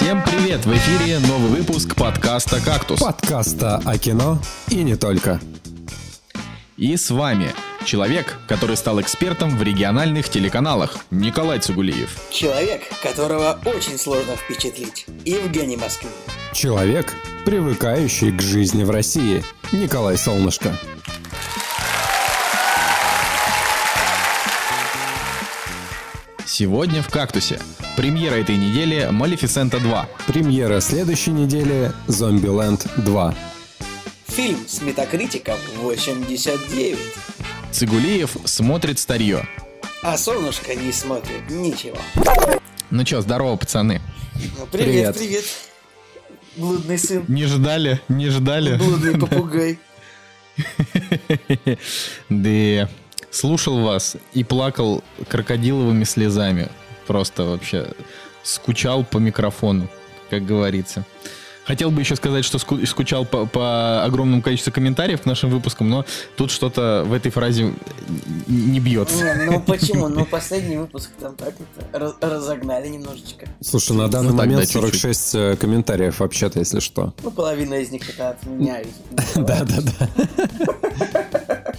Всем привет! В эфире новый выпуск подкаста «Кактус». Подкаста о кино и не только. И с вами человек, который стал экспертом в региональных телеканалах, Николай Цугулиев. Человек, которого очень сложно впечатлить, Евгений Москвин. Человек, привыкающий к жизни в России, Николай Солнышко. Сегодня в «Кактусе». Премьера этой недели «Малефисента 2». Премьера следующей недели «Зомбиленд 2». Фильм с метакритиком 89. Цигулиев смотрит старье. А солнышко не смотрит ничего. Ну чё, здорово, пацаны. Ну, привет, привет. Блудный сын. Не ждали, не ждали. Блудный попугай. Да, слушал вас и плакал крокодиловыми слезами. Просто вообще скучал по микрофону, как говорится. Хотел бы еще сказать, что ску- скучал по, по огромному количеству комментариев к нашим выпускам, но тут что-то в этой фразе не бьется. Не, ну почему? Ну последний выпуск там так это раз- разогнали немножечко. Слушай, на данный Ну так, момент да, чуть-чуть. 46 э, комментариев вообще-то, если что. Ну половина из них это от меня. Да-да-да.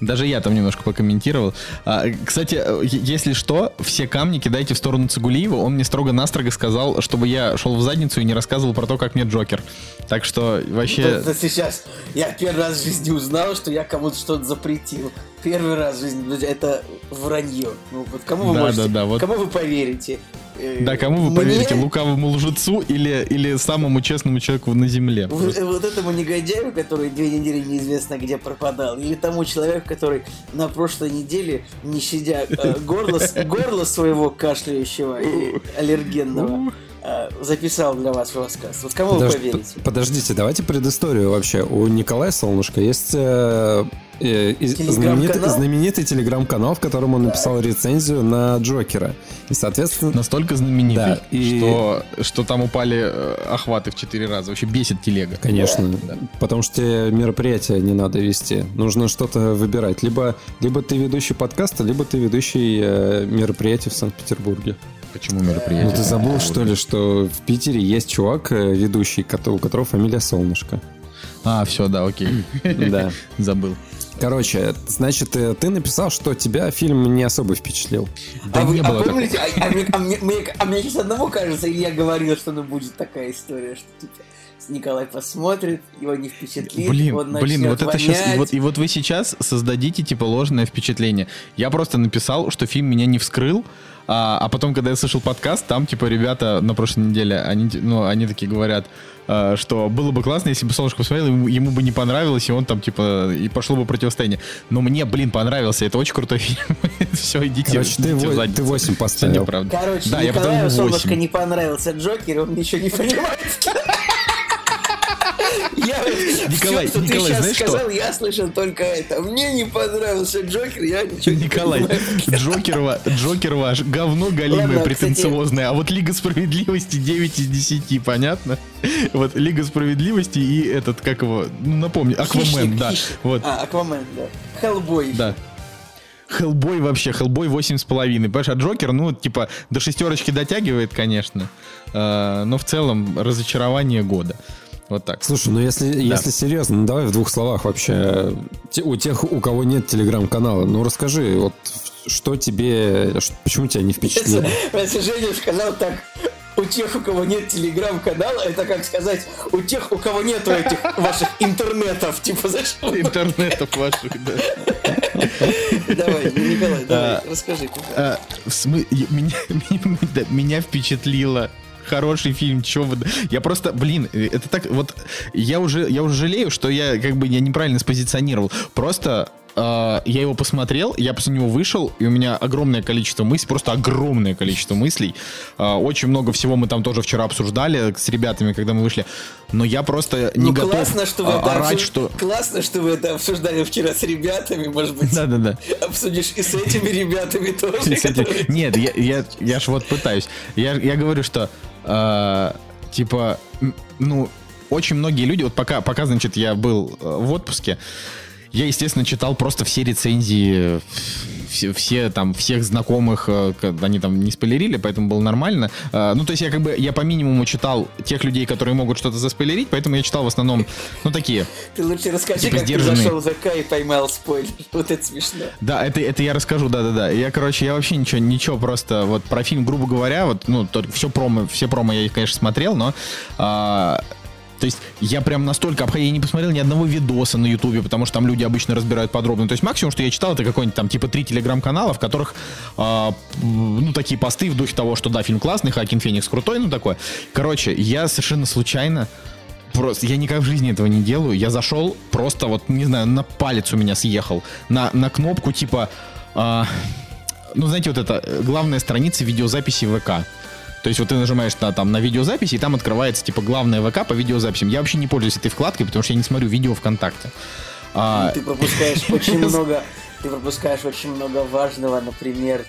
Даже я там немножко покомментировал. А, кстати, э, если что, все камни кидайте в сторону Цигулиева. Он мне строго-настрого сказал, чтобы я шел в задницу и не рассказывал про то, как мне Джокер. Так что вообще... Это сейчас я первый раз в жизни узнал, что я кому-то что-то запретил. Первый раз в жизни, друзья, это вранье. Ну, вот кому вы Да, можете, да, да, вот. кому вы поверите? Э, Да, кому вы мне? поверите, лукавому лжецу или, или самому честному человеку на земле? Вот, вот этому негодяю, который две недели неизвестно где пропадал, или тому человеку, который на прошлой неделе, не щадя э, горло, горло своего кашляющего и аллергенного, э, записал для вас рассказ. Вот кому вы поверите? Подождите, давайте предысторию вообще. У Николая Солнышко есть э, знаменитый, знаменитый телеграм-канал, в котором он написал рецензию на Джокера. И, соответственно, Настолько знаменитый, Да, и- что, что там упали э, охваты в 4 раза. Вообще бесит телега. Конечно, потому что тебе мероприятие не надо вести. Нужно что-то выбирать. Либо, либо ты ведущий подкаста, либо ты ведущий э, мероприятий в Санкт-Петербурге. Почему мероприятие? Ну ты забыл, что ли, что в Питере есть чувак, ведущий, у которого фамилия Солнышко. А, все, да, окей. Да. Забыл. Короче, значит, э, ты написал, что тебя фильм не особо впечатлил. Да а вы не а было такого. помните, а, а мне, а мне- мне- а мне сейчас одному кажется, или я говорил, что ну будет такая история, что типа Николай посмотрит, его не впечатлит, Блин, он блин, вот это сейчас, и вот, и вот вы сейчас создадите типа ложное впечатление. Я просто написал, что фильм меня не вскрыл, а, а потом, когда я слышал подкаст, там типа ребята на прошлой неделе, они, ну, они такие говорят, а, что было бы классно, если бы Солнышко посмотрел, ему, ему бы не понравилось, и он там типа и пошло бы противостояние. Но мне, блин, понравился, это очень крутой фильм. Все, идите, Короче, ты, идите в во- задницу. ты 8 Всё поставил. неправда. Короче, да, я потом Николаю Солнышко не понравился Джокер, он ничего не понимает. Я, Николай, всё, что Николай, ты сейчас знаешь что? сказал, я слышал только это. Мне не понравился Джокер, я ничего не Николай, понимаю. Джокерова, Джокерова аж говно галимое, Ладно, претенциозное. А вот Лига Справедливости 9 из 10, понятно? Вот Лига Справедливости и этот, как его, ну напомни, Аквамен, Хищник, да. хищник. Вот, А, Аквамен, да. Хеллбой. да. Хеллбой вообще, Хеллбой 8,5. Понимаешь, а Джокер, ну, типа, до шестерочки дотягивает, конечно. Э, но в целом разочарование года. Вот так. Слушай, ну если, если серьезно, ну давай в двух словах вообще. Те- у тех, у кого нет телеграм-канала, ну расскажи, вот что тебе, почему тебя не впечатлило? Если Женя сказал так, у тех, у кого нет телеграм-канала, это как сказать, у тех, у кого нету этих ваших интернетов, типа, знаешь? Интернетов ваших, да. Давай, Николай, давай, А, расскажи. А, да, меня впечатлило. Хороший фильм, чё вы... Я просто, блин, э, это так, вот, я уже, я уже жалею, что я, как бы, я неправильно спозиционировал. Просто э, я его посмотрел, я после него вышел, и у меня огромное количество мыслей, просто огромное количество мыслей. Э, очень много всего мы там тоже вчера обсуждали с ребятами, когда мы вышли. Но я просто не Ну, готов классно, что вы а, орать, обсуж- что... Классно, что вы это обсуждали вчера с ребятами, может быть, Да-да-да. обсудишь и с этими ребятами тоже. Нет, я, я, я ж вот пытаюсь. Я, я говорю, что э, типа, ну, очень многие люди, вот пока, пока, значит, я был э, в отпуске, я, естественно, читал просто все рецензии все, все там, всех знакомых, э, они там не спойлерили, поэтому было нормально. Э, ну, то есть я как бы, я по минимуму читал тех людей, которые могут что-то заспойлерить, поэтому я читал в основном, ну, такие. Ты лучше расскажи, типа, как сдержанные. ты зашел в ЗК и поймал спойлер. Вот это смешно. Да, это, это я расскажу, да-да-да. Я, короче, я вообще ничего, ничего просто, вот про фильм, грубо говоря, вот, ну, только все промо, все промо я, конечно, смотрел, но а, то есть я прям настолько обходил, я не посмотрел ни одного видоса на Ютубе, потому что там люди обычно разбирают подробно. То есть максимум, что я читал, это какой-нибудь там типа три телеграм-канала, в которых э, ну такие посты в духе того, что да, фильм классный, Хакин Феникс крутой, ну такое. Короче, я совершенно случайно просто, я никак в жизни этого не делаю. Я зашел, просто вот, не знаю, на палец у меня съехал. На, на кнопку типа, э, ну знаете, вот это, главная страница видеозаписи ВК. То есть вот ты нажимаешь на, там, на видеозаписи, и там открывается типа главная ВК по видеозаписям. Я вообще не пользуюсь этой вкладкой, потому что я не смотрю видео ВКонтакте. А... Ты пропускаешь очень много, ты пропускаешь очень много важного, например,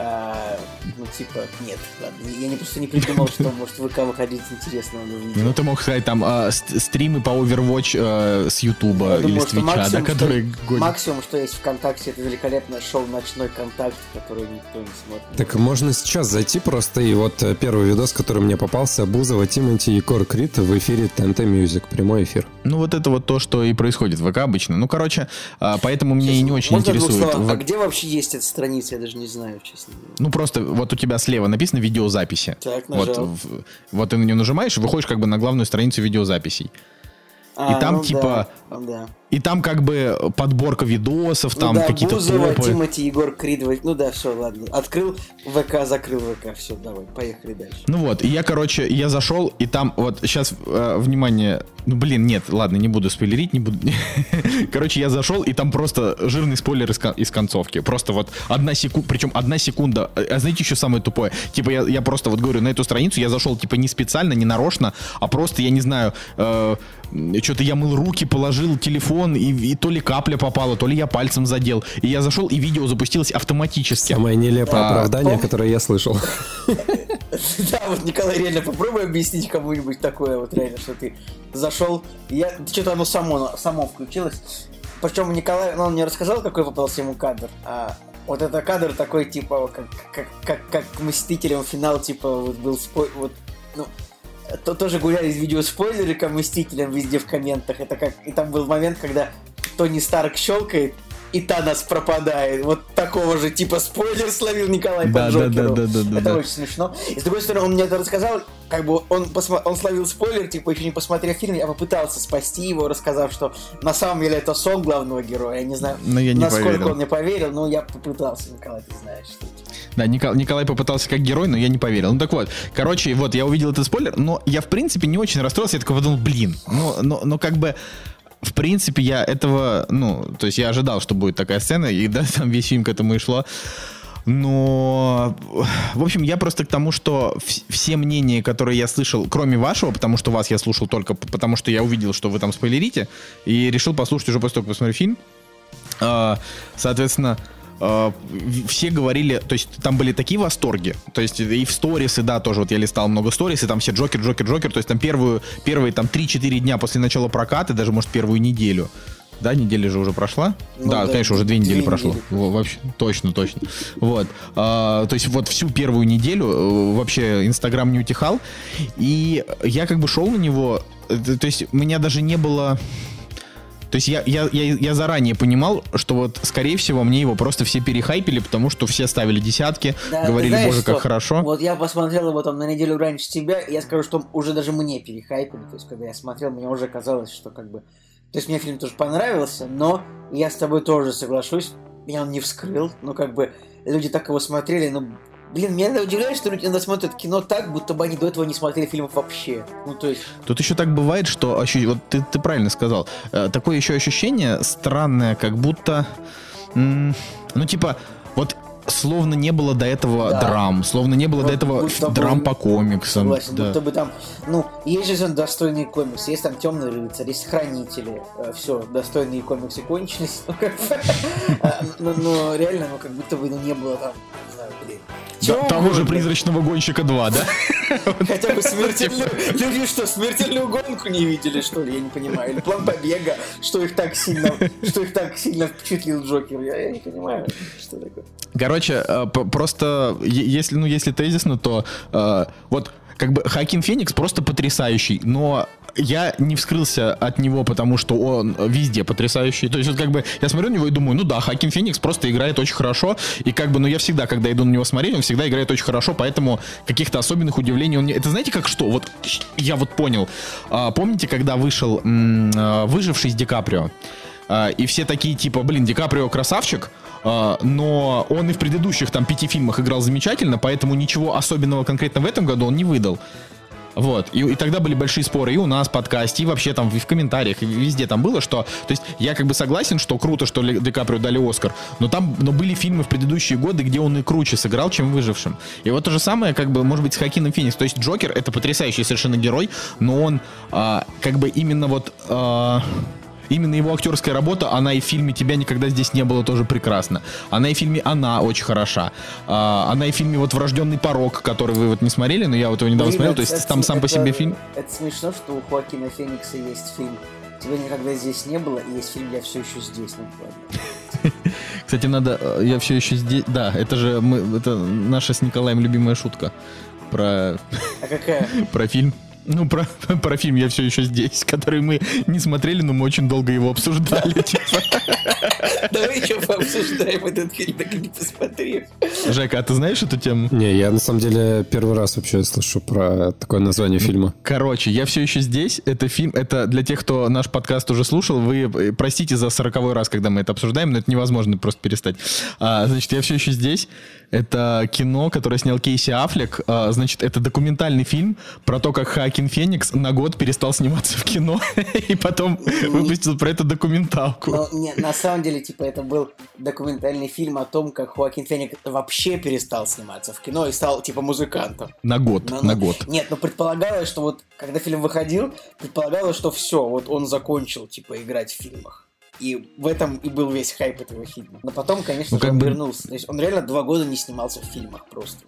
а, ну, типа, нет, ладно, я не, просто не придумал, что может ВК выходить интересного видео. Ну, ты мог сказать там а, стримы по Overwatch а, с Ютуба или думаю, с Твича, да, которые что, Максимум, что есть ВКонтакте, это великолепное шоу «Ночной контакт», которое никто не смотрит. Так можно сейчас зайти просто, и вот э, первый видос, который мне попался, Бузова, Тимати и Кор Крит в эфире ТНТ Music, прямой эфир. Ну, вот это вот то, что и происходит в ВК обычно. Ну, короче, а, поэтому мне Сейчас, и не очень интересует. А где вообще есть эта страница, я даже не знаю, честно. Ну, просто вот у тебя слева написано видеозаписи. Так, нажал. Вот, вот ты на нее нажимаешь и выходишь как бы на главную страницу видеозаписей. А, и там ну типа... Да, да. И там как бы подборка видосов, ну, там да, какие-то Бузова, топы. Тимати, Егор Кридович. Ну да, все, ладно. Открыл ВК, закрыл ВК. Все, давай, поехали дальше. Ну вот, и я, короче, я зашел, и там вот сейчас, э, внимание, ну блин, нет, ладно, не буду спойлерить, не буду. короче, я зашел, и там просто жирный спойлер из, из концовки. Просто вот одна секунда, причем одна секунда. А, а знаете, еще самое тупое? Типа я, я просто вот говорю, на эту страницу я зашел типа не специально, не нарочно, а просто, я не знаю, э, что-то я мыл руки, положил телефон, и, и то ли капля попала, то ли я пальцем задел. И я зашел, и видео запустилось автоматически. Самое нелепое а, оправдание, пом... которое я слышал. Да, вот, Николай, реально попробуй объяснить кому-нибудь такое, вот реально, что ты зашел, я что-то оно само, само включилось. Причем Николай, ну, он мне рассказал, какой попался ему кадр. А вот это кадр такой, типа, как, как, как, как Мстителям финал, типа, вот был спой... Вот, ну, то тоже гуляли видео спойлеры к Мстителям везде в комментах. Это как... И там был момент, когда Тони Старк щелкает, и Танос пропадает. Вот такого же типа спойлер словил Николай да, по Джокеру. Да, да, да, да, это да. очень смешно. И с другой стороны, он мне это рассказал, как бы он, посмо... он словил спойлер, типа еще не посмотрев фильм, я попытался спасти его, рассказав, что на самом деле это сон главного героя. Я не знаю, но я не насколько поверил. он мне поверил, но я попытался, Николай, ты знаешь. Что... Да, Никол... Николай попытался как герой, но я не поверил. Ну так вот, короче, вот я увидел этот спойлер, но я в принципе не очень расстроился, я такой подумал, блин, ну, но, но как бы в принципе, я этого, ну, то есть я ожидал, что будет такая сцена, и да, там весь фильм к этому и шло. Но, в общем, я просто к тому, что все мнения, которые я слышал, кроме вашего, потому что вас я слушал только потому, что я увидел, что вы там спойлерите, и решил послушать уже после того, как посмотрю фильм. А, соответственно, э, все говорили, то есть там были такие восторги, то есть и в сторисы, да, тоже вот я листал много сторис, и там все Джокер, Джокер, Джокер, то есть там первую, первые там 3-4 дня после начала проката, даже может первую неделю, да, неделя же уже прошла? Ну, да, да, конечно, уже две недели две прошло. Недели. Вообще, точно, точно. Вот. А, то есть вот всю первую неделю э, вообще Инстаграм не утихал. И я как бы шел на него, э, то есть у меня даже не было то есть я, я, я, я заранее понимал, что вот, скорее всего, мне его просто все перехайпили, потому что все ставили десятки, да, говорили, знаешь, боже, как хорошо. Вот я посмотрел его там на неделю раньше тебя, и я скажу, что уже даже мне перехайпили. То есть, когда я смотрел, мне уже казалось, что как бы... То есть, мне фильм тоже понравился, но я с тобой тоже соглашусь, меня он не вскрыл, ну, как бы, люди так его смотрели, ну, Блин, меня иногда удивляет, что люди иногда смотрят кино так, будто бы они до этого не смотрели фильмов вообще. Ну, то есть... Тут еще так бывает, что... Ощу... Вот ты, ты правильно сказал. Э, такое еще ощущение странное, как будто... Ну, типа, вот словно не было до этого да. драм, словно не было вот, до этого драм бы, по комиксам. Согласен, да. будто бы там, ну, есть же достойные комиксы, есть там Темный рыцарь, есть Хранители, э, все, достойные комиксы кончились, ну, как бы, а, ну, реально, ну, как будто бы, ну, не было там, не знаю, блин, Того же призрачного гонщика 2, да? Хотя бы смертельную... Люди что, смертельную гонку не видели, что ли? Я не понимаю. Или план побега, что их так сильно, что их так сильно впечатлил Джокер. Я, я не понимаю, что такое. Короче, э, просто если, ну, если тезисно, то э, вот как бы Хакин Феникс просто потрясающий, но я не вскрылся от него, потому что он везде потрясающий. То есть, вот как бы я смотрю на него и думаю, ну да, Хакин Феникс просто играет очень хорошо. И как бы, ну я всегда, когда иду на него смотреть, он всегда играет очень хорошо, поэтому каких-то особенных удивлений он не... Это знаете как что? Вот я вот понял. А, помните, когда вышел м- а, «Выживший» с Ди Каприо? А, и все такие типа, блин, Ди Каприо красавчик, а, но он и в предыдущих там пяти фильмах играл замечательно, поэтому ничего особенного конкретно в этом году он не выдал. Вот. И, и тогда были большие споры и у нас в подкасте, и вообще там в, в комментариях, и везде там было, что... То есть я как бы согласен, что круто, что Ди Каприо дали Оскар, но там но были фильмы в предыдущие годы, где он и круче сыграл, чем выжившим. И вот то же самое, как бы, может быть, с Хакином Феникс. То есть Джокер — это потрясающий совершенно герой, но он а, как бы именно вот... А, именно его актерская работа, она и в фильме «Тебя никогда здесь не было» тоже прекрасна. Она и в фильме «Она» очень хороша. А, она и в фильме вот «Врожденный порог», который вы вот не смотрели, но я вот его недавно Блин, смотрел, то есть это, там сам это, по себе фильм. Это смешно, что у Хоакина Феникса есть фильм «Тебя никогда здесь не было», и есть фильм «Я все еще здесь». Ну, Кстати, надо... Э, «Я все еще здесь...» Да, это же мы, это наша с Николаем любимая шутка про... А какая? про фильм. Ну, про, про фильм «Я все еще здесь», который мы не смотрели, но мы очень долго его обсуждали. Типа. Давай еще пообсуждаем этот фильм, так и не посмотрим. Жека, а ты знаешь эту тему? Не, я на самом деле первый раз вообще слышу про такое название фильма. Короче, «Я все еще здесь» — это фильм, это для тех, кто наш подкаст уже слушал, вы э, простите за сороковой раз, когда мы это обсуждаем, но это невозможно просто перестать. А, значит, «Я все еще здесь» — это кино, которое снял Кейси Аффлек. А, значит, это документальный фильм про то, как Хаки Хоакин Феникс на год перестал сниматься в кино и потом выпустил про это документалку. Но, не, на самом деле, типа, это был документальный фильм о том, как Хоакин Феникс вообще перестал сниматься в кино и стал, типа, музыкантом. На год, но, на год. Нет, но предполагалось, что вот, когда фильм выходил, предполагалось, что все, вот он закончил, типа, играть в фильмах. И в этом и был весь хайп этого фильма. Но потом, конечно ну, как он бы... вернулся. То есть он реально два года не снимался в фильмах просто.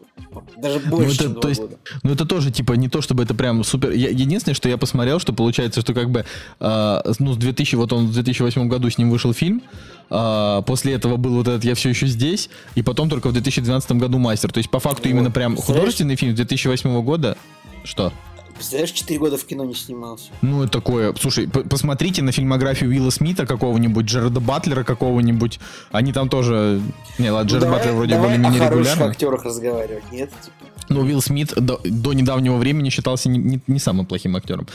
Даже ну, больше, ну, это, чем два то есть, года. Ну это тоже, типа, не то, чтобы это прям супер... Я, единственное, что я посмотрел, что получается, что как бы... Э, ну, с 2000... Вот он в 2008 году с ним вышел фильм. Э, после этого был вот этот «Я все еще здесь». И потом только в 2012 году «Мастер». То есть, по факту, вот. именно прям художественный фильм 2008 года... Что? Представляешь, 4 года в кино не снимался. Ну, это такое. Слушай, посмотрите на фильмографию Уилла Смита какого-нибудь, Джареда Батлера какого-нибудь. Они там тоже... Не, ладно, Джеред ну, Батлер вроде более-менее регулярно. о актерах разговаривать, нет? Типа. Ну, Уилл Смит до, до недавнего времени считался не, не, не самым плохим актером.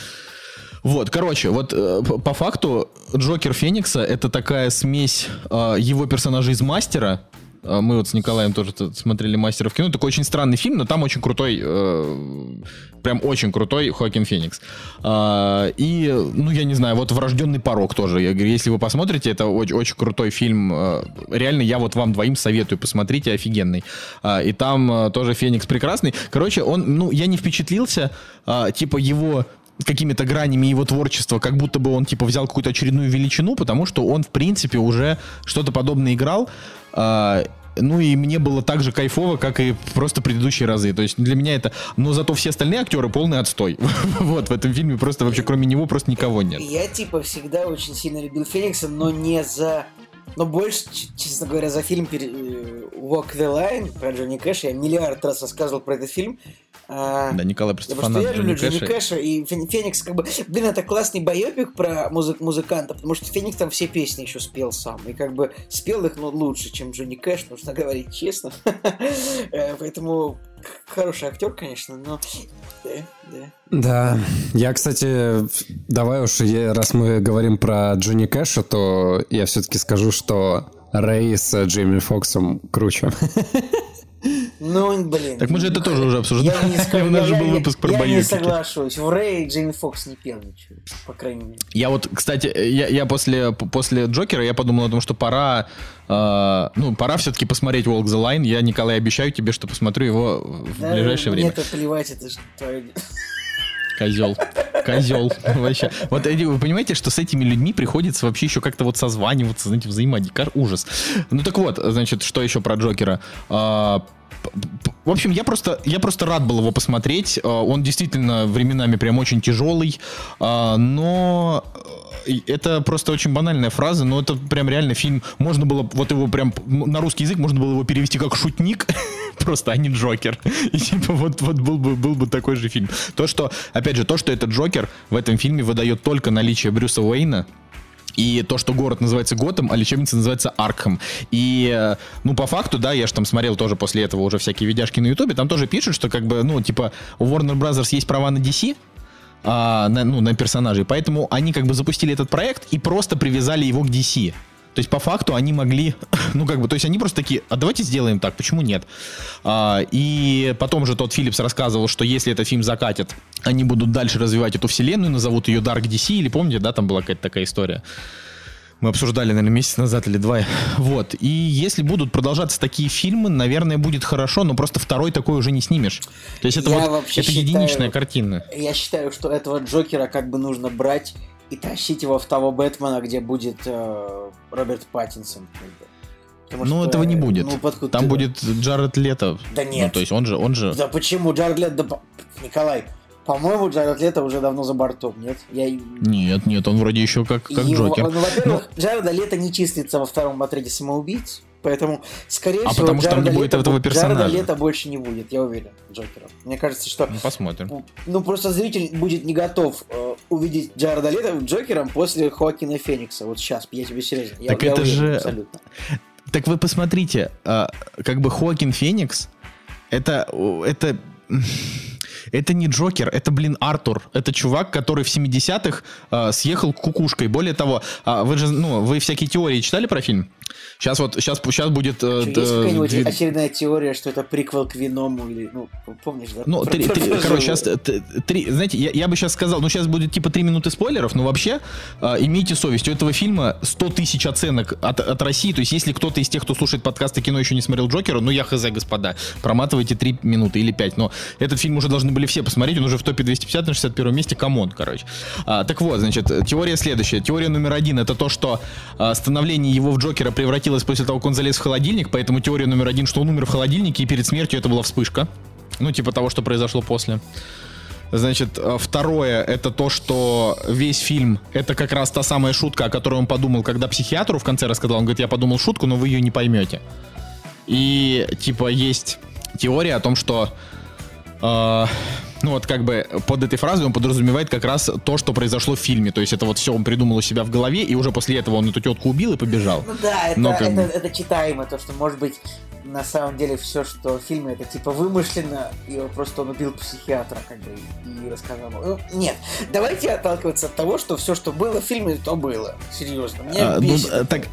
Вот, короче, вот э, по факту Джокер Феникса это такая смесь э, его персонажа из Мастера мы вот с Николаем тоже смотрели «Мастера в кино». Такой очень странный фильм, но там очень крутой, э, прям очень крутой Хоакин Феникс. Э, и, ну, я не знаю, вот «Врожденный порог» тоже. Я говорю, если вы посмотрите, это очень, очень крутой фильм. Э, реально, я вот вам двоим советую, посмотрите, офигенный. Э, и там э, тоже Феникс прекрасный. Короче, он, ну, я не впечатлился, типа, его какими-то гранями его творчества, как будто бы он типа взял какую-то очередную величину, потому что он в принципе уже что-то подобное играл. А, ну и мне было так же кайфово, как и просто предыдущие разы. То есть для меня это... Но зато все остальные актеры полный отстой. вот, в этом фильме просто вообще кроме него просто никого нет. Я типа всегда очень сильно любил Феникса, но не за... Но больше, честно говоря, за фильм э, Walk the Line про Джонни Кэша я миллиард раз рассказывал про этот фильм. А, да, Николай просто фанат что я люблю Джонни Кэша. Кэша. И Феникс, как бы, блин, это классный боепик про музык музыканта, потому что Феникс там все песни еще спел сам. И как бы спел их, ну, лучше, чем Джонни Кэш, нужно говорить честно. Э, поэтому хороший актер, конечно, но... Да, да. Да, я, кстати, давай уж, раз мы говорим про Джонни Кэша, то я все-таки скажу, что Рэй с Джейми Фоксом круче. Ну, блин. Так мы же это тоже уже обсуждали. Я не скажу, У нас же был выпуск про Я не соглашусь. В Рэй Джейми Фокс не пел ничего, по крайней мере. Я вот, кстати, я, я после, после Джокера я подумал о том, что пора Uh, ну, пора все-таки посмотреть Walk the Line. Я, Николай, обещаю тебе, что посмотрю его в да, ближайшее время. Нет, плевать, это же твое... Козел. Козел. Вообще. Вот вы понимаете, что с этими людьми приходится вообще еще как-то вот созваниваться, знаете, взаимодействовать. Ужас. Ну так вот, значит, что еще про Джокера? В общем, я просто, я просто рад был его посмотреть. Э, он действительно временами прям очень тяжелый, э, но э, это просто очень банальная фраза, но это прям реально фильм. Можно было вот его прям на русский язык можно было его перевести как шутник, просто, а не Джокер. И типа вот, вот был, бы, был бы такой же фильм. То, что, опять же, то, что это Джокер в этом фильме выдает только наличие Брюса Уэйна, и то, что город называется Готом, а лечебница называется Аркхем. И, э, ну, по факту, да, я же там смотрел тоже после этого уже всякие видяшки на Ютубе, там тоже пишут, что как бы, ну, типа, у Warner Brothers есть права на DC, а, на, ну, на персонажей, поэтому они как бы запустили этот проект и просто привязали его к DC. То есть по факту они могли, ну как бы, то есть они просто такие, а давайте сделаем так, почему нет? А, и потом же тот Филлипс рассказывал, что если этот фильм закатят, они будут дальше развивать эту вселенную, назовут ее Dark DC, или помните, да, там была какая-то такая история. Мы обсуждали, наверное, месяц назад или два. Вот. И если будут продолжаться такие фильмы, наверное, будет хорошо, но просто второй такой уже не снимешь. То есть это я вот это считаю, единичная картина. Я считаю, что этого Джокера как бы нужно брать и тащить его в того Бэтмена, где будет э, Роберт Паттинсон. Потому ну, что, этого не будет. Ну, подкуда Там ты... будет Джаред Лето. Да нет. Ну, то есть он же, он же... Да почему Джаред Лето... Да... Николай, по-моему, Джаред Лето уже давно за бортом, нет? Я... Нет, нет, он вроде еще как, как Его... Джокер. Ну, во-первых, Но... Джареда Лето не числится во втором отряде самоубийц. Поэтому, скорее а всего, потому что Джареда, не будет этого персонажа. Джареда Лето больше не будет, я уверен, Джокера. Мне кажется, что... Ну, посмотрим. Ну, просто зритель будет не готов э, увидеть Джареда Лето Джокером после Хоакина Феникса. Вот сейчас, я тебе серьезно. Так я, это я же... Абсолютно. Так вы посмотрите, э, как бы Хоакин Феникс, это... это это не Джокер, это, блин, Артур. Это чувак, который в 70-х э, съехал кукушкой. Более того, э, вы же, ну, вы всякие теории читали про фильм? Сейчас вот, сейчас, сейчас будет... Э, Что, есть какая-нибудь две... очередная теория, что это приквел к Виному или, ну, помнишь, да? Ну, три, три, короче, сейчас, три, знаете, я, я бы сейчас сказал, ну, сейчас будет типа три минуты спойлеров, но вообще э, имейте совесть, у этого фильма 100 тысяч оценок от, от России, то есть если кто-то из тех, кто слушает подкасты кино, еще не смотрел Джокера, ну, я хз, господа, проматывайте три минуты или пять, но этот фильм уже должны были все посмотреть, он уже в топе 250 на 61 месте, come on, короче. А, так вот, значит, теория следующая. Теория номер один, это то, что а, становление его в Джокера превратилось прекратилась после того, как он залез в холодильник, поэтому теория номер один, что он умер в холодильнике, и перед смертью это была вспышка. Ну, типа того, что произошло после. Значит, э, второе, это то, что весь фильм, это как раз та самая шутка, о которой он подумал, когда психиатру в конце рассказал. Он говорит, я подумал шутку, но вы ее не поймете. И, типа, есть теория о том, что э, ну вот как бы под этой фразой он подразумевает как раз то, что произошло в фильме. То есть это вот все он придумал у себя в голове, и уже после этого он эту тетку убил и побежал. Ну да, это, Но, как... это, это читаемо, то, что может быть на самом деле все, что в фильме, это типа вымышленно, и просто он убил психиатра, как бы, и рассказал. Ну, нет, давайте отталкиваться от того, что все, что было в фильме, то было. Серьезно. Мне а, ну, так,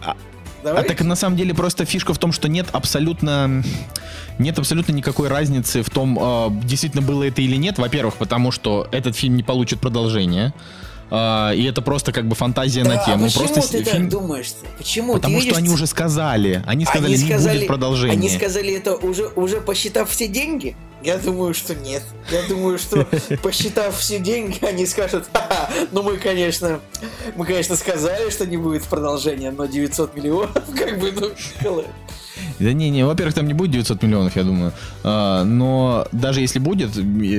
а, а так на самом деле просто фишка в том, что нет абсолютно нет абсолютно никакой разницы в том, э, действительно было это или нет. Во-первых, потому что этот фильм не получит продолжения. Uh, и это просто как бы фантазия да, на тему. А почему просто ты фильм... так думаешь? Почему? Потому ты что они уже сказали. Они сказали, они сказали, не будет продолжения. Они сказали это уже, уже посчитав все деньги? Я думаю, что нет. Я думаю, что посчитав все деньги, они скажут, Ха -ха, ну мы, конечно, мы, конечно, сказали, что не будет продолжения, но 900 миллионов, как бы, ну, да не, не, во-первых, там не будет 900 миллионов, я думаю. А, но даже если будет,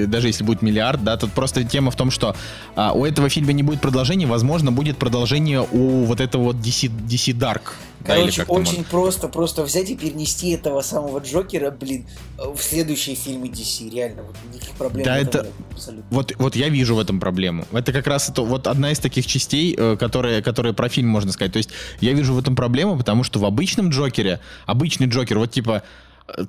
даже если будет миллиард, да, тут просто тема в том, что а, у этого фильма не будет продолжения, возможно, будет продолжение у вот этого вот DC, DC Dark. Короче, да, очень просто, просто взять и перенести этого самого Джокера, блин, в следующие фильмы DC, реально, вот никаких проблем да, это, абсолютно. Вот, вот я вижу в этом проблему. Это как раз это вот одна из таких частей, э, которые, которые про фильм можно сказать. То есть я вижу в этом проблему, потому что в обычном Джокере, обычный Джокер, вот типа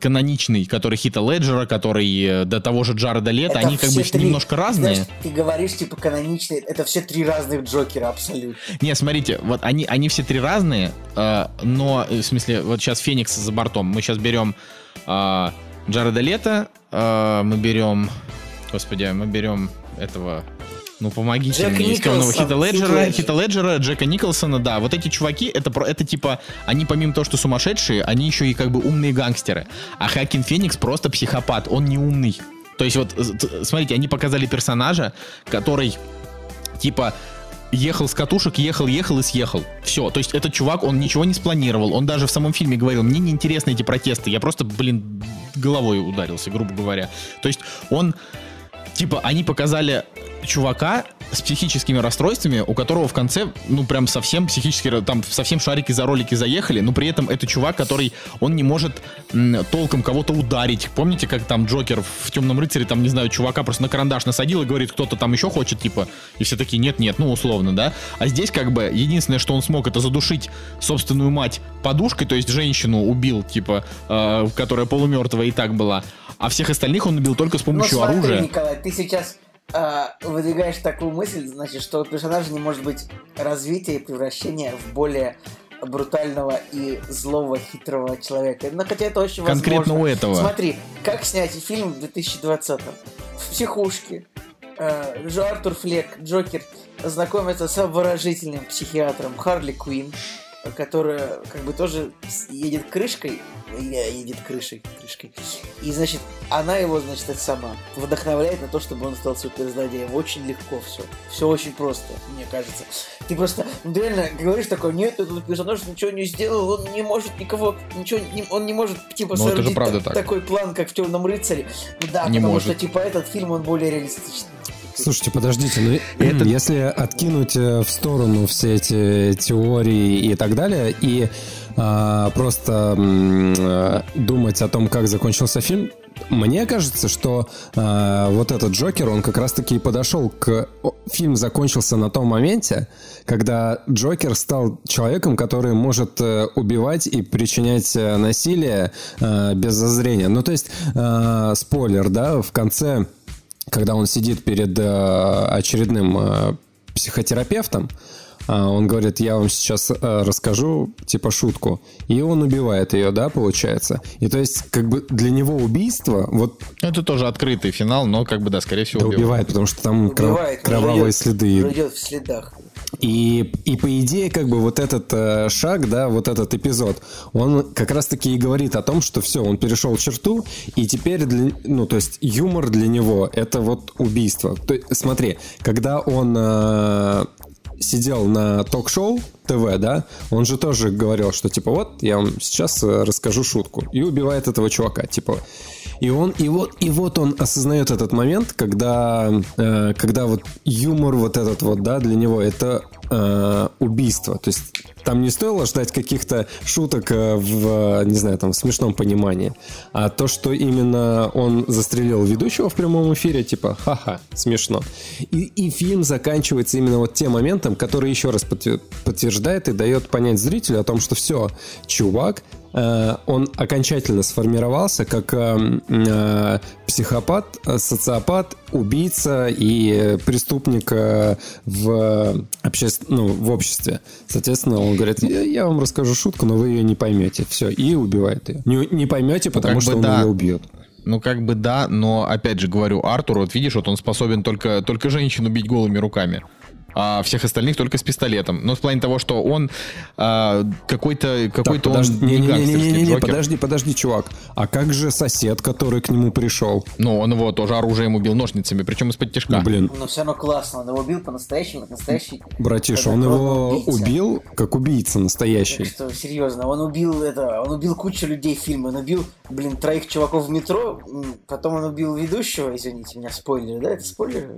каноничный, который Хита Леджера, который э, до того же Джареда Лето, они как бы три, немножко разные. Знаешь, ты говоришь, типа, каноничный, это все три разных Джокера абсолютно. Не, смотрите, вот они, они все три разные, э, но, в смысле, вот сейчас Феникс за бортом. Мы сейчас берем э, Джареда Лето, э, мы берем, господи, мы берем этого ну, помогите Джек мне. Исконного Хита Леджера, Хита Леджера, Джека Николсона, да. Вот эти чуваки, это, это типа, они помимо того, что сумасшедшие, они еще и как бы умные гангстеры. А Хакин Феникс просто психопат, он не умный. То есть вот, смотрите, они показали персонажа, который, типа, ехал с катушек, ехал, ехал и съехал. Все. То есть этот чувак, он ничего не спланировал. Он даже в самом фильме говорил, мне не интересны эти протесты. Я просто, блин, головой ударился, грубо говоря. То есть он, типа, они показали чувака с психическими расстройствами, у которого в конце, ну, прям совсем психически, там, совсем шарики за ролики заехали, но при этом это чувак, который, он не может м, толком кого-то ударить. Помните, как там Джокер в «Темном рыцаре», там, не знаю, чувака просто на карандаш насадил и говорит, кто-то там еще хочет, типа, и все такие, нет-нет, ну, условно, да? А здесь, как бы, единственное, что он смог, это задушить собственную мать подушкой, то есть женщину убил, типа, э, которая полумертвая и так была, а всех остальных он убил только с помощью ну, смотри, оружия. Николай, ты сейчас выдвигаешь такую мысль, значит, что у персонажа не может быть развития и превращения в более брутального и злого, хитрого человека. Но хотя это очень Конкретно возможно. у этого. Смотри, как снять фильм в 2020-м? В психушке. Э, Джо Артур Флек, Джокер, знакомится с обворожительным психиатром Харли Квин, которая как бы тоже едет крышкой, едет крышей, крышкой. И, значит, она его, значит, это сама вдохновляет на то, чтобы он стал суперзлодеем. Очень легко все. Все очень просто, мне кажется. Ты просто, ну, ты реально говоришь такой, нет, этот персонаж ничего не сделал, он не может никого, ничего, не, он не может, типа, Ну, это же правда та- так. такой план, как в Темном рыцаре. Ну да, Не потому может. что, типа, этот фильм, он более реалистичный. Слушайте, подождите, ну Это- если откинуть э, в сторону все эти теории и так далее, и а, просто э, думать о том, как закончился фильм, мне кажется, что а, вот этот Джокер, он как раз-таки и подошел к... Фильм закончился на том моменте, когда Джокер стал человеком, который может э, убивать и причинять насилие э, без зазрения. Ну, то есть, э, спойлер, да, в конце когда он сидит перед э, очередным э, психотерапевтом, э, он говорит, я вам сейчас э, расскажу, типа, шутку. И он убивает ее, да, получается. И то есть, как бы для него убийство, вот, Это тоже открытый финал, но, как бы, да, скорее всего, да, убивает. убивает, потому что там Убивает, но кровавые живет- следы. живет в следах. И, и по идее, как бы вот этот э, шаг, да, вот этот эпизод, он как раз-таки и говорит о том, что все, он перешел черту, и теперь, для, ну, то есть юмор для него это вот убийство. То, смотри, когда он э, сидел на ток-шоу ТВ, да, он же тоже говорил, что типа вот, я вам сейчас э, расскажу шутку, и убивает этого чувака, типа. И он, и вот, и вот он осознает этот момент, когда, э, когда вот юмор вот этот вот, да, для него это э, убийство. То есть там не стоило ждать каких-то шуток э, в, не знаю, там, в смешном понимании. А то, что именно он застрелил ведущего в прямом эфире, типа, ха-ха, смешно. И, и фильм заканчивается именно вот тем моментом, который еще раз подтвер- подтверждает и дает понять зрителю о том, что все, чувак, он окончательно сформировался как э, э, психопат, э, социопат, убийца и э, преступник э, в, обще... ну, в обществе. Соответственно, он говорит, я, я вам расскажу шутку, но вы ее не поймете. Все, и убивает ее. Не, не поймете, потому как что бы он да. ее убьет. Ну, как бы да, но опять же говорю, Артур, вот видишь, вот он способен только, только женщину бить голыми руками. А всех остальных только с пистолетом. Но в плане того, что он а, какой-то какой-то он подожди, не не, не, не, не, не, Джокер. подожди, подожди, чувак. А как же сосед, который к нему пришел? Ну, он его тоже оружием убил ножницами, причем из-под тяжка. Ну, блин, Но все равно классно, он его убил по-настоящему, как настоящий. братиш, он его убийца. убил как убийца настоящий. Так что, серьезно, он убил это, он убил кучу людей в фильме, он убил, блин, троих чуваков в метро, потом он убил ведущего, извините меня, спойлер, да, это спойлер?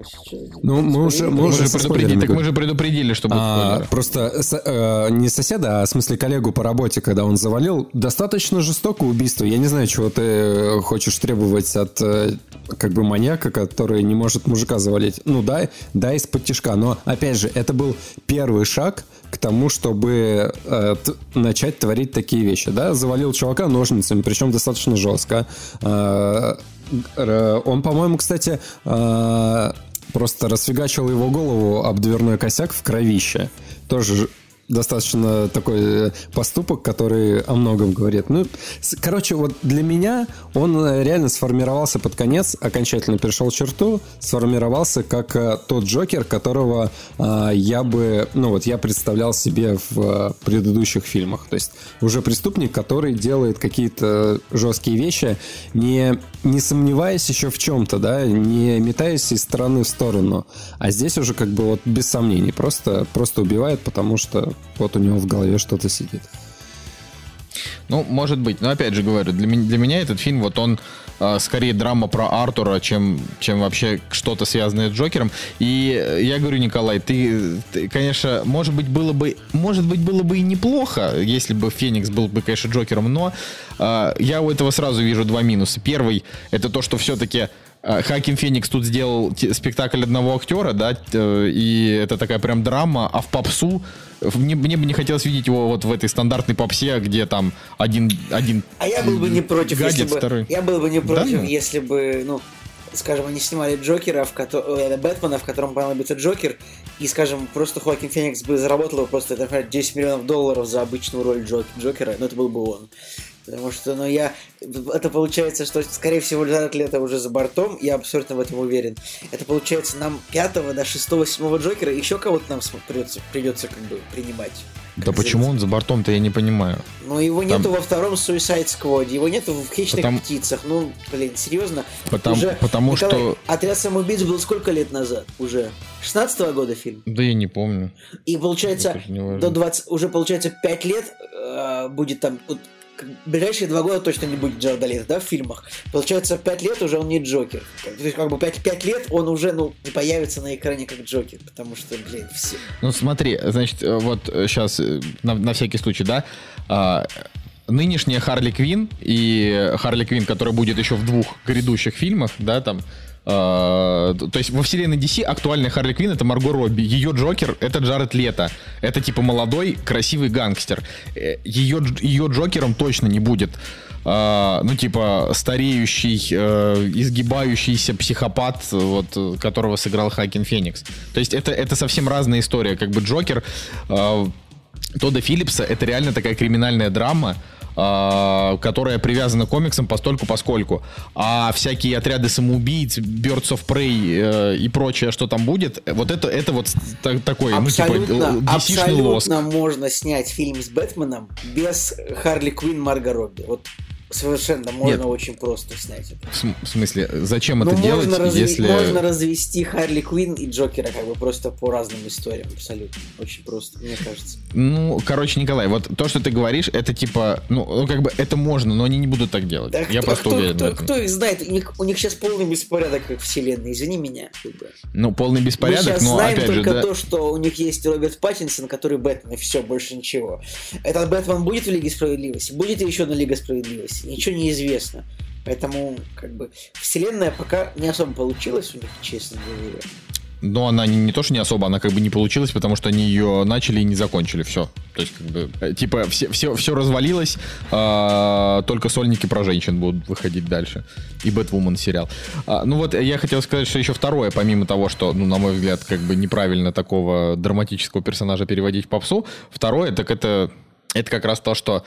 Ну, мы уже- мы уже предупредили, так мы же предупредили, что будет А, просто со- э, не соседа, а в смысле коллегу по работе, когда он завалил, достаточно жестокое убийство. Я не знаю, чего ты хочешь требовать от э, как бы маньяка, который не может мужика завалить. Ну да, да, из-под тяжка. Но опять же, это был первый шаг к тому, чтобы э, начать творить такие вещи. Да, завалил чувака ножницами, причем достаточно жестко. Э, он, по-моему, кстати, э, просто расфигачил его голову об дверной косяк в кровище. Тоже достаточно такой э, поступок, который о многом говорит. Ну, короче, вот для меня он э, реально сформировался под конец, окончательно перешел черту, сформировался как э, тот Джокер, которого э, я бы, ну вот я представлял себе в э, предыдущих фильмах. То есть уже преступник, который делает какие-то жесткие вещи, не, не сомневаясь еще в чем-то, да, не метаясь из стороны в сторону. А здесь уже как бы вот без сомнений, просто, просто убивает, потому что вот у него в голове что-то сидит. Ну, может быть. Но опять же говорю, для, меня- для меня этот фильм, вот он а, скорее драма про Артура, чем, чем вообще что-то связанное с Джокером. И э, я говорю, Николай, ты, ты, конечно, может быть, было бы, может быть, было бы и неплохо, если бы Феникс был бы, конечно, Джокером, но а, я у этого сразу вижу два минуса. Первый, это то, что все-таки Хаким Феникс тут сделал спектакль одного актера, да, т- и это такая прям драма, а в попсу мне, мне бы не хотелось видеть его вот в этой стандартной попсе, где там один, один А я был бы не против, гадит, если бы... второй. Я был бы не Да против, ну? если бы, ну, скажем, они снимали Джокера, в котором, э, Бэтмена, в котором понадобится Джокер, и, скажем, просто Хоакин Феникс бы заработал бы просто, например, 10 миллионов долларов за обычную роль Джок- Джокера, но это был бы он. Потому что, ну, я... Это получается, что, скорее всего, Джаред Лето уже за бортом, я абсолютно в этом уверен. Это получается, нам пятого до шестого, седьмого Джокера еще кого-то нам придется, придется как бы принимать. Да почему он за бортом-то, я не понимаю. Но его Там- нету во втором Suicide Squad, его нету в Хищных Потому- птицах. Ну, блин, серьезно? Потому- потому что- Отряд самоубийц был сколько лет назад уже? 16 года фильм. Да я не помню. И получается, до 20, уже получается 5 лет э, будет там... вот, ближайшие два года точно не будет Джареда Лето, да, в фильмах. Получается, 5 лет уже он не Джокер. То есть, как бы 5, 5 лет он уже, ну, не появится на экране как Джокер. Потому что, блин, все... Ну смотри, значит, э, вот сейчас на, на всякий случай, да, а, нынешняя Харли Квин и Харли Квин, которая будет еще в двух грядущих фильмах, да, там, а, то есть во вселенной DC актуальная Харли Квин это Марго Робби, ее Джокер это Джаред Лето, это типа молодой красивый гангстер, Э, ее дж- ее Джокером точно не будет. а, ну, типа, стареющий, э, изгибающийся психопат, вот, э, которого сыграл Хакин Феникс. То есть это, это совсем разная история. Как бы Джокер э, Тодда Филлипса это реально такая криминальная драма, которая привязана к комиксам постольку поскольку. А всякие отряды самоубийц, Birds of Prey э, и прочее, что там будет, вот это, это вот та- такой, ну, типа, Абсолютно, э, DC-шный лоск. абсолютно можно снять фильм с Бэтменом без Харли Квинн Марго Робби. Вот совершенно можно Нет. очень просто снять это. В в смысле, зачем Ну, это делать, можно, разви- если... можно развести Харли Квинн и Джокера как бы просто по разным историям абсолютно. Очень просто, мне кажется. Ну, короче, Николай, вот то, что ты говоришь, это типа, ну, ну, как бы это можно, но они не будут так делать. Да Я кто, просто кто, уверен кто, кто их знает? У них, у них сейчас полный беспорядок как вселенной, извини меня. как бы. Ну, полный Мы беспорядок, сейчас но знаем опять же, только да. то, что у них есть Роберт Паттинсон, который Бэтмен, и все, больше ничего. Этот Бэтмен будет в Лиге Справедливости? Будет ли еще на Лига Справедливости? Ничего не известно. Поэтому, как бы, вселенная пока не особо получилась у них, честно говоря. Но она не, не то, что не особо, она как бы не получилась, потому что они ее начали и не закончили. Все. То есть, как бы, э, типа, все, все, все развалилось, а, только сольники про женщин будут выходить дальше. И Бэтвумен сериал. А, ну вот, я хотел сказать, что еще второе, помимо того, что, ну, на мой взгляд, как бы неправильно такого драматического персонажа переводить в попсу, второе, так это, это как раз то, что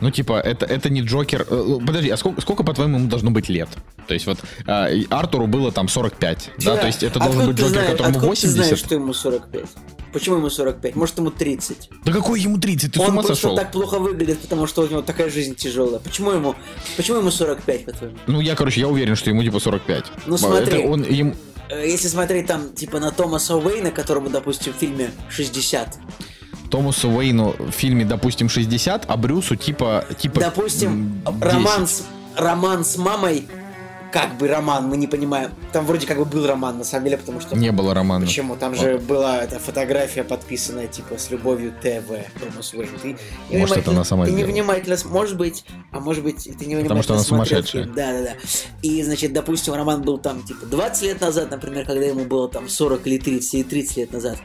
ну, типа, это, это не Джокер. Э, Подожди, а сколько, сколько, по-твоему, ему должно быть лет? То есть, вот а, Артуру было там 45, да? То есть, это должен Откуда быть Джокер, знаешь- которому откуда 80? ты знаешь, что ему 45? Почему ему 45? Может, ему 30? Да какой ему 30? Ты с Он ума просто сошел? так плохо выглядит, потому что у него такая жизнь тяжелая. Почему ему, почему ему 45, по-твоему? Ну, я, короче, я уверен, что ему типа 45. Ну, Это смотри. он им... Э, Если смотреть там, типа, на Томаса Уэйна, которому, допустим, в фильме 60, Томасу Уэйну в фильме, допустим, 60, а Брюсу типа... типа допустим, м, 10. роман с, роман с мамой, как бы роман, мы не понимаем. Там вроде как бы был роман, на самом деле, потому что... Не было романа. Почему? Там же была эта фотография, подписанная типа с любовью ТВ. Томас Уэйн. Ты Может, это она сама ты невнимательно, может быть, а может быть, ты невнимательно Потому что она смотрел сумасшедшая. фильм. Да, да, да. И, значит, допустим, роман был там типа 20 лет назад, например, когда ему было там 40 или 30 или 30 лет назад.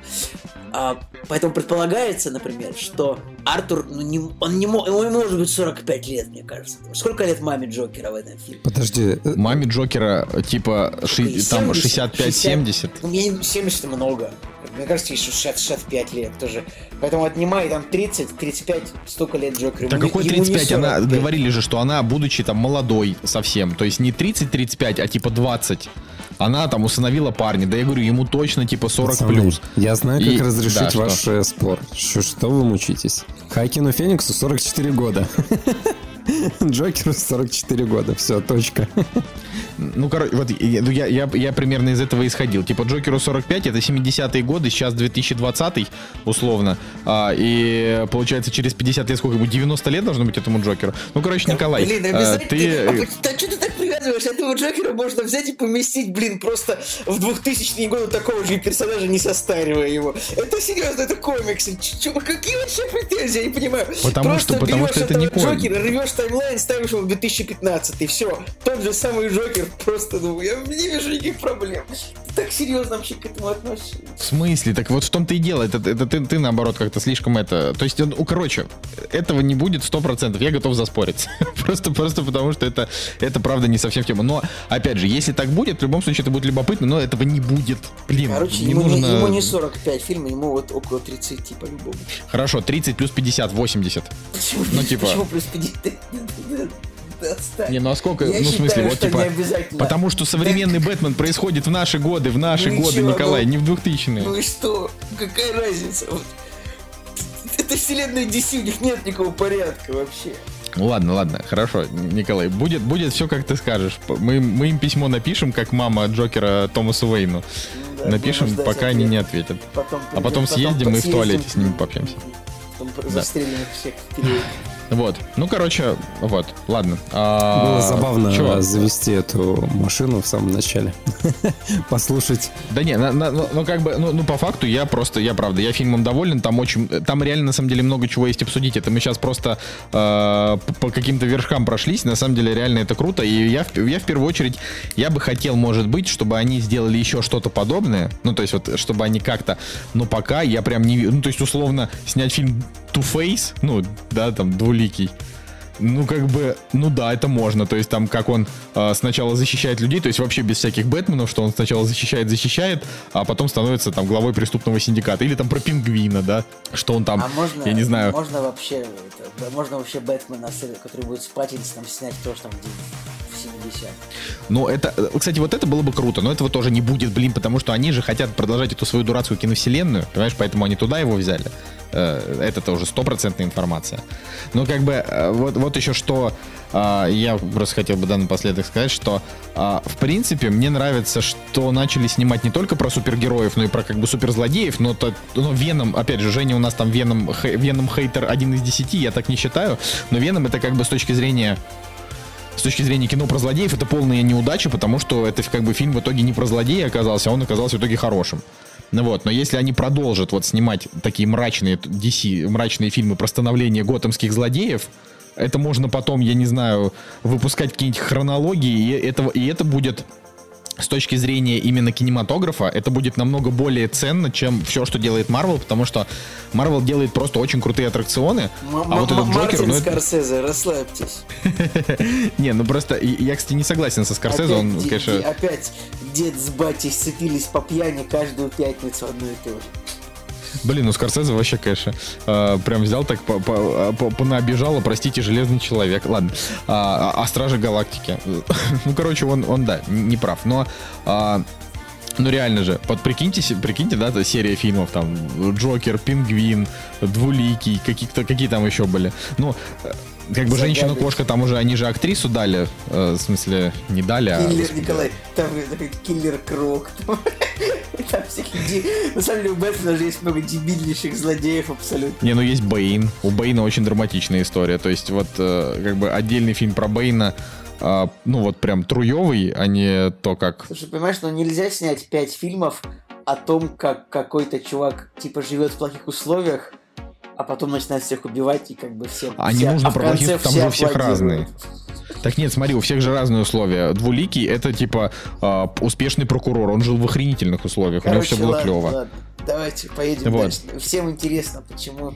А, поэтому предполагается, например, что Артур, ну, не, он не мо- ему может быть 45 лет, мне кажется. Сколько лет маме Джокера в этом фильме? Подожди, э, Маме Джокера типа ши- И там 70, 65-70. Ну, мне не- 70 много. Мне кажется, еще 60-65 лет тоже. Поэтому отнимай там 30-35, столько лет Джокеру. Да какой ему не 35? Она 45. говорили же, что она, будучи там молодой совсем, то есть не 30-35, а типа 20. Она там усыновила парня. Да я говорю, ему точно типа 40 пацаны, плюс. Я знаю, как И- разрешить да, что? ваш э, спор. Что, что вы мучитесь? Хакину Фениксу 44 года. Джокеру 44 года, все, точка. Ну, короче, вот ну, я, я, я примерно из этого исходил. Типа Джокеру 45, это 70-е годы, сейчас 2020 условно. А, и получается через 50 лет, сколько ему, 90 лет должно быть этому Джокеру. Ну, короче, Николай, Блин, а, обязательно. ты... А, да что ты так привязываешь? Этого Джокера можно взять и поместить, блин, просто в 2000-е годы такого же персонажа, не состаривая его. Это серьезно, это комиксы. Ч- какие вообще претензии? Я не понимаю. Потому просто что, потому что это не комикс. Джокера, рвешь таймлайн, ставишь его в 2015, и все. Тот же самый Джокер, просто, ну, я не вижу никаких проблем. Ты так серьезно вообще к этому относишься? В смысле? Так вот в том-то и дело. Это, это ты, ты, наоборот, как-то слишком это... То есть, ну, короче, этого не будет 100%. Я готов заспорить. просто, просто потому, что это, это правда не совсем в тему. Но, опять же, если так будет, в любом случае это будет любопытно, но этого не будет. Блин, Короче, не ему, нужно... не, ему не 45 фильм, ему вот около 30 по-любому. Хорошо, 30 плюс 50, 80. Почему, Ну, типа- почему плюс 50? Отстань. Не, ну а сколько, Я ну в смысле, считаю, вот типа, потому что современный Бэтмен происходит в наши годы, в наши Ну и годы, чё, Николай, ну- не в 2000-е. Ну и что? Какая разница? Вот. Это вселенная DC, у них нет никакого порядка вообще. Ну ладно, ладно, хорошо, Николай, будет, будет все, как ты скажешь. Мы, мы им письмо напишем, как мама Джокера Томасу Уэйну. Да, напишем, ждать пока они не ответят. Потом А потом придем, съездим и в съездим, туалете с ними пообщаемся. Потом застрелим их всех в. Вот. Ну, короче, вот. Ладно. А, Было забавно чё? завести эту машину в самом начале. Послушать. Да не, на- на- ну, ну, как бы, ну, ну, по факту я просто, я правда, я фильмом доволен, там очень, там реально, на самом деле, много чего есть обсудить, это мы сейчас просто э, по- каким-то вершкам прошлись, на самом деле, реально это круто, и я, я в первую очередь, я бы хотел, может быть, чтобы они сделали еще что-то подобное, ну, то есть вот, чтобы они как-то, но пока я прям не ну, то есть, условно, снять фильм Two Face, ну, да, там, двуликий, ну, как бы, ну да, это можно. То есть там, как он э, сначала защищает людей, то есть вообще без всяких Бэтменов, что он сначала защищает, защищает, а потом становится там главой преступного синдиката. Или там про пингвина, да, что он там, А можно, я не знаю, можно вообще, это, можно вообще Бэтмена, который будет с Паттинсоном, снять тоже там где 70 Ну, это, э, кстати, вот это было бы круто, но этого тоже не будет, блин, потому что они же хотят продолжать эту свою дурацкую киновселенную, понимаешь, поэтому они туда его взяли. Э, Это-то уже стопроцентная информация. Но как бы э, вот, вот еще что я просто хотел бы да, напоследок сказать, что в принципе мне нравится, что начали снимать не только про супергероев, но и про как бы суперзлодеев, но, то, но Веном, опять же, Женя у нас там Веном, Веном хейтер один из десяти, я так не считаю, но Веном это как бы с точки зрения с точки зрения кино про злодеев это полная неудача, потому что это как бы фильм в итоге не про злодея оказался, а он оказался в итоге хорошим. Ну вот, но если они продолжат вот снимать такие мрачные DC, мрачные фильмы про становление готэмских злодеев, это можно потом, я не знаю, выпускать какие-нибудь хронологии, и, этого, и это будет с точки зрения именно кинематографа, это будет намного более ценно, чем все, что делает Марвел, потому что Марвел делает просто очень крутые аттракционы, а вот этот Джокер, Мартин ну это... Скорсезе, расслабьтесь. Не, ну просто я, кстати, не согласен со Скорсезе, он, конечно... опять дед с батей сцепились по пьяни каждую пятницу одно и то же. Блин, ну Скорсезе вообще, конечно, э, прям взял так, по, по, а, простите, Железный Человек. Ладно. А, а, а Стражи Галактики. ну, короче, он, он, да, не прав. Но... а, ну реально же, вот прикиньте, прикиньте, да, серия фильмов, там, Джокер, Пингвин, Двуликий, какие-то, какие там еще были. Ну, э, как бы женщину-кошка, там уже они же актрису дали, э, в смысле, не дали, а... Киллер Николай, там киллер Крок. Там, всяких ди- На самом деле у Бэтмена же есть много дебильнейших злодеев абсолютно. Не, ну есть Бэйн. У Бэйна очень драматичная история. То есть вот э, как бы отдельный фильм про Бэйна, а, ну вот прям труевый, а не то, как... Слушай, понимаешь, ну нельзя снять пять фильмов о том, как какой-то чувак типа живет в плохих условиях, а потом начинает всех убивать и как бы все. А не нужно в про конце плохих, там все же у всех разные. Так нет, смотри, у всех же разные условия. Двуликий это типа а, успешный прокурор, он жил в охренительных условиях, у него Короче, все было ладно, клево. ладно. Давайте поедем Вот. дальше. Всем интересно, почему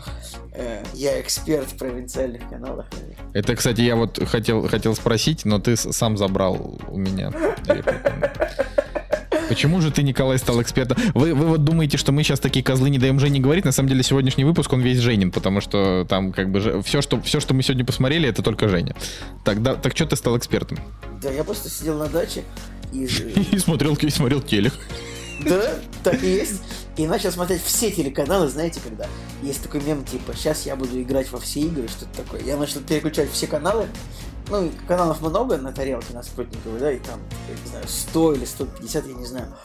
э, я эксперт в провинциальных каналах. Это, кстати, я вот хотел, хотел спросить, но ты сам забрал у меня. Почему же ты, Николай, стал экспертом? Вы, вы вот думаете, что мы сейчас такие козлы не даем Жене говорить? На самом деле сегодняшний выпуск, он весь Женин, потому что там как бы все, что, все, что мы сегодня посмотрели, это только Женя. Так, да, так что ты стал экспертом? Да, я просто сидел на даче и... И смотрел, и смотрел телек. Да, так и есть. И начал смотреть все телеканалы, знаете, когда есть такой мем, типа, сейчас я буду играть во все игры, что-то такое. Я начал переключать все каналы, ну, каналов много на тарелке, на спутниковой, да, и там, я не знаю, 100 или 150, я не знаю.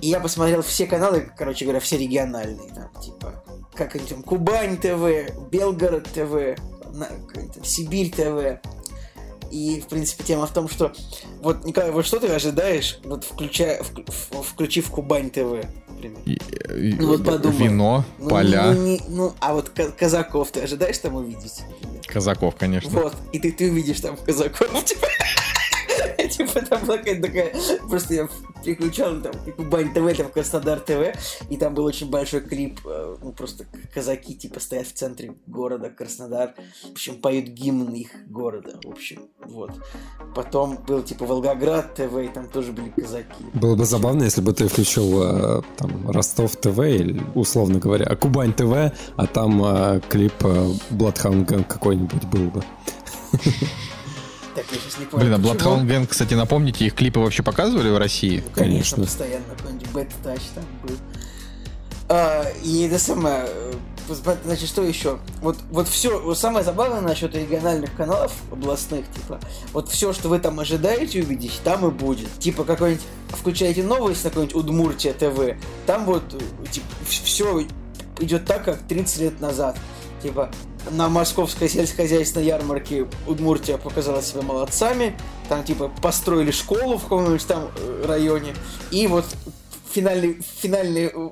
И я посмотрел все каналы, короче говоря, все региональные, там, типа, как они там, Кубань ТВ, Белгород ТВ, на, там, Сибирь ТВ. И, в принципе, тема в том, что вот, Николай, вот что ты ожидаешь, вот включая, в, в, включив Кубань ТВ, например? И- и- Ну вот подумай. Вино, Ну, поля, Ну, не- ну, а вот ка- казаков ты ожидаешь там увидеть? например? казаков, конечно. Вот, и ты, ты увидишь там казаков, типа, типа там была какая-то такая, просто я переключал там Кубань ТВ, там Краснодар ТВ, и там был очень большой клип, э, ну просто казаки типа стоят в центре города Краснодар, в общем, поют гимн их города, в общем, вот. Потом был типа Волгоград ТВ, и там тоже были казаки. Было бы забавно, если бы ты включил э, там Ростов ТВ, или, условно говоря, Кубань ТВ, а там э, клип Gang какой-нибудь был бы. Так, я сейчас не помню. Блин, а. Bloodhound Gang, кстати, напомните, их клипы вообще показывали в России? Ну, конечно, Конечно. постоянно какой-нибудь Bad Touch там был. А, и это самое... э, Значит, что еще? Вот, вот все, вот самое забавное насчет региональных каналов областных, типа, вот все, что вы там ожидаете увидеть, там и будет. Типа, какой-нибудь, включаете новость на какой-нибудь Удмуртия ТВ, там вот, э, типа, все идет так, как 30 лет назад. Типа, на московской сельскохозяйственной ярмарке Удмуртия показала себя молодцами, там, типа, построили школу в каком-нибудь там э, районе, и вот финальный, финальный, э,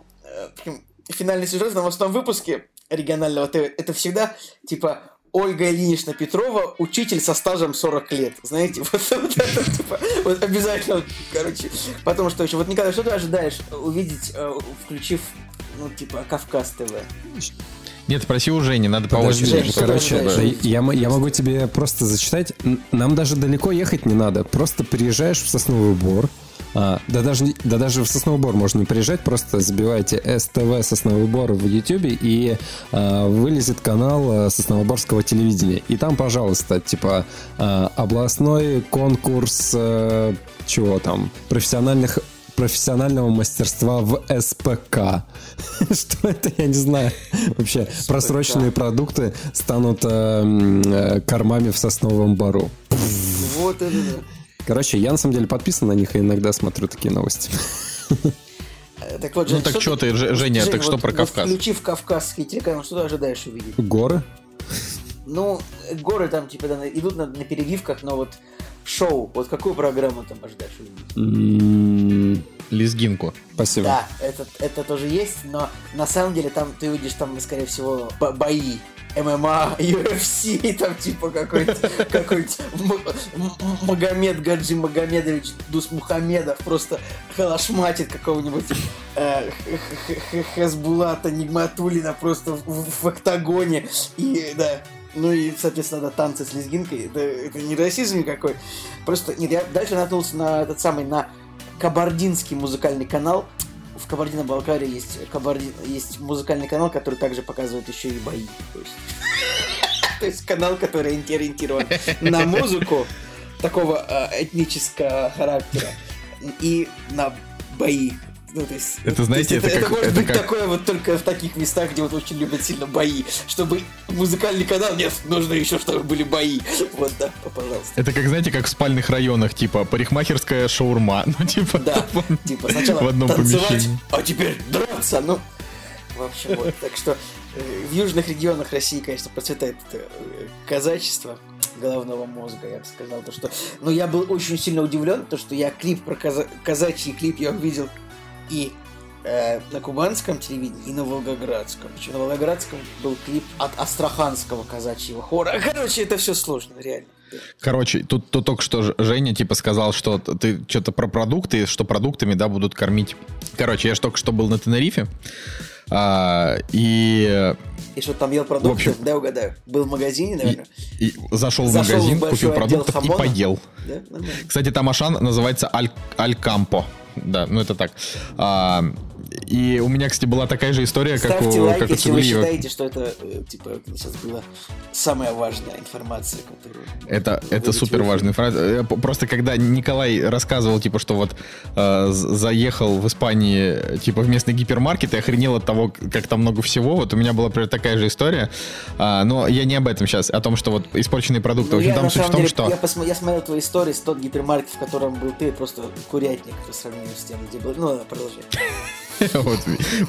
финальный сюжет в новостном выпуске регионального ТВ, это всегда, типа, Ольга Ильинична Петрова, учитель со стажем 40 лет. Знаете, вот, вот это, типа, вот обязательно, короче. Потом что еще? Вот, Николай, что ты ожидаешь увидеть, э, включив, ну, типа, Кавказ ТВ? Нет, спроси у Жени, надо по очереди. Короче, да, я, я могу тебе просто зачитать. Нам даже далеко ехать не надо. Просто приезжаешь в Сосновый Бор. А, да, даже, да даже в Сосновый Бор можно не приезжать, просто забивайте СТВ Сосновый Бор в Ютубе и а, вылезет канал а, Сосновоборского телевидения. И там, пожалуйста, типа а, областной конкурс а, чего там, профессиональных профессионального мастерства в СПК. Что это, я не знаю. Вообще, просроченные продукты станут э, м, э, кормами в сосновом бару. Вот это да. Короче, я на самом деле подписан на них и иногда смотрю такие новости. Э, Так вот, Ну Жень, так что ты, вот, Женя, Жень, так что вот- про вот Кавказ? Включив кавказский телеканал, что ты ожидаешь увидеть? Горы? Ну, горы там, типа, да, идут на, на перебивках, но вот шоу, вот какую программу там ожидаешь увидеть? Лезгинку. Спасибо. Да, это, это тоже есть, но на самом деле там ты увидишь там, скорее всего, бо- бои. ММА, UFC, там типа какой-нибудь М- Магомед Гаджи Магомедович Дус Мухамедов просто халашматит какого-нибудь э, Хазбулата Нигматулина просто в, в октагоне. И да, ну и, соответственно, да, танцы с лезгинкой. Это, это не расизм никакой. Просто, нет, я дальше наткнулся на этот самый, на кабардинский музыкальный канал. В Кабардино-Балкарии есть, кабарди... есть музыкальный канал, который также показывает еще и бои. То есть, то есть канал, который ориентирован на музыку такого э, этнического характера и на бои. Ну, то есть, Это, знаете, то есть это как- может это быть как- такое вот только в таких местах, где вот очень любят сильно бои. Чтобы музыкальный канал, нет, нужно еще, чтобы были бои. Вот, да, пожалуйста. Это как, знаете, как в спальных районах, типа парикмахерская шаурма. Ну, типа, Да, типа сначала в одном танцевать, помещении. а теперь драться. Ну, в общем, вот. Так что э, в южных регионах России, конечно, процветает это э, казачество головного мозга, я бы сказал. То, что... Но я был очень сильно удивлен, то, что я клип про каза- казачий клип я увидел и э, на кубанском телевидении, и на волгоградском. Причем на волгоградском был клип от астраханского казачьего хора. Короче, это все сложно, реально. Короче, тут, тут только что Женя типа сказал, что ты что-то про продукты, что продуктами, да, будут кормить. Короче, я же только что был на Тенерифе. А, и, И что там ел продукты? В общем- да, угадаю. Был в магазине, и- наверное. и зашел в Зашел в магазин, большой купил продуктов и хамона. поел. Да, нормально. Кстати, там Ашан называется Аль, Аль Кампо. Да, ну это так. А, и у меня, кстати, была такая же история, как Ставьте у, лайк, как у если вы считаете, что это, э, типа, сейчас была самая важная информация, которую... Это, это супер важная фраза. Э, Просто когда Николай рассказывал, типа, что вот э, заехал в Испании, типа, в местный гипермаркет и охренел от того, как там много всего. Вот у меня была, например, такая же история. А, но я не об этом сейчас, о том, что вот испорченные продукты. Ну, в общем, я, там суть в том, деле, что... Я, посмо- я смотрел твои истории с тот гипермаркет, в котором был ты, просто курятник по сравнению с тем, где был... Ну, продолжай. Вот,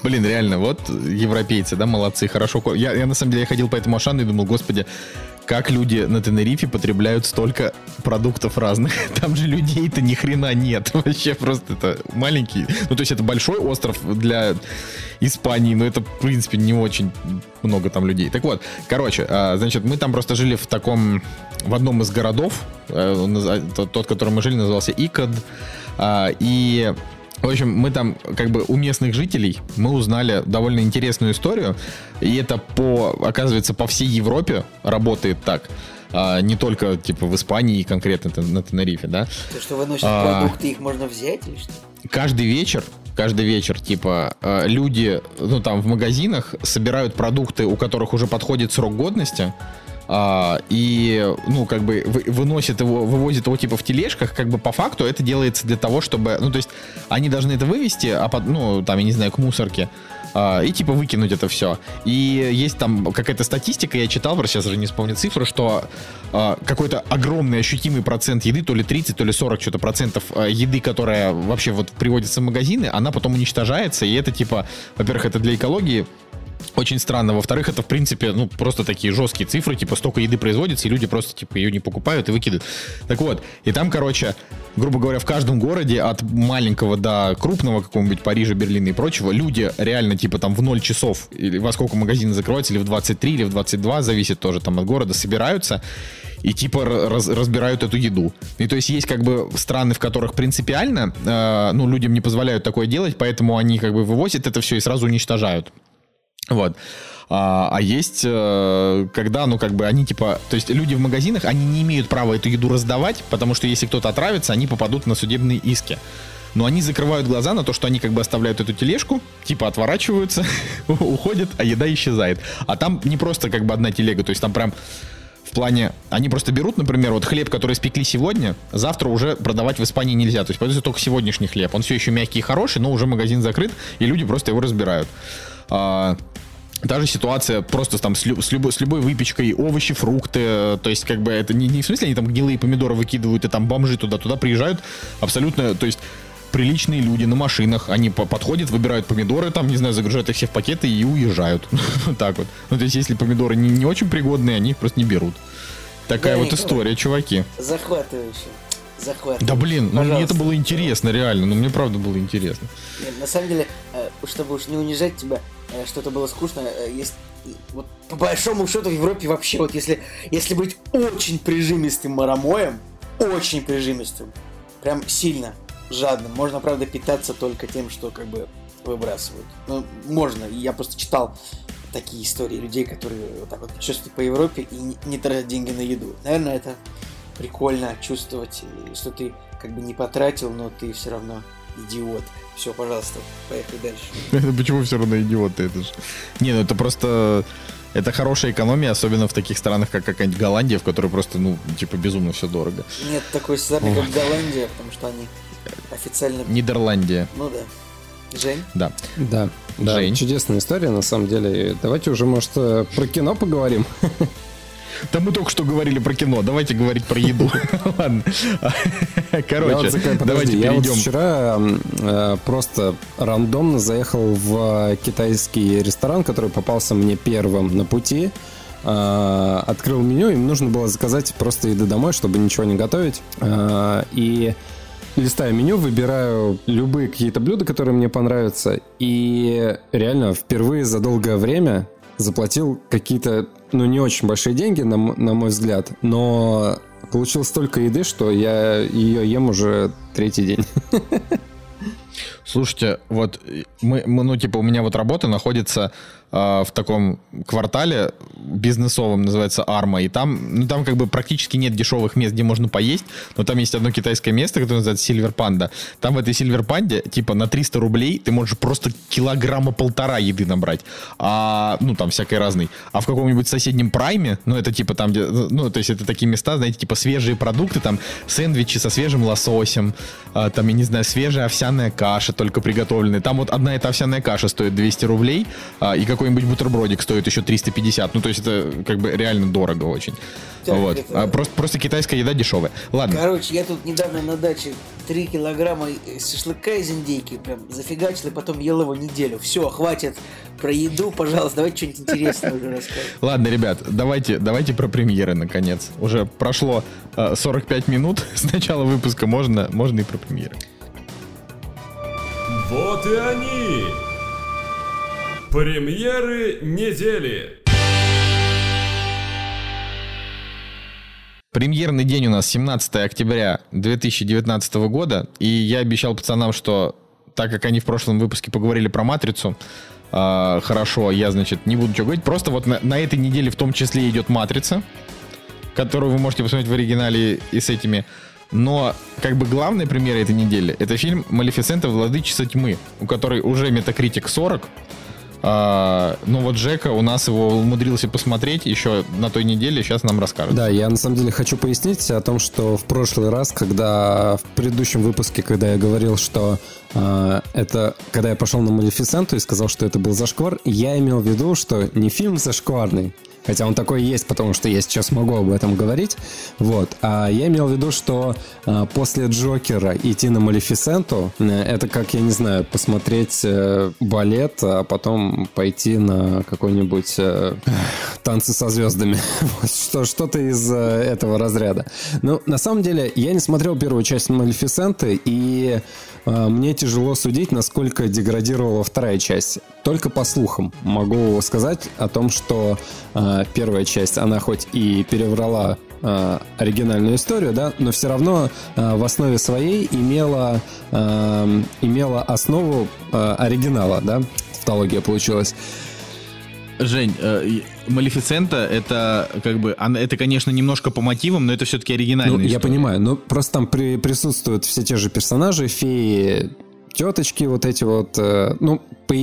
блин, реально, вот европейцы, да, молодцы, хорошо. Я, я на самом деле я ходил по этому Ашану и думал, господи, как люди на Тенерифе потребляют столько продуктов разных. Там же людей-то ни хрена нет. Вообще просто это маленький. Ну, то есть это большой остров для Испании, но это, в принципе, не очень много там людей. Так вот, короче, а, значит, мы там просто жили в таком, в одном из городов, э, тот, тот, в котором мы жили, назывался Икад, А, и в общем, мы там, как бы у местных жителей, мы узнали довольно интересную историю. И это по, оказывается, по всей Европе работает так. А, не только, типа, в Испании конкретно на Тенерифе, да. То, что выносят А. продукты, их можно взять или что? Каждый вечер, каждый вечер, типа, э, люди, ну, там, в магазинах собирают продукты, у которых уже подходит срок годности, а, и, ну, как бы вы- выносят его, вывозят его, типа, в тележках, как бы по факту это делается для того, чтобы, ну, то есть они должны это вывести, а, под- ну, там, я не знаю, к мусорке, а, и, типа, выкинуть это все. И есть там какая-то статистика, я читал, просто сейчас уже не вспомню цифры, что а, какой-то огромный ощутимый процент еды, то ли 30, то ли 40 что-то процентов а, еды, которая вообще вот приводится в магазины, она потом уничтожается, и это, типа, во-первых, это для экологии, очень странно. Во-вторых, это, в принципе, ну, просто такие жесткие цифры, типа, столько еды производится, и люди просто, типа, ее не покупают и выкидывают. Так вот, и там, короче, грубо говоря, в каждом городе, от маленького до крупного, какого-нибудь Парижа, Берлина и прочего, люди реально, типа, там в 0 часов, или во сколько магазины закроются, или в 23, или в 22, зависит тоже там от города, собираются, и типа раз- разбирают эту еду. И то есть есть как бы страны, в которых принципиально, э, ну, людям не позволяют такое делать, поэтому они как бы вывозят это все и сразу уничтожают. Вот. А, а есть, э, когда, ну, как бы они типа, то есть люди в магазинах, они не имеют права эту еду раздавать, потому что если кто-то отравится, они попадут на судебные иски. Но они закрывают глаза на то, что они как бы оставляют эту тележку, типа отворачиваются, уходят, а еда исчезает. А там не просто как бы одна телега, то есть там прям в плане, они просто берут, например, вот хлеб, который испекли сегодня, завтра уже продавать в Испании нельзя. То есть продается только сегодняшний хлеб. Он все еще мягкий и хороший, но уже магазин закрыт, и люди просто его разбирают. А, Та же ситуация просто там с, лю- с любой, с любой выпечкой, овощи, фрукты, э, то есть как бы это не, не в смысле они там гнилые помидоры выкидывают и там бомжи туда, туда приезжают абсолютно, то есть приличные люди на машинах, они по- подходят, выбирают помидоры, там, не знаю, загружают их все в пакеты и уезжают. Так вот. Ну, то есть, если помидоры не, не очень пригодные, они их просто не берут. Такая Да, вот история, чуваки. Захватывающе. Захватывающе. Да блин, ну мне это было интересно, реально. Ну мне правда было интересно. Нет, на самом деле, э, чтобы уж не унижать тебя, что это было скучно, э, есть и вот по большому счету в Европе вообще вот если если быть очень прижимистым марамоем, очень прижимистым, прям сильно жадным, можно правда питаться только тем, что как бы выбрасывают. Ну можно, я просто читал такие истории людей, которые вот так вот путешествуют по Европе и не, не тратят деньги на еду. Наверное, это прикольно чувствовать, что ты как бы не потратил, но ты все равно идиот. Все, пожалуйста, поехали дальше. Почему все равно идиоты? Это же... Не, ну это просто... Это хорошая экономия, особенно в таких странах, как какая-нибудь Голландия, в которой просто, ну, типа, безумно все дорого. Нет такой страны, как Голландия, потому что они официально... Нидерландия, Ну да. Жень? да. Да, да, Жень? чудесная история, на самом деле. Давайте уже, может, э, про кино поговорим. Да мы только что говорили про кино, давайте говорить про еду. Ладно. Я Короче, давайте я вот перейдем. вчера м, э, просто рандомно заехал в э, китайский ресторан, который попался мне первым на пути. Э, открыл меню, им нужно было заказать просто еды домой, чтобы ничего не готовить. И листаю меню, выбираю любые какие-то блюда, которые мне понравятся. И реально впервые за долгое время заплатил какие-то, ну, не очень большие деньги, на, на мой взгляд, но получил столько еды, что я ее ем уже третий день. Слушайте, вот мы, мы, ну, типа, у меня вот работа находится э, в таком квартале бизнесовом, называется Арма, и там, ну, там как бы практически нет дешевых мест, где можно поесть, но там есть одно китайское место, которое называется Silver Panda. Там в этой Silver Панде, типа, на 300 рублей ты можешь просто килограмма полтора еды набрать, а, ну, там всякой разной. А в каком-нибудь соседнем Прайме, ну, это типа там, где, ну, то есть это такие места, знаете, типа свежие продукты, там сэндвичи со свежим лососем, а, там, я не знаю, свежая овсяная каша, только приготовленная. Там вот одна эта овсяная каша стоит 200 рублей, а, и какой-нибудь бутербродик стоит еще 350. Ну, то есть это как бы реально дорого очень. Так, вот. Это... А просто, просто китайская еда дешевая. Ладно. Короче, я тут недавно на даче 3 килограмма шашлыка из индейки прям зафигачил, и потом ел его неделю. Все, хватит про еду, пожалуйста, давайте что-нибудь интересное уже расскажем. Ладно, ребят, давайте, давайте про премьеры, наконец. Уже прошло э, 45 минут с начала выпуска, можно, можно и про премьеры. Вот и они! Премьеры недели! Премьерный день у нас 17 октября 2019 года, и я обещал пацанам, что так как они в прошлом выпуске поговорили про «Матрицу», э, хорошо, я, значит, не буду ничего говорить, просто вот на, на этой неделе в том числе идет «Матрица», которую вы можете посмотреть в оригинале и с этими. Но как бы главная премьера этой недели это фильм «Малефисента. Владычица тьмы», у которой уже метакритик 40, а, ну вот Джека у нас его умудрился посмотреть еще на той неделе, сейчас нам расскажет. Да, я на самом деле хочу пояснить о том, что в прошлый раз, когда в предыдущем выпуске, когда я говорил, что э, это, когда я пошел на Малефисенту и сказал, что это был зашквар, я имел в виду, что не фильм зашкварный, Хотя он такой есть, потому что я сейчас могу об этом говорить. Вот. А я имел в виду, что а, после Джокера идти на Малефисенту, это как, я не знаю, посмотреть э, балет, а потом пойти на какой-нибудь э, танцы со звездами. что, что-то из э, этого разряда. Ну, на самом деле, я не смотрел первую часть Малефисенты, и мне тяжело судить, насколько деградировала вторая часть. Только по слухам могу сказать о том, что э, первая часть, она хоть и переврала э, оригинальную историю, да, но все равно в основе своей имела, имела основу оригинала, да, тавтология получилась. Жень, э, Малефисента это как бы, она, это, конечно, немножко по мотивам, но это все-таки оригинальная ну, история. Я понимаю, но просто там при, присутствуют все те же персонажи, феи, теточки вот эти вот, э, ну, по,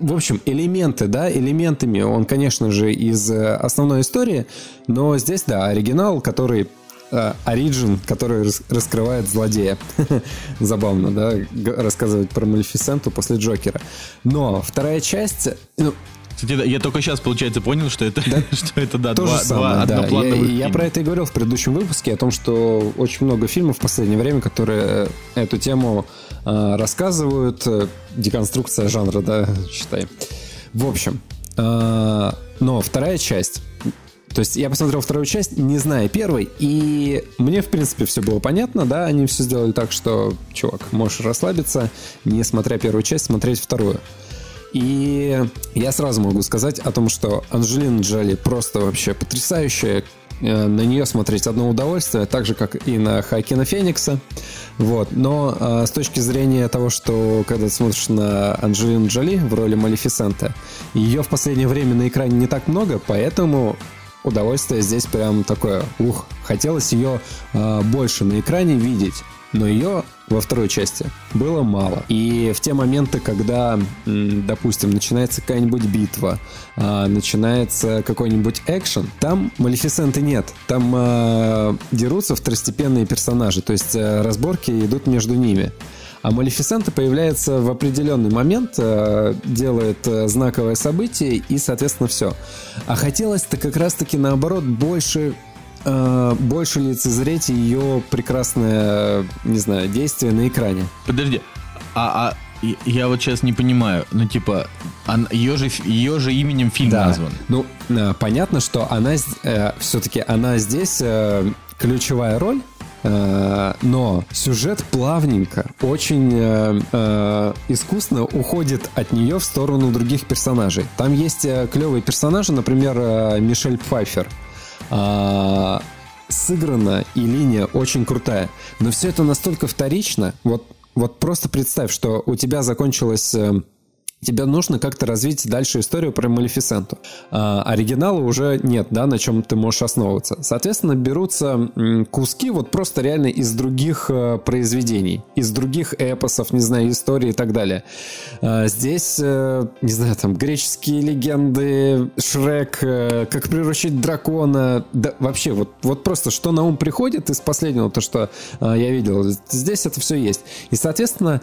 в общем, элементы, да, элементами он, конечно же, из э, основной истории, но здесь, да, оригинал, который Оригин, uh, который рас, раскрывает злодея. Забавно, да, рассказывать про Малефисенту после Джокера. Но вторая часть, ну, кстати, я только сейчас, получается, понял, что это, да? что это да, То два, же самое, два да. Я, я про это и говорил в предыдущем выпуске, о том, что очень много фильмов в последнее время, которые эту тему э, рассказывают. Деконструкция жанра, да, считай. В общем, э, но вторая часть то есть я посмотрел вторую часть, не зная первой, и мне, в принципе, все было понятно, да, они все сделали так, что, чувак, можешь расслабиться, не смотря первую часть, смотреть вторую. И я сразу могу сказать о том, что Анджелина Джоли просто вообще потрясающая. Э, на нее смотреть одно удовольствие, так же, как и на Хакина Феникса. Вот. Но а, с точки зрения того, что когда ты смотришь на Анджелину Джоли в роли Малефисента, ее в последнее время на экране не так много, поэтому удовольствие здесь прям такое, ух, хотелось ее а, больше на экране видеть но ее во второй части было мало. И в те моменты, когда, допустим, начинается какая-нибудь битва, а, начинается какой-нибудь экшен, там Малефисенты нет. Там э, дерутся второстепенные персонажи, то есть э, разборки идут между ними. А Малефисента появляется в определенный момент, делает знаковое событие и, соответственно, все. А хотелось-то как раз-таки наоборот больше э, больше лицезреть ее прекрасное, не знаю, действие на экране. Подожди, а, а я вот сейчас не понимаю, ну типа, он, ее, же, ее же именем фильм да. назван. Ну, э, понятно, что она э, все-таки она здесь э, ключевая роль, э, но сюжет плавненько, очень э, э, искусно уходит от нее в сторону других персонажей. Там есть э, клевые персонажи, например, Мишель Пфайфер а, сыграна и линия очень крутая. Но все это настолько вторично. Вот, вот просто представь, что у тебя закончилась э, тебе нужно как-то развить дальше историю про Малефисенту. А, оригинала уже нет, да, на чем ты можешь основываться. Соответственно, берутся куски вот просто реально из других э, произведений, из других эпосов, не знаю, истории и так далее. А, здесь, э, не знаю, там, греческие легенды, Шрек, э, как приручить дракона, да вообще вот, вот просто что на ум приходит из последнего, то, что я видел, здесь это все есть. И, соответственно,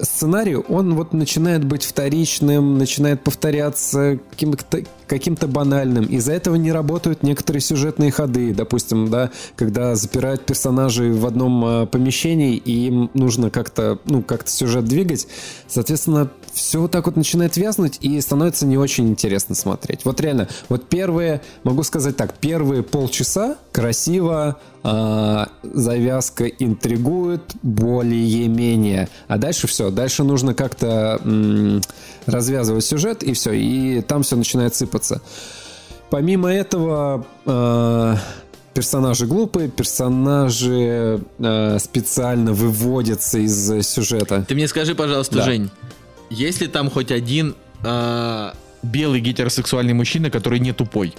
сценарий, он вот начинает быть вторичным, начинает повторяться каким-то каким-то банальным. Из-за этого не работают некоторые сюжетные ходы. Допустим, да, когда запирают персонажей в одном э, помещении, и им нужно как-то, ну, как-то сюжет двигать. Соответственно, все вот так вот начинает вязнуть, и становится не очень интересно смотреть. Вот реально, вот первые, могу сказать так, первые полчаса красиво, завязка интригует более-менее. А дальше все. Дальше нужно как-то м- развязывать сюжет, и все. И там все начинает сыпаться. Помимо этого, э, персонажи глупые, персонажи э, специально выводятся из сюжета. Ты мне скажи, пожалуйста, да. Жень, есть ли там хоть один э, белый гетеросексуальный мужчина, который не тупой?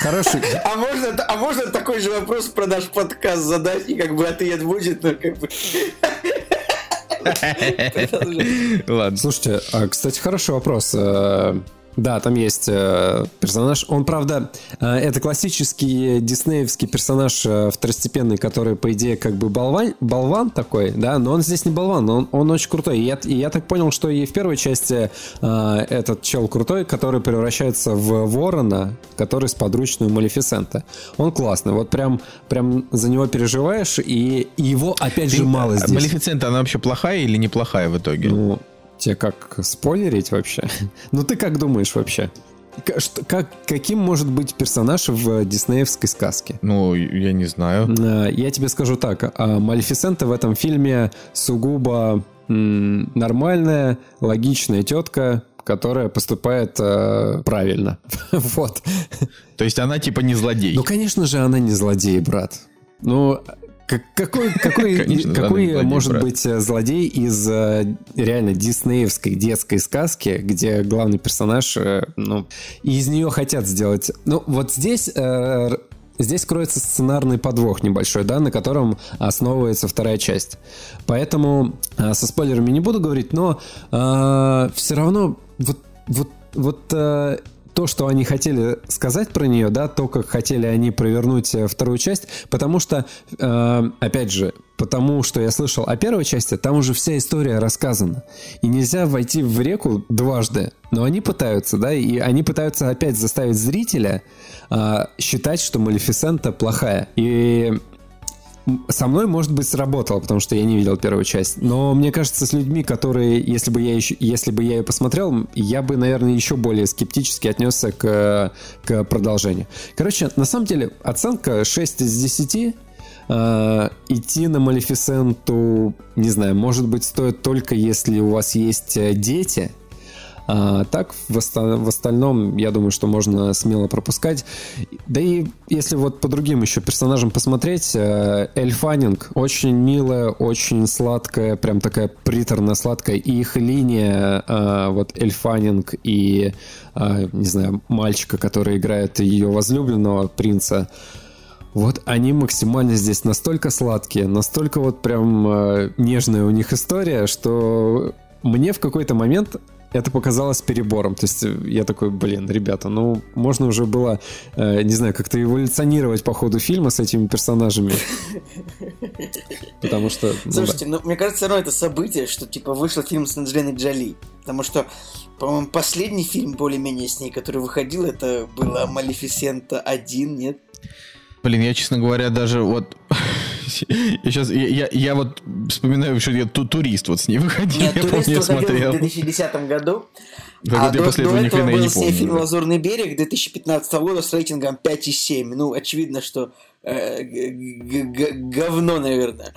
Хороший. А можно, а можно такой же вопрос про наш подкаст задать, и как бы ответ будет, но как бы... Ладно. Слушайте, а, кстати, хороший вопрос. Да, там есть э, персонаж. Он, правда, э, это классический диснеевский персонаж э, второстепенный, который, по идее, как бы болван, болван такой, да, но он здесь не болван, он, он очень крутой. И я, и я так понял, что и в первой части э, этот чел крутой, который превращается в ворона, который с подручную Малефисента. Он классный, вот прям, прям за него переживаешь, и, и его, опять Ты, же, мало здесь. Малефисента, она вообще плохая или неплохая в итоге? Ну, Тебе как спойлерить вообще? ну ты как думаешь вообще? Как, каким может быть персонаж в диснеевской сказке? Ну, я не знаю. А, я тебе скажу так. А, Малефисента в этом фильме сугубо нормальная, логичная тетка, которая поступает э, правильно. вот. То есть она типа не злодей? Ну, конечно же, она не злодей, брат. Ну, какой какой, Конечно, какой может брат. быть э, злодей из э, реально диснеевской детской сказки, где главный персонаж, э, ну, из нее хотят сделать... Ну, вот здесь... Здесь кроется сценарный подвох небольшой, да, на котором основывается вторая часть. Поэтому со спойлерами не буду говорить, но э, все равно вот, вот, вот э, то, что они хотели сказать про нее, да, то, как хотели они провернуть э, вторую часть, потому что, э, опять же, потому что я слышал о первой части, там уже вся история рассказана. И нельзя войти в реку дважды. Но они пытаются, да, и они пытаются опять заставить зрителя э, считать, что Малефисента плохая. И со мной, может быть, сработало, потому что я не видел первую часть. Но мне кажется, с людьми, которые, если бы я еще, если бы я ее посмотрел, я бы, наверное, еще более скептически отнесся к, к продолжению. Короче, на самом деле, оценка 6 из 10. Uh, идти на Малефисенту, не знаю, может быть, стоит только если у вас есть э, дети, а так, в, оста- в остальном, я думаю, что можно смело пропускать. Да и если вот по другим еще персонажам посмотреть, э, Эль Фаннинг очень милая, очень сладкая, прям такая приторно-сладкая. И их линия, э, вот Эль Фаннинг и, э, не знаю, мальчика, который играет ее возлюбленного принца, вот они максимально здесь настолько сладкие, настолько вот прям э, нежная у них история, что мне в какой-то момент это показалось перебором. То есть э, я такой, блин, ребята, ну можно уже было, э, не знаю, как-то эволюционировать по ходу фильма с этими персонажами. Потому что... Ну, Слушайте, да. ну мне кажется, все равно это событие, что типа вышел фильм с Анджелиной Джоли. Потому что, по-моему, последний фильм более-менее с ней, который выходил, это было Малефисента 1, нет? Блин, я, честно говоря, даже вот я сейчас, я, я, я вот вспоминаю, что я ту, турист вот с ней выходил. Нет, я турист помню, выходил смотрел. в 2010 году. Так а вот я до, после до этого был не ней фильм помню. «Лазурный берег» 2015 года с рейтингом 5,7. Ну, очевидно, что говно, наверное.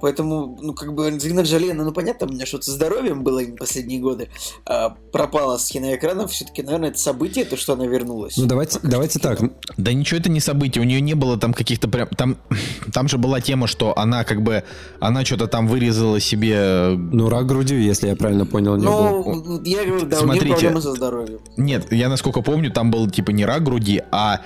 Поэтому, ну, как бы, Анджелина Джоли, она, ну, понятно, у меня что-то со здоровьем было последние годы. а, пропала с киноэкранов. Все-таки, наверное, это событие, то, что она вернулась. Ну давайте, давайте так. Да ничего это не событие, у нее не было там каких-то прям... Там, там же была тема, что она как бы... Она что-то там вырезала себе... э, Ну, рак груди, если я правильно понял. Ну, я говорю, да, у Смотрите. нее проблемы со здоровьем. Нет, я насколько помню, там был типа не рак груди, а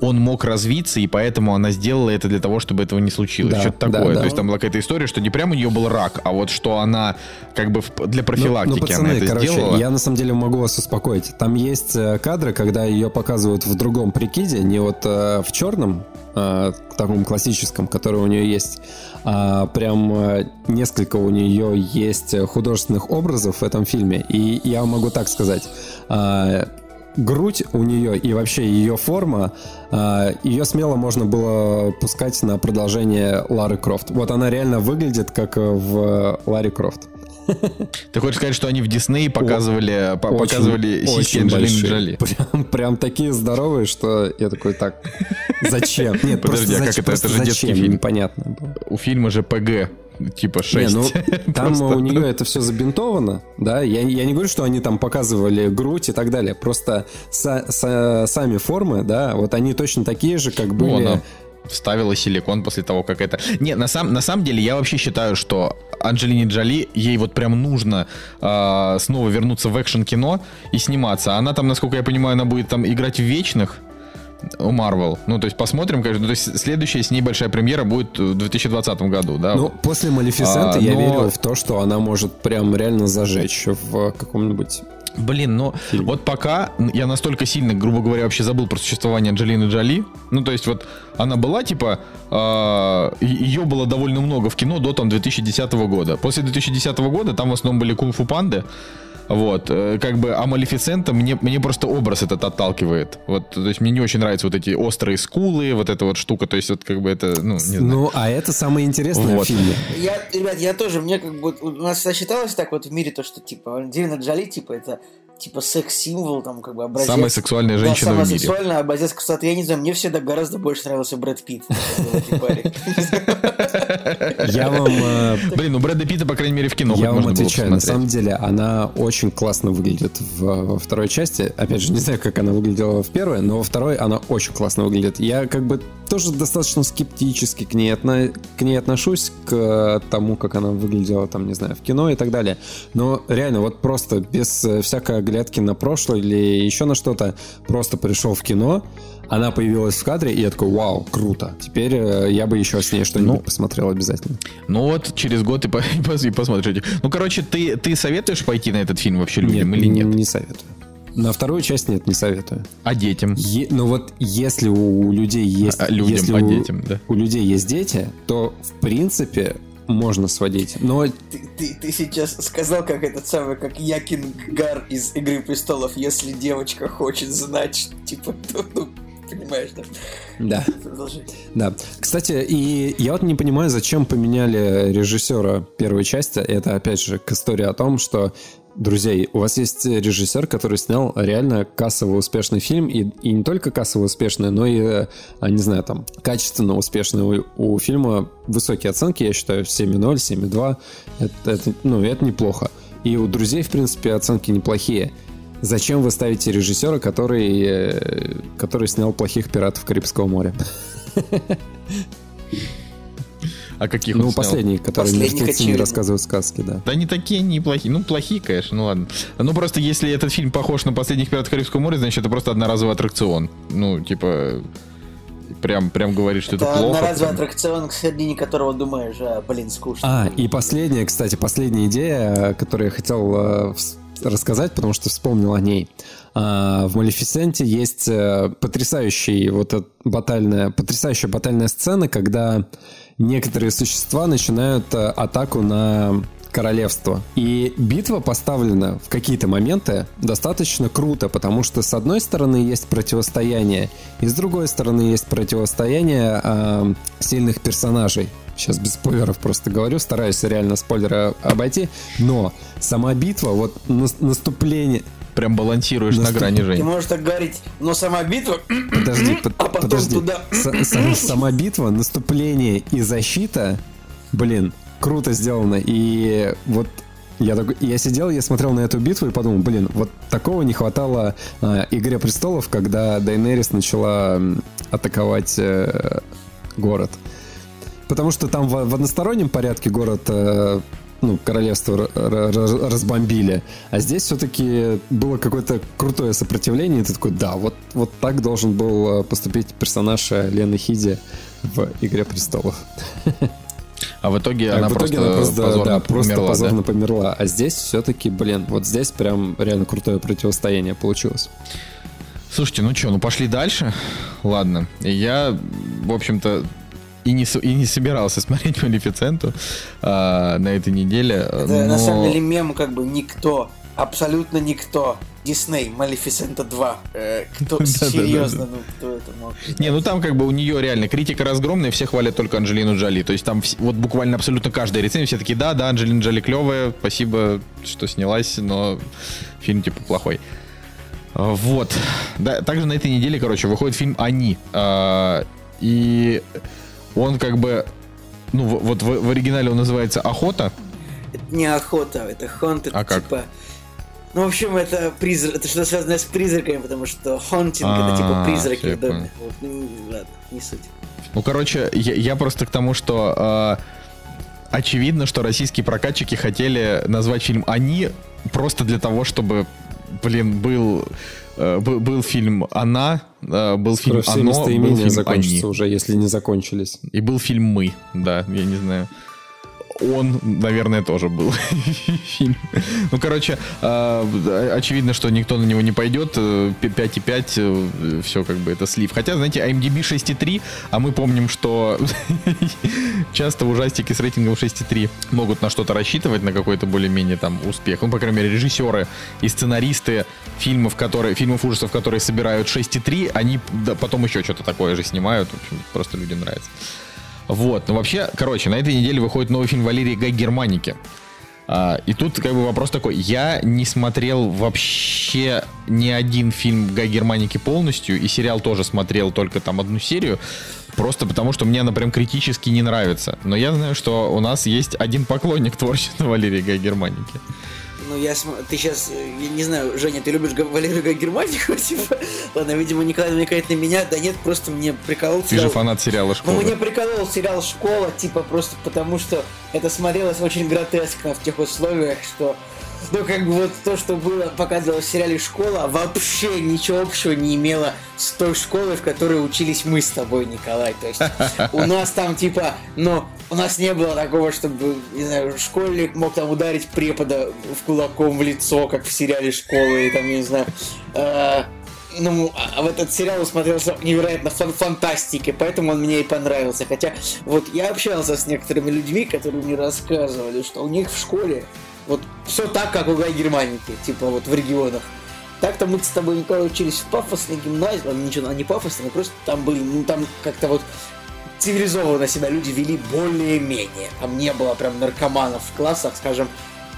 он мог развиться, и поэтому она сделала это для того, чтобы этого не случилось. Да, Что-то да, такое. да. То есть там была какая-то история, что не прямо у нее был рак, а вот что она как бы для Ну, профилактики ну, пацаны, она это короче, сделала. я на самом деле могу вас успокоить. Там есть э, кадры, когда ее показывают в другом прикиде, не вот э, в черном, э, таком классическом, который у нее есть, а прям э, несколько у нее есть э, художественных образов в этом фильме. И я могу так сказать. а, грудь у нее и вообще ее форма, а, ее смело можно было пускать на продолжение Лары Крофт. Вот она реально выглядит как э, в Ларе Крофт. Ты хочешь сказать, что они в Дисней показывали, по- Очень- показывали сиськи Анджелины. Джоли? Прям, прям такие здоровые, что я такой, так, зачем? Нет, Подожди, просто, а как зачем- это? Это же детский фильм. Непонятно было. У фильма же ПГ, типа 6. Не, ну, там у нее это все забинтовано, да, я, я не говорю, что они там показывали грудь и так далее, просто са- са- сами формы, да, вот они точно такие же, как Ну, были... она вставила силикон после того, как это... Не, на, сам, на самом деле, я вообще считаю, что Анджелине Джоли, ей вот прям нужно а, снова вернуться в экшн-кино и сниматься. Она там, насколько я понимаю, она будет там играть в Вечных у Марвел. Ну, то есть посмотрим, конечно. Ну, то есть следующая с ней большая премьера будет в 2020 году, да? Ну, после Малефисенты А, я но- верю в то, что она может прям реально зажечь в каком-нибудь... Блин, ну вот пока я настолько сильно, грубо говоря, вообще забыл про существование Анджелины Джоли. Ну, то есть вот она была, типа, ее было довольно много в кино до там 2010 года. После 2010 года там в основном были кунг-фу панды. Вот, э, как бы, а Малефисента мне, мне просто образ этот отталкивает. Вот, то есть мне не очень нравятся вот эти острые скулы, вот эта вот штука, то есть вот как бы это, ну, не знаю. Ну, а это самое интересное Вот. в фильме. Я, ребят, я тоже, мне как бы, у нас всегда считалось так вот в мире, то, что, типа, Анджелина Джоли, типа, это, типа, секс-символ, там, как бы, образец. Самая сексуальная Да, женщина самая в мире. сексуальная, образец красоты. Я не знаю, мне всегда гораздо больше нравился Брэд Питт. Я вам... э, Блин, ну Брэда Питта, по крайней мере, в кино Я вам отвечаю, на самом деле она очень классно выглядит во второй части. Опять же, не знаю, как она выглядела в первой, но во второй она очень классно выглядит. Я как бы тоже достаточно скептически к ней, отно- к ней отношусь, к тому, как она выглядела там, не знаю, в кино и так далее. Но реально, вот просто без э, всякой оглядки на прошлое или еще на что-то, просто пришел в кино, она появилась в кадре, и я такой, вау, круто. Теперь э, я бы еще с ней что-нибудь Ну, посмотрел обязательно. Ну вот через год и, по- и пос- и посмотришь. Ну, короче, ты, ты советуешь пойти на этот фильм вообще людям или нет? Не советую. На вторую часть нет, не советую. А детям? Е- ну вот если у людей есть... А, людям, если а у, детям, да. у людей есть дети, то в принципе можно сводить. Но Ты, ты- ты сейчас сказал, как этот самый, как Якин Гар из Игры Престолов, если девочка хочет знать, что, типа, то, ну, понимаешь, да? да, Продолжай. да. Кстати, и я вот не понимаю, зачем поменяли режиссера первой части. Это опять же к истории о том, что Друзья, у вас есть режиссер, который снял реально кассово успешный фильм, и, и не только кассово успешный, но и, э, не знаю, там, качественно успешный. У, у фильма высокие оценки, я считаю, 7.0, 7.2. Это, это, ну, это неплохо. И у друзей, в принципе, оценки неплохие. Зачем вы ставите режиссера, который, э, который снял плохих пиратов Карибского моря? А каких Ну, он снял? последний, который Последних, мертвецы не рассказывают сказки, да. Да не такие неплохие. Ну, плохие, конечно, ну ладно. Ну, просто если этот фильм похож на «Последних пиратов Карибского моря», значит, это просто одноразовый аттракцион. Ну, типа, прям, прям говорит, что это, Это плохо. одноразовый прям. аттракцион, к середине которого думаешь, а, блин, скучно. А, и последняя, кстати, последняя идея, которую я хотел э, рассказать, потому что вспомнил о ней. А, В Малефисенте есть э, потрясающий вот батальная, потрясающая батальная сцена, когда некоторые существа начинают э, атаку на королевство. И битва поставлена в какие-то моменты достаточно круто, потому что с одной стороны есть противостояние, и с другой стороны есть противостояние э, сильных персонажей. Сейчас без спойлеров просто говорю, стараюсь реально спойлеры обойти, но сама битва, вот нас- наступление, прям балансируешь на грани, Ты Жень. можешь так говорить, но сама битва, Подожди, под- а потом подожди. туда. С- с- Сама битва, наступление и защита, блин, круто сделано. И вот я, такой- я сидел, я смотрел на эту битву и подумал, блин, вот такого не хватало а, Игре престолов, когда Дайнерис начала атаковать э, город. Потому что там в, в одностороннем порядке город, э, ну, королевство разбомбили, а здесь все-таки было какое-то крутое сопротивление, и ты такой, да, вот, вот так должен был э, поступить персонаж э, Лены Хиди в «Игре престолов». А в итоге А она в итоге просто она просто, позорно да, просто умерла, да? позорно померла. А здесь все-таки, блин, вот здесь прям реально крутое противостояние получилось. Слушайте, ну что, ну пошли дальше. Ладно. Я, в общем-то, и не, и не собирался смотреть Малефиценту а, на этой неделе. Это но- на самом деле мем как бы никто, абсолютно никто. Дисней, Малефисента 2. Э, кто, серьезно, ну кто это мог? Не, ну там как бы у нее реально критика разгромная, все хвалят только Анджелину Джоли. То есть там вот буквально абсолютно каждая рецензия, все такие, да, да, Анджелина Джоли клевая, спасибо, что снялась, но фильм типа плохой. А, Вот. Да, также на этой неделе, короче, выходит фильм «Они». А, И он как бы... Ну, вот в, в оригинале он называется «Охота». Это не охота, это haunted, А как? типа... Ну, в общем, это призрак, это что-то связанное с призраками, потому что haunting А, это типа призраки всё, я в доме. понял. Вот, ну, ладно, не суть. Ну, короче, я, я просто к тому, что а, очевидно, что российские прокатчики хотели назвать фильм «Они» просто для того, чтобы, блин, был, э, был, был фильм «Она», э, был Скоро фильм все «Оно», был фильм «Они». уже, если не закончились. И был фильм «Мы», да, я не знаю. Он, наверное, тоже был. Ну, короче, э, очевидно, что никто на него не пойдет. э, 5,5, все как бы это слив. Хотя, знаете, IMDb 6,3, а мы помним, что часто ужастики с рейтингом 6,3 могут на что-то рассчитывать, на какой-то более-менее там успех. Ну, по крайней мере, режиссеры и сценаристы фильмов, которые, фильмов ужасов, которые собирают 6,3, они потом еще что-то такое же снимают. В общем, просто людям нравится. Вот, ну вообще, короче, на этой неделе выходит новый фильм Валерии Гай Германики. А, и тут как бы вопрос такой, я не смотрел вообще ни один фильм Гай Германики полностью, и сериал тоже смотрел только там одну серию, просто потому что мне она прям критически не нравится. Но я знаю, что у нас есть один поклонник творчества Валерии Гай Германики. Ну, я см... Ты сейчас, я не знаю, Женя, ты любишь Валерию Германику? Типа, ладно, видимо, Николай намекает на меня. Да нет, просто мне приколол Ты же сериал. фанат сериала Ну, «Школа». мне приколол сериал «Школа», типа, просто потому что это смотрелось очень гротескно в тех условиях, что... Ну, как бы вот то, что было, показывалось в сериале «Школа», вообще ничего общего не имело с той школой, в которой учились мы с тобой, Николай. То есть у нас там, типа, ну, у нас не было такого, чтобы, не знаю, школьник мог там ударить препода в кулаком в лицо, как в сериале «Школа», и там, я не знаю, э, ну, а в этот сериал смотрелся невероятно фан фантастикой, поэтому он мне и понравился. Хотя, вот я общался с некоторыми людьми, которые мне рассказывали, что у них в школе вот все так, как у Гай Германики, типа вот в регионах. Так-то мы с тобой, Николай, учились в пафосной гимназии, ладно, ничего, они пафосные, просто там были, ну, там как-то вот цивилизованно себя люди вели более-менее. Там не было прям наркоманов в классах, скажем,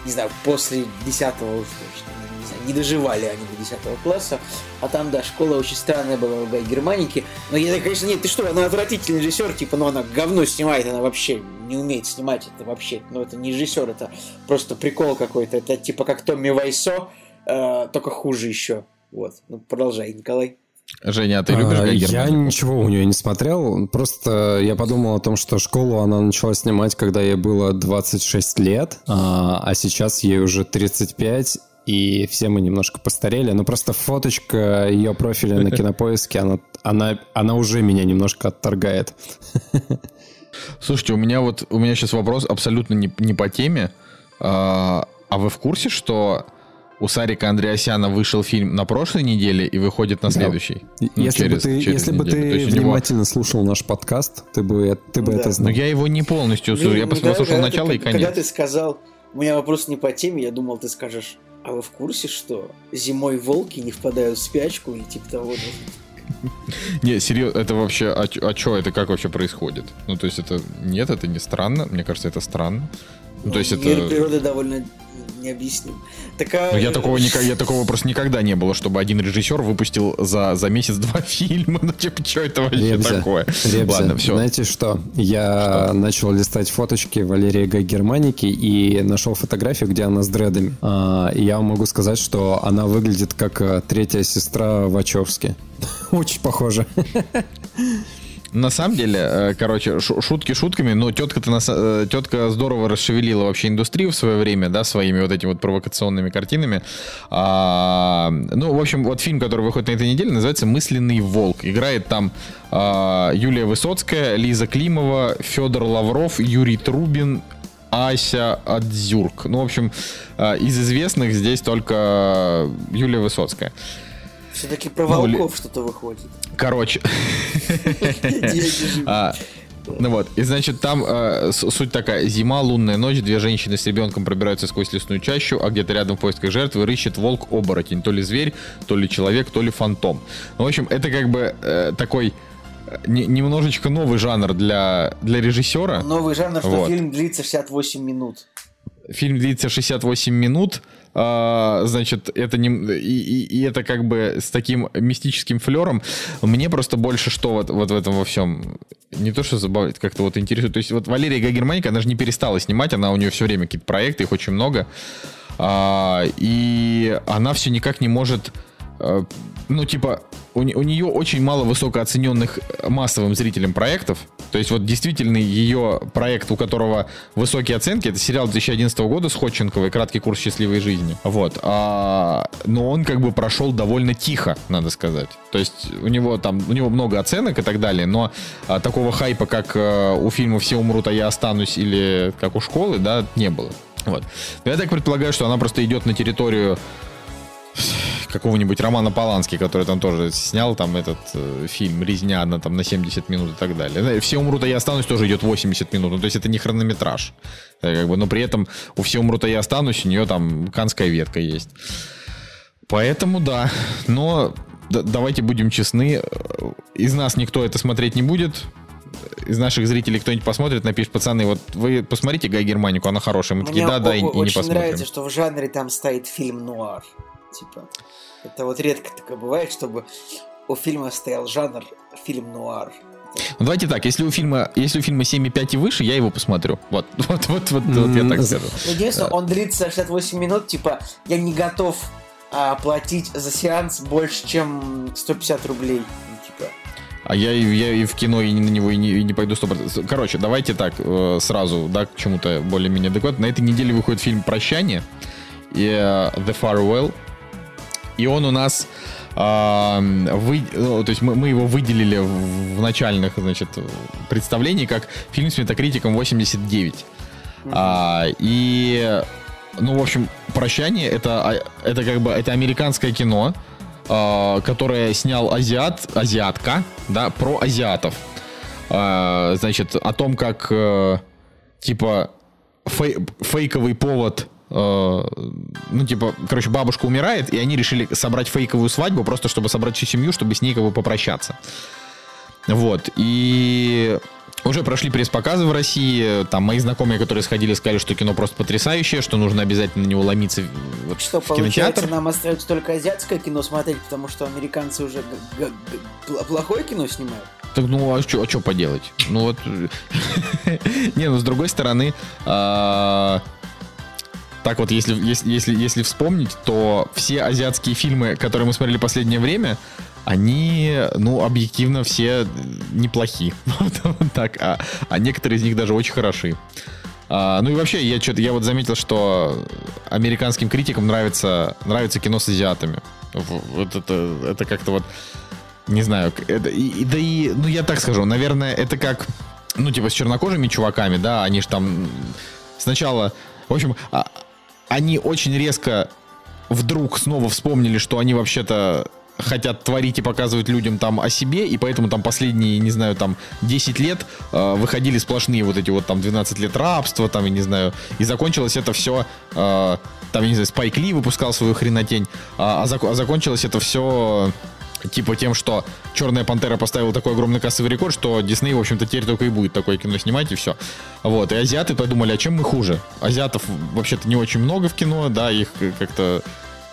не знаю, после 10 уж точно, не доживали они до 10 класса, а там, да, школа очень странная была у Гай Германики, но я, конечно, нет, ты что, она отвратительный режиссер, типа, ну она говно снимает, она вообще не умеет снимать это вообще, ну это не режиссер, это просто прикол какой-то, это типа как Томми Вайсо, э, только хуже еще, вот, ну продолжай, Николай. Женя, а ты любишь А, Я ничего у нее не смотрел. Просто я подумал о том, что школу она начала снимать, когда ей было 26 лет, а, а сейчас ей уже 35, и все мы немножко постарели. Но просто фоточка ее профиля на кинопоиске, она, она, она уже меня немножко отторгает. Слушайте, у меня вот у меня сейчас вопрос абсолютно не, не по теме. А, а вы в курсе, что у Сарика Андреасяна вышел фильм на прошлой неделе и выходит на следующей? Ну, если бы через- ты, через если бы неделю. Ты у него- внимательно слушал наш подкаст, ты бы, ты бы Да. это Но знал. я его не полностью слушал. Я Блин, послушал когда начало ты- и конец. Когда ты сказал, у меня вопрос не по теме, я думал, ты скажешь, а вы в курсе, что зимой волки не впадают в спячку и типа того? ну, Не, серьезно, это вообще, а, а что это, как вообще происходит? Ну, то есть это, нет, это не странно, мне кажется, это странно. Ну, то есть мир это, природы довольно необъясним. Так, а... Ну, я такого, никак, я такого просто никогда не было, чтобы один режиссер выпустил за, за месяц два фильма. Ну, типа, что это вообще Ребзя, такое? Ребзя, Ладно, все. Знаете что? Я Что? начал листать фоточки Валерии Гай Германики и нашел фотографию, где она с дредами. А, я вам могу сказать, что она выглядит как э, третья сестра Вачовски. Очень похоже. На самом деле, э, короче, шу- шутки шутками, но тетка-то на са- э, тетка здорово расшевелила вообще индустрию в свое время, да, своими вот этими вот провокационными картинами. А, ну, в общем, вот фильм, который выходит на этой неделе, называется «Мысленный волк». Играет там а, Юлия Высоцкая, Лиза Климова, Федор Лавров, Юрий Трубин, Ася Адзюрк. Ну, в общем, а, из известных здесь только Юлия Высоцкая. Все-таки про Ну, волков что-то выходит. Короче, А, ну вот, и значит, там э, с- суть такая. Зима, лунная ночь, две женщины с ребенком пробираются сквозь лесную чащу, а где-то рядом в поисках жертвы рыщет волк-оборотень. То ли зверь, то ли человек, то ли фантом. Ну, в общем, это как бы э, такой э, не- немножечко новый жанр для, для режиссера. Новый жанр, что Вот. фильм длится 68 минут. Фильм длится 68 минут. А, значит, это не и, и- и это как бы с таким мистическим флером. Мне просто больше что вот, вот в этом во всем не то что забавляет, как-то вот интересует. То есть вот Валерия Гагерманика, она же не перестала снимать, она у нее все время какие-то проекты, их очень много. А, и она все никак не может ну, типа, у, у нее очень мало высокооцененных массовым зрителям проектов. То есть, вот действительно ее проект, у которого высокие оценки, это сериал 2011 года с Ходченковой «Краткий курс счастливой жизни». Вот. А, но он как бы прошел довольно тихо, надо сказать. То есть, у него там, у него много оценок и так далее, но а, такого хайпа, как э, у фильма «Все умрут, а я останусь» или как у школы, да, не было. Вот. Но я так предполагаю, что она просто идет на территорию какого-нибудь Романа Полански, который там тоже снял там этот э, фильм «Резня» на, там, на 70 минут и так далее. «Все умрут, а я останусь» тоже идет 80 минут. Ну, то есть это не хронометраж. Э, Как бы, но при этом у «Все умрут, а я останусь» у нее там канская ветка есть. Поэтому да. Но д- давайте будем честны. э, Из нас никто это смотреть не будет. Из наших зрителей кто-нибудь посмотрит, напишет, пацаны, вот вы посмотрите Гай Германику, она хорошая. Мы такие, Мне да, да, и, и не очень посмотрим. нравится, что в жанре там стоит фильм нуар. Типа, это вот редко такое бывает, чтобы у фильма стоял жанр фильм нуар. Ну, давайте так, если у фильма, если у фильма 7,5 и выше, я его посмотрю. Вот, вот, вот, вот, вот я так скажу. Ну, Единственное, он длится 68 минут, типа, я не готов а, платить за сеанс больше, чем 150 рублей. Ну, типа, А я, и- я и в кино и на него и не, и не пойду 100%. Короче, давайте так, э, сразу, да, к чему-то более-менее адекватно. На этой неделе выходит фильм «Прощание» и э, «The Farewell». И он у нас... вы, ну, то есть мы, мы его выделили в, начальных, значит, представлений как фильм с метакритиком 89. А, и, ну, в общем, «Прощание» это, а, это как бы, это американское кино, а, которое снял азиат, азиатка, да, про азиатов. А, значит, о том, как, э, типа, фей- фейковый повод ну, типа, короче, бабушка умирает, и они решили собрать фейковую свадьбу, просто чтобы собрать всю семью, чтобы с ней как бы попрощаться. Вот, и уже прошли пресс-показы в России, там мои знакомые, которые сходили, сказали, что кино просто потрясающее, что нужно обязательно на него ломиться вот что в получается, кинотеатр. нам остается только азиатское кино смотреть, потому что американцы уже г- г- г- пл- плохое кино снимают. Так ну а что а чё поделать? Ну вот. Не, ну с другой стороны, а, так вот, если, если, если, если вспомнить, то все азиатские фильмы, которые мы смотрели последнее время, они, ну, объективно все неплохи. Так. А, а некоторые из них даже очень хороши. А, ну и вообще, я что-то я вот заметил, что американским критикам нравится, нравится кино с азиатами. Вот это, это как-то вот не знаю, это, и- да и, ну я так скажу, наверное, это как, ну типа с чернокожими чуваками, да, они же там сначала, в общем, а- они очень резко вдруг снова вспомнили, что они вообще-то хотят творить и показывать людям там о себе, и поэтому там последние, не знаю, там 10 лет э, выходили сплошные вот эти вот там 12 лет рабства, там, я не знаю, и закончилось это все, э, там, я не знаю, Спайк Ли выпускал свою хренотень, а, а, зак- а закончилось это все Типа тем, что Черная Пантера поставила такой огромный кассовый рекорд, что Дисней, в общем-то, теперь только и будет такое кино снимать, и все. Вот. И азиаты подумали, а чем мы хуже? Азиатов вообще-то не очень много в кино, да, их как-то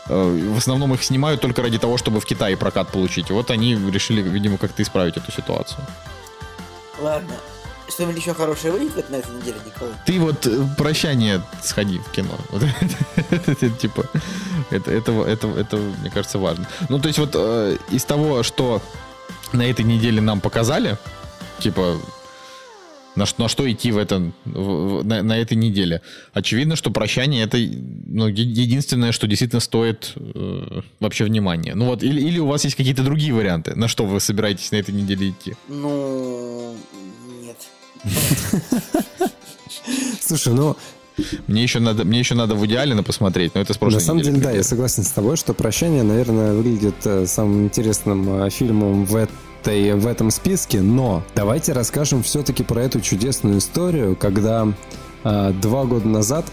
э, в основном их снимают только ради того, чтобы в Китае прокат получить. Вот они решили, видимо, как-то исправить эту ситуацию. Ладно. Что-нибудь еще хорошее выйдет на этой неделе, Николай? Ты вот э, прощание сходи в кино. Типа, это, это, это, это, мне кажется, важно. Ну, то есть вот э, из того, что на этой неделе нам показали, типа, на, на что идти в этом, в- на, на этой неделе. Очевидно, что прощание это ну, единственное, что действительно стоит э, вообще внимания. Ну вот, или, или у вас есть какие-то другие варианты, на что вы собираетесь на этой неделе идти? Ну. Слушай, ну, Мне еще надо, мне еще надо в идеале посмотреть, но это с прошлой на самом недели деле, да, я согласен с тобой, что «Прощание», наверное, выглядит э, самым интересным э, фильмом в этой, в этом списке, но давайте расскажем все-таки про эту чудесную историю, когда э, два года назад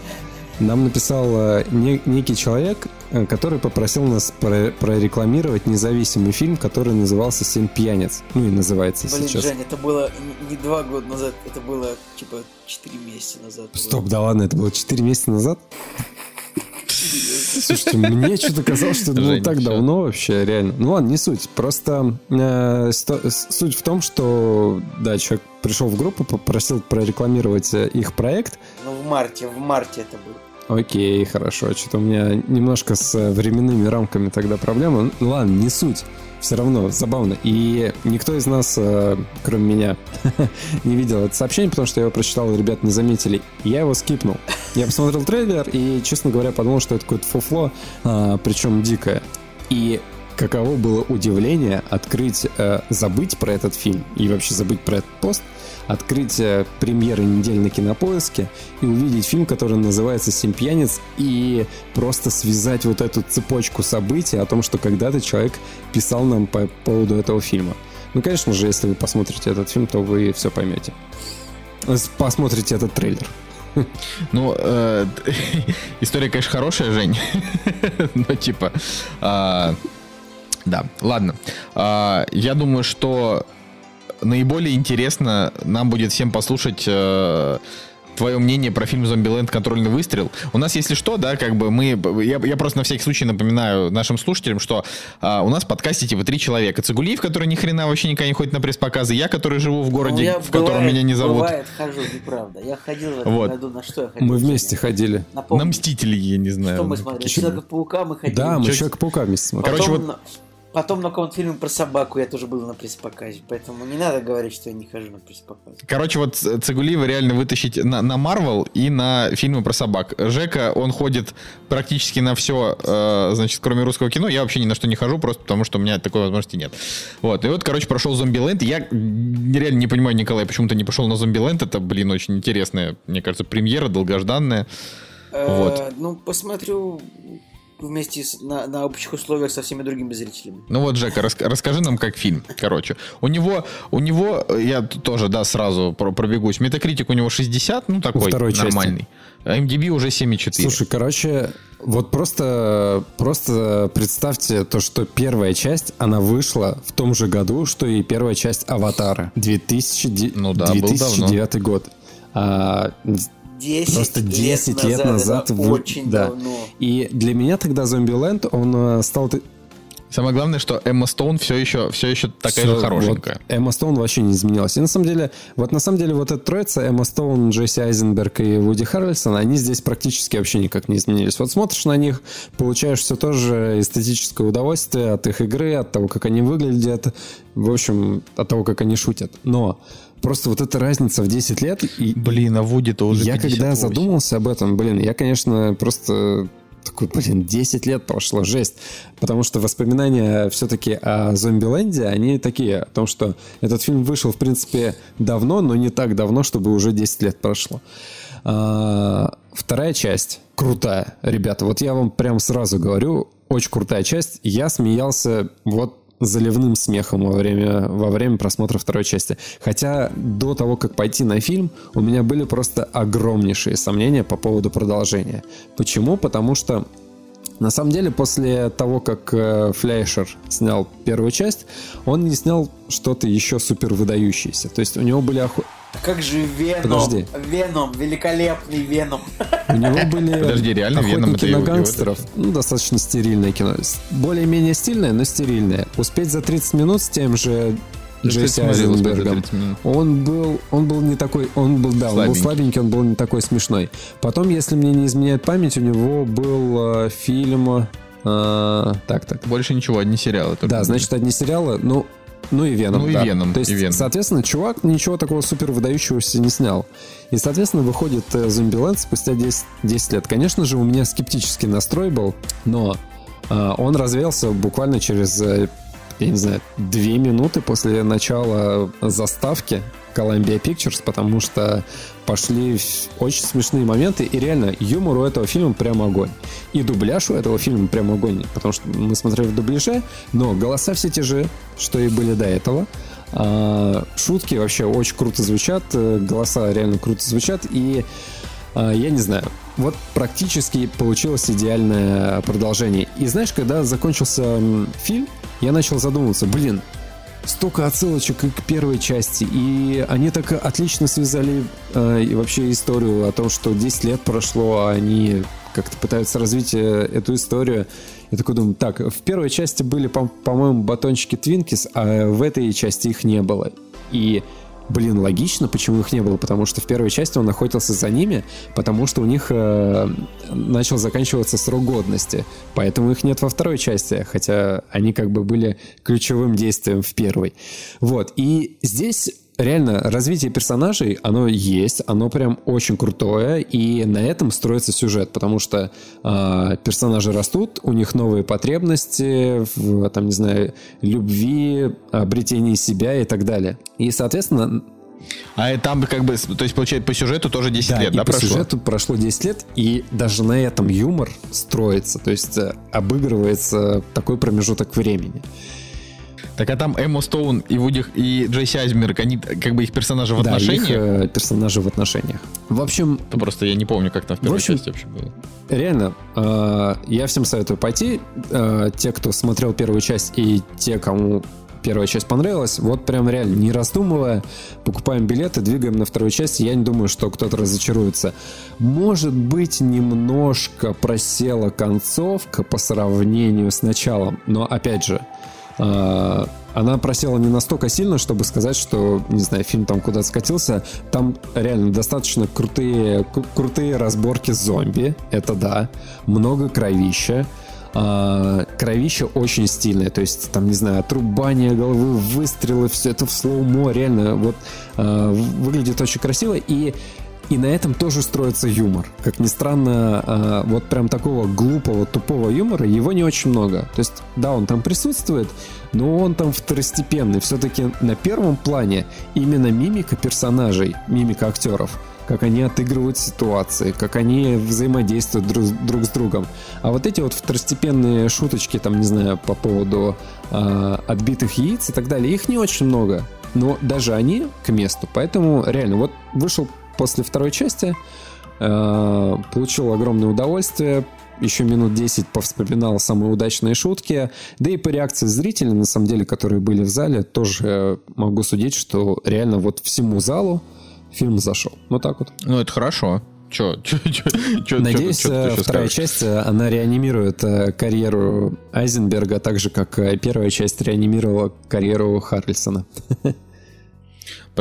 нам написал э, не- некий человек, который попросил нас про- прорекламировать независимый фильм, который назывался «Семь пьяниц». Ну и называется Блин, сейчас. Жень, это было не два года назад, это было типа четыре месяца назад. Стоп, да ладно, это было 4 месяца назад? Слушайте, мне что-то казалось, что это было так всё. давно вообще, реально. Ну ладно, не суть. Просто э, сто- суть в том, что, да, человек пришел в группу, попросил прорекламировать э, их проект. Ну, в марте, в марте это было. Окей, хорошо. Что-то у меня немножко с э, временными рамками тогда проблема. Ну ладно, не суть. Все равно забавно. И никто из нас, э, кроме меня, не видел это сообщение, потому что я его прочитал, и ребят не заметили. Я его скипнул. Я посмотрел трейлер и, честно говоря, подумал, что это какое-то фуфло, а, причем дикое. И каково было удивление открыть, э, забыть про этот фильм и вообще забыть про этот пост, открыть премьеры недели на кинопоиске и увидеть фильм, который называется «Семь пьяниц» и просто связать вот эту цепочку событий о том, что когда-то человек писал нам по поводу этого фильма. Ну, конечно же, если вы посмотрите этот фильм, то вы все поймете. Посмотрите этот трейлер. Ну, э, история, конечно, хорошая, Жень. Но типа, а, да, ладно. А, Я думаю, что наиболее интересно нам будет всем послушать э, твое мнение про фильм «Зомбиленд. Контрольный выстрел». У нас, если что, да, как бы мы... Я, я просто на всякий случай напоминаю нашим слушателям, что а, у нас в подкасте типа три человека. Цигулиев, который ни хрена вообще никогда не ходит на пресс-показы. Я, который живу в Ну, городе, я в котором бывает- меня не зовут. Бывает, хожу, неправда. Я ходил в этом Вот. году, на что я ходил? Мы вместе ходили. Напомню, На «Мстителей», я не знаю. что мы смотрели? Человека-паука мы ходили. Да, мы Чё- Человека-паука вместе смотрели. Короче, потом, вот- потом на каком-то фильме про собаку я тоже был на пресс-показе, поэтому не надо говорить, что я не хожу на пресс-показ. Короче, вот Цигулиева реально вытащить на, на Марвел и на фильмы про собак. Жека, он ходит практически на все, э, значит, кроме русского кино. Я вообще ни на что не хожу, просто потому что у меня такой возможности нет. Вот, и вот, короче, прошел Зомбиленд. Я реально не понимаю, Николай, почему ты не пошел на Зомбиленд. Это, блин, очень интересная, мне кажется, премьера, долгожданная. Э, Вот. Ну, посмотрю вместе с- на, на общих условиях со всеми другими зрителями. Ну вот, Жека, рас- расскажи нам, как фильм. Короче, у него, у него, я тоже, да, сразу про- пробегусь. Метакритик у него 60, ну такой второй части. нормальный. А MDB уже 7,4. Слушай, короче, вот просто, просто представьте то, что первая часть, она вышла в том же году, что и первая часть «Аватара». 2000, Ну да, был 2009 год. А, 10 просто 10 лет, это назад. вы- очень да. давно. И для меня тогда «Зомбиленд», он э, стал... Самое главное, что Эмма Стоун все еще, все еще такая всё, же хорошенькая. вот Эмма Стоун вообще не изменилась. И на самом деле, вот на самом деле вот эта троица, Эмма Стоун, Джесси Айзенберг и Вуди Харрельсон, они здесь практически вообще никак не изменились. Вот смотришь на них, получаешь все то же эстетическое удовольствие от их игры, от того, как они выглядят, в общем, от того, как они шутят. Но просто вот эта разница в 10 лет, и Блин, а Вуди-то уже я когда 58. задумался об этом, блин, я, конечно, просто такой, блин, 10 лет прошло, жесть. Потому что воспоминания все-таки о Зомбиленде, они такие, о том, что этот фильм вышел, в принципе, давно, но не так давно, чтобы уже 10 лет прошло. А, вторая часть крутая, ребята. Вот я вам прям сразу говорю, очень крутая часть. Я смеялся вот заливным смехом во время, во время просмотра второй части. Хотя до того, как пойти на фильм, у меня были просто огромнейшие сомнения по поводу продолжения. Почему? Потому что На самом деле, после того, как э, Флейшер снял первую часть, он не снял что-то еще супер выдающееся. То есть у него были охо... А как же Веном? Подожди. Веном, великолепный Веном. У него были Подожди, реально Веном это на его гангстеров. Ну, достаточно стерильное кино. Более-менее стильное, но стерильное. Успеть за 30 минут с тем же Да Джесси Айзенбергом. 30 минут? Он был, он был не такой, он был, да, он был Слабенький. слабенький, он был не такой смешной. Потом, если мне не изменяет память, у него был э, фильм... э, так, так. Больше ничего, одни сериалы. Да, были. значит, одни сериалы, ну, ну и Веном. Ну и да. Веном, То есть, и Веном. соответственно, чувак ничего такого супер выдающегося не снял. И, соответственно, выходит э, Зомбиленд спустя 10, 10 лет. Конечно же, у меня скептический настрой был, но э, он развеялся буквально через, э, я не знаю, две минуты после начала заставки Columbia Pictures, потому что пошли очень смешные моменты, и реально юмор у этого фильма прям огонь. И дубляж у этого фильма прям огонь, потому что мы смотрели в дубляже, но голоса все те же, что и были до этого. А, шутки вообще очень круто звучат, э, голоса реально круто звучат, и я не знаю, вот практически получилось идеальное продолжение. И знаешь, когда закончился фильм, я начал задумываться, блин, столько отсылочек и к первой части, и они так отлично связали э, вообще историю о том, что 10 лет прошло, а они как-то пытаются развить э, эту историю. Я такой думаю, так, в первой части были, по- по-моему, батончики Твинкис, а в этой части их не было. И Блин, логично, почему их не было, потому что в первой части он охотился за ними, потому что у них э, начал заканчиваться срок годности, поэтому их нет во второй части, хотя они как бы были ключевым действием в первой. Вот, и здесь реально развитие персонажей, оно есть, оно прям очень крутое, и на этом строится сюжет, потому что э, персонажи растут, у них новые потребности в, там, не знаю, любви, обретении себя и так далее. И, соответственно, А там как бы, то есть, получается, по сюжету тоже 10 да, лет, и да, по прошло? сюжету прошло 10 лет, и даже на этом юмор строится, то есть э, обыгрывается такой промежуток времени. Так а там Эмма Стоун и Вуди и Джесси Айзенберг, они как бы их персонажи в да, их отношениях? э, персонажи в отношениях. В общем, Это просто я не помню, как там в первой общем, части вообще было. реально, э, я всем советую пойти. Э, те, кто смотрел первую часть, и те, кому первая часть понравилась, вот прям реально, не раздумывая, покупаем билеты, двигаем на вторую часть. Я не думаю, что кто-то разочаруется. Может быть, немножко просела концовка по сравнению с началом, но опять же, она просела не настолько сильно, чтобы сказать, что, не знаю, фильм там куда-то скатился. Там реально достаточно крутые, кру- крутые разборки зомби, это да. Много кровища. А, кровища очень стильное, то есть там, не знаю, отрубание головы, выстрелы, все это в слоумо, реально вот а, выглядит очень красиво и и на этом тоже строится юмор. Как ни странно, а, вот прям такого глупого, тупого юмора его не очень много. То есть, да, он там присутствует, но он там второстепенный. Все-таки на первом плане именно мимика персонажей, мимика актеров как они отыгрывают ситуации, как они взаимодействуют друг, друг с другом. А вот эти вот второстепенные шуточки, там, не знаю, по поводу а, отбитых яиц и так далее, их не очень много. Но даже они к месту. Поэтому реально, вот вышел после второй части, э, получил огромное удовольствие, еще минут 10 повспоминал самые удачные шутки, да и по реакции зрителей, на самом деле, которые были в зале, тоже э, могу судить, что реально вот всему залу фильм зашел. Вот так вот. Ну, это хорошо. Че, че, че, че, Надеюсь, че, э, ты еще вторая скажешь? часть, э, она реанимирует э, карьеру Айзенберга, так же, как э, первая часть реанимировала карьеру Харрельсона.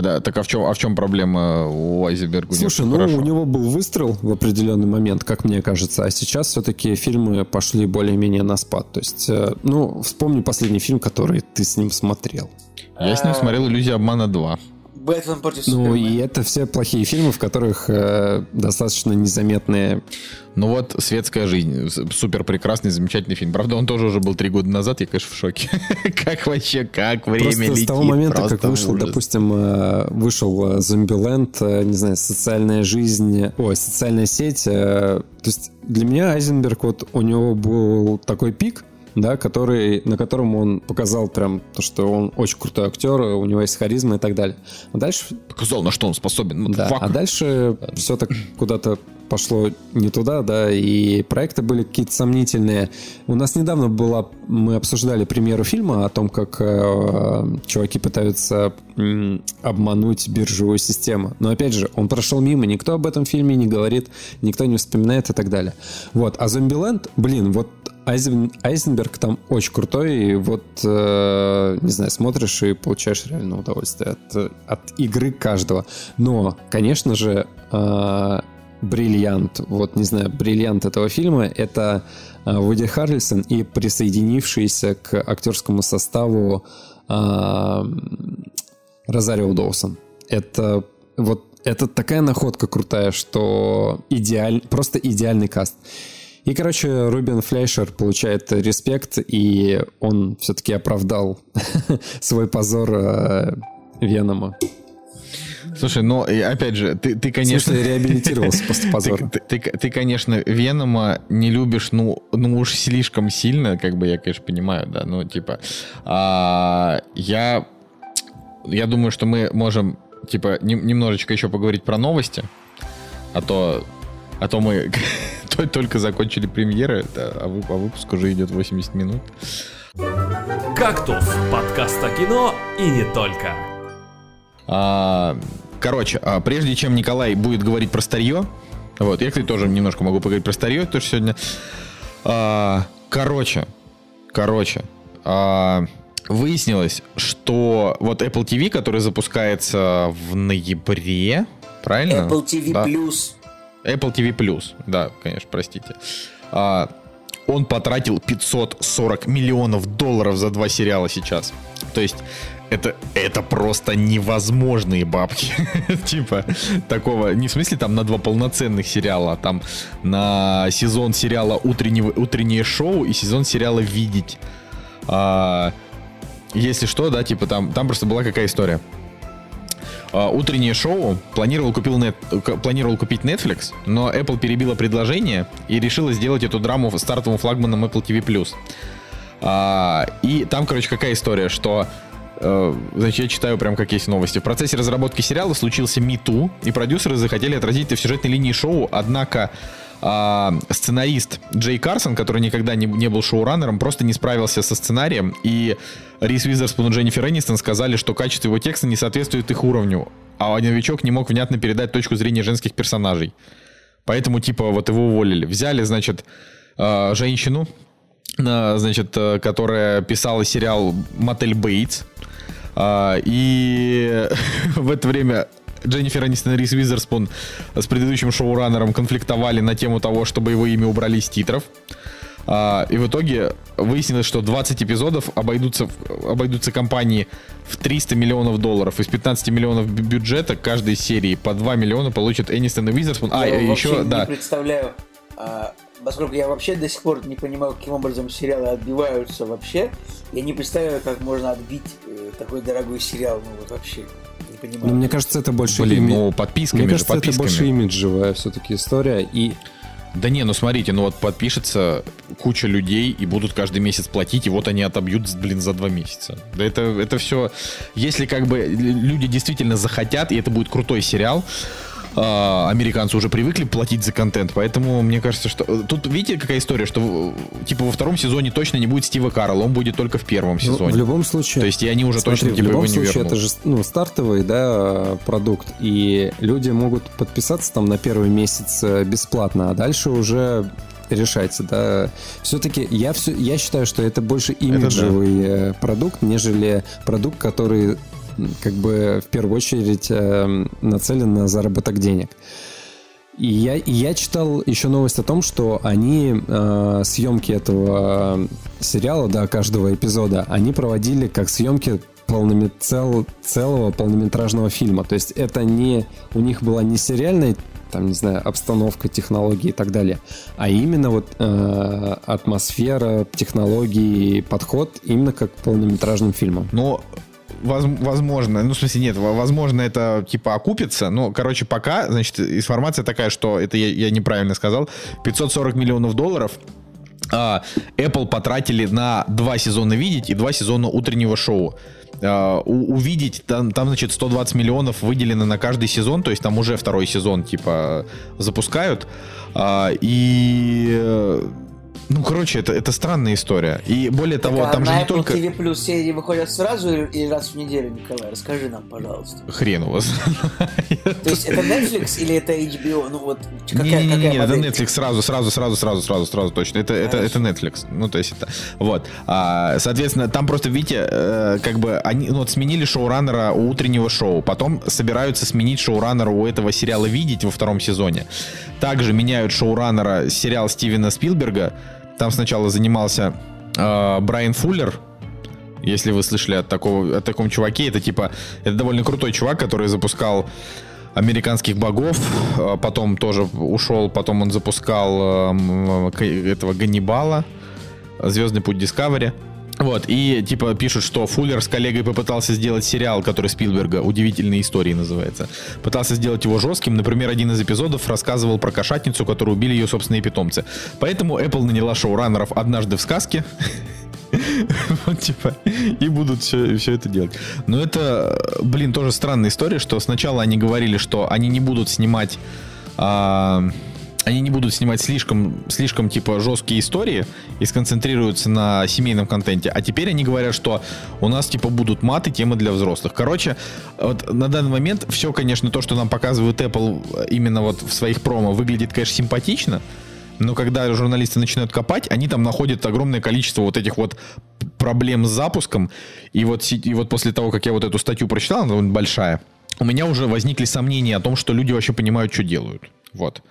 Пода- Так а в чем, а в чем проблема у Айзенберга? Слушай, ну хорошо. у него был выстрел в определенный момент, как мне кажется, а сейчас все-таки фильмы пошли более-менее на спад. То есть, э, ну, вспомни последний фильм, который ты с ним смотрел. Я с ним смотрел «Иллюзия обмана 2». Бэтмен против Ну, Супермена. и это все плохие фильмы, в которых э, достаточно незаметные Ну вот «Светская жизнь». Супер прекрасный, замечательный фильм. Правда, он тоже уже был три года назад, я, конечно, в шоке. Как вообще, как время Просто летит. с того момента, как вышел, ужас. допустим, э, вышел э, Зомбиленд, э, не знаю, социальная жизнь, ой, социальная сеть. То есть для меня Айзенберг, вот у него был такой пик, да, который, на котором он показал прям то, что он очень крутой актер, у него есть харизма и так далее. А дальше, Показал, на что он способен. Ну, да, фак. а дальше все так куда-то пошло не туда, да, и проекты были какие-то сомнительные. У нас недавно была, мы обсуждали премьеру фильма о том, как э, чуваки пытаются м, обмануть биржевую систему. Но опять же, он прошел мимо, никто об этом фильме не говорит, никто не вспоминает и так далее. Вот, а Зомбиленд, блин, вот Айзен, Айзенберг там очень крутой, и вот, э, не знаю, смотришь и получаешь реально удовольствие от, от игры каждого. Но, конечно же, э, бриллиант, вот, не знаю, бриллиант этого фильма — это э, Вуди Харрельсон и присоединившийся к актерскому составу э, Розарио Доусон. Это вот это такая находка крутая, что идеаль, просто идеальный каст. И, короче, Рубин Флейшер получает респект, и он все-таки оправдал свой позор э, Венома. Слушай, ну, опять же, ты, ты конечно... Слушай, реабилитировался после позора. Ты, ты, ты, ты, конечно, Венома не любишь, ну, ну уж слишком сильно, как бы я, конечно, понимаю, да, ну, типа, а, я, я думаю, что мы можем, типа, не, немножечко еще поговорить про новости, а то, а то мы только закончили премьеры, а выпуск уже идет 80 минут. «Кактус» — подкаст о кино и не только. А, короче, а, прежде чем Николай будет говорить про старье, вот, я, кстати, тоже немножко могу поговорить про старье, тоже сегодня. А, короче, короче, а, выяснилось, что вот Apple TV, который запускается в ноябре, правильно? Apple TV да. Plus. Apple TV Plus, да, конечно, простите. А, он потратил 540 миллионов долларов за два сериала сейчас. То есть это, это просто невозможные бабки. типа такого, не в смысле там на два полноценных сериала, а там на сезон сериала утреннего, «Утреннее шоу» и сезон сериала «Видеть». А, если что, да, типа там, там просто была какая история. А, утреннее шоу планировал, купил нет, планировал купить Netflix, но Apple перебила предложение и решила сделать эту драму стартовым флагманом Apple TV+. А, и там, короче, какая история, что э, Значит, я читаю прям как есть новости. В процессе разработки сериала случился МИТУ, и продюсеры захотели отразить это в сюжетной линии шоу, однако а, сценарист Джей Карсон, который никогда не, не был шоураннером, просто не справился со сценарием, и Рис Уизерспун и Дженнифер Энистон сказали, что качество его текста не соответствует их уровню, а новичок не мог внятно передать точку зрения женских персонажей. Поэтому, типа, вот его уволили. Взяли, значит, а, женщину, а, значит, э, которая писала сериал «Мотель Бейтс», а, и в это время Дженнифер Анистон и Рис Визерспун с предыдущим шоураннером конфликтовали на тему того, чтобы его имя убрали из титров. А, и в итоге выяснилось, что 20 эпизодов обойдутся, обойдутся компании в 300 миллионов долларов. Из 15 миллионов бюджета каждой серии по 2 миллиона получат Энистон и Визерспун. А, я еще, да. не представляю, а, поскольку я вообще до сих пор не понимаю, каким образом сериалы отбиваются вообще, я не представляю, как можно отбить э, такой дорогой сериал, ну вот вообще понимаю. Ну, мне кажется, это больше... Блин, име... ну подписками Мне кажется, же, подписками. это больше имиджевая все-таки история, и да не, ну смотрите, ну вот подпишется куча людей и будут каждый месяц платить, и вот они отобьют, блин, за два месяца. Да это, это все... Если как бы люди действительно захотят, и это будет крутой сериал, а, американцы уже привыкли платить за контент, поэтому мне кажется, что... Э, тут видите, какая история, что типа во втором сезоне точно не будет Стива Карла, он будет только в первом сезоне. Ну, в любом случае... То есть и они уже смотри, точно типа, в любом его не случае вернут. это же ну, стартовый да, продукт, и люди могут подписаться там на первый месяц э, бесплатно, а дальше уже решайте, да. Все-таки я все, я считаю, что это больше имиджевый это да. Э, продукт, нежели продукт, который как бы в первую очередь э, нацелен на заработок денег. И я, и я читал еще новость о том, что они э, съемки этого сериала, да, каждого эпизода, они проводили как съемки полными, цел, целого полнометражного фильма. То есть это не у них была не сериальная там, не знаю, обстановка, технологии и так далее, а именно вот э, атмосфера, технологии, подход именно как полнометражным фильмам. Но возможно, ну, в смысле, нет, возможно, это, типа, окупится, но, короче, пока, значит, информация такая, что, это я, я неправильно сказал, 540 миллионов долларов а, Apple потратили на два сезона «Видеть» и два сезона утреннего шоу. э, увидеть, там, там, значит, 120 миллионов выделено на каждый сезон, то есть там уже второй сезон, типа, запускают. Э, и ну, короче, это, это странная история. И более так, того, а там же не Apple только... TV Plus серии выходят сразу или раз в неделю, Николай? Расскажи нам, пожалуйста. Хрен у вас. То есть это Netflix или это HBO? Ну вот, какая, не, не, не, это Netflix сразу, сразу, сразу, сразу, сразу, сразу, точно. Это, это, это Netflix. Ну, то есть это... Вот. А, соответственно, там просто, видите, э, как бы они ну, вот сменили шоураннера у утреннего шоу, потом собираются сменить шоураннера у этого сериала «Видеть» во втором сезоне. Также меняют шоураннера сериал Стивена Спилберга, там сначала занимался э, Брайан Фуллер, если вы слышали от такого, о таком чуваке, это типа, это довольно крутой чувак, который запускал американских богов, а потом тоже ушел, потом он запускал э, этого Ганнибала, Звездный путь Discovery. Вот, и типа пишут, что Фуллер с коллегой попытался сделать сериал, который Спилберга «Удивительные истории» называется. Пытался сделать его жестким. Например, один из эпизодов рассказывал про кошатницу, которую убили ее собственные питомцы. Поэтому Apple наняла шоураннеров однажды в сказке. Вот, типа, и будут все, все это делать. Но это, блин, тоже странная история, что сначала они говорили, что они не будут снимать а, они не будут снимать слишком, слишком типа жесткие истории и сконцентрируются на семейном контенте. А теперь они говорят, что у нас типа будут маты, темы для взрослых. Короче, вот на данный момент все, конечно, то, что нам показывает Apple именно вот в своих промо, выглядит, конечно, симпатично. Но когда журналисты начинают копать, они там находят огромное количество вот этих вот проблем с запуском. И вот, и вот после того, как я вот эту статью прочитал, она большая, у меня уже возникли сомнения о том, что люди вообще понимают, что делают. Вот.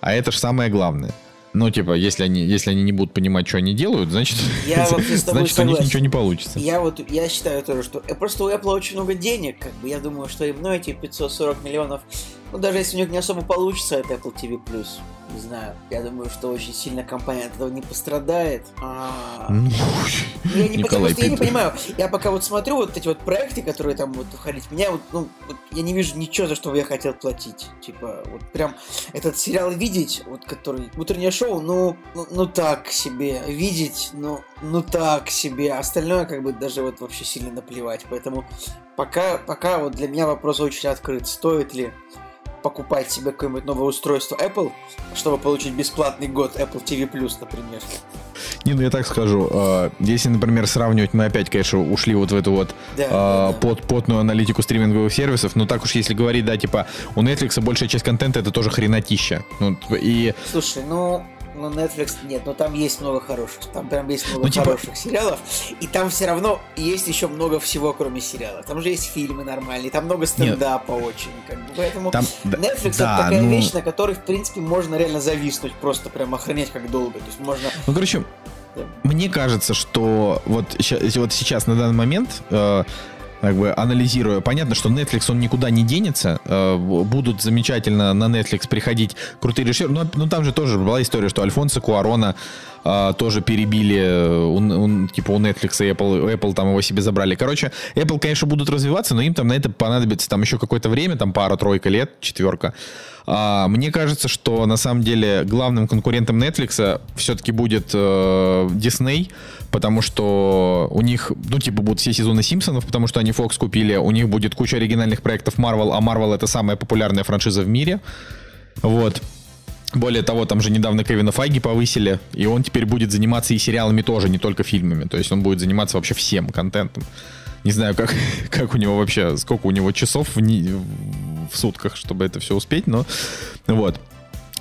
А это же самое главное. Ну, типа, если они, если они не будут понимать, что они делают, значит, я значит у них ничего не получится. Я вот, я считаю тоже, что э, просто у Apple очень много денег, как бы, я думаю, что им, ну, эти 540 миллионов ну, даже если у них не особо получится, это Apple TV+. Не знаю, я думаю, что очень сильно компания от этого не пострадает. А... Ну, я, не, потому, что я не понимаю. Я пока вот смотрю вот эти вот проекты, которые там будут выходить, меня вот, ну, вот я не вижу ничего, за что бы я хотел платить. Типа, вот прям этот сериал видеть, вот который утреннее шоу, ну, ну, ну так себе. Видеть, ну, ну так себе. Остальное как бы даже вот вообще сильно наплевать. Поэтому пока, пока вот для меня вопрос очень открыт. Стоит ли покупать себе какое-нибудь новое устройство Apple, чтобы получить бесплатный год Apple TV+, например. Не, ну я так скажу. А, если, например, сравнивать, мы опять, конечно, ушли вот в эту вот да, а, да, под, потную аналитику стриминговых сервисов, но так уж если говорить, да, типа, у Netflix большая часть контента это тоже хренотища. Ну, и... Слушай, ну, ну, Netflix нет, но там есть много хороших. Там прям есть много ну, типа... хороших сериалов. И там все равно есть еще много всего, кроме сериалов. Там же есть фильмы нормальные, там много стендапа нет. очень. Как бы. Поэтому там... Netflix да, это такая ну... вещь, на которой, в принципе, можно реально зависнуть, просто прям охранять как долго. То есть можно. Ну, короче, мне кажется, что вот, вот сейчас на данный момент. Э, как бы анализируя, понятно, что Netflix, он никуда не денется, э, будут замечательно на Netflix приходить крутые режиссеры, но, но там же тоже была история, что Альфонсо Куарона э, тоже перебили, он, он, типа у Netflix и Apple, Apple там его себе забрали. Короче, Apple, конечно, будут развиваться, но им там на это понадобится там еще какое-то время, там пара-тройка лет, четверка. А, мне кажется, что на самом деле главным конкурентом Netflix все-таки будет э, Disney, потому что у них, ну, типа, будут все сезоны Симпсонов, потому что они Fox купили, у них будет куча оригинальных проектов Marvel, а Marvel это самая популярная франшиза в мире. Вот. Более того, там же недавно Кевина Файги повысили, и он теперь будет заниматься и сериалами тоже, не только фильмами. То есть он будет заниматься вообще всем контентом. Не знаю, как, как у него вообще, сколько у него часов в, в сутках, чтобы это все успеть, но вот.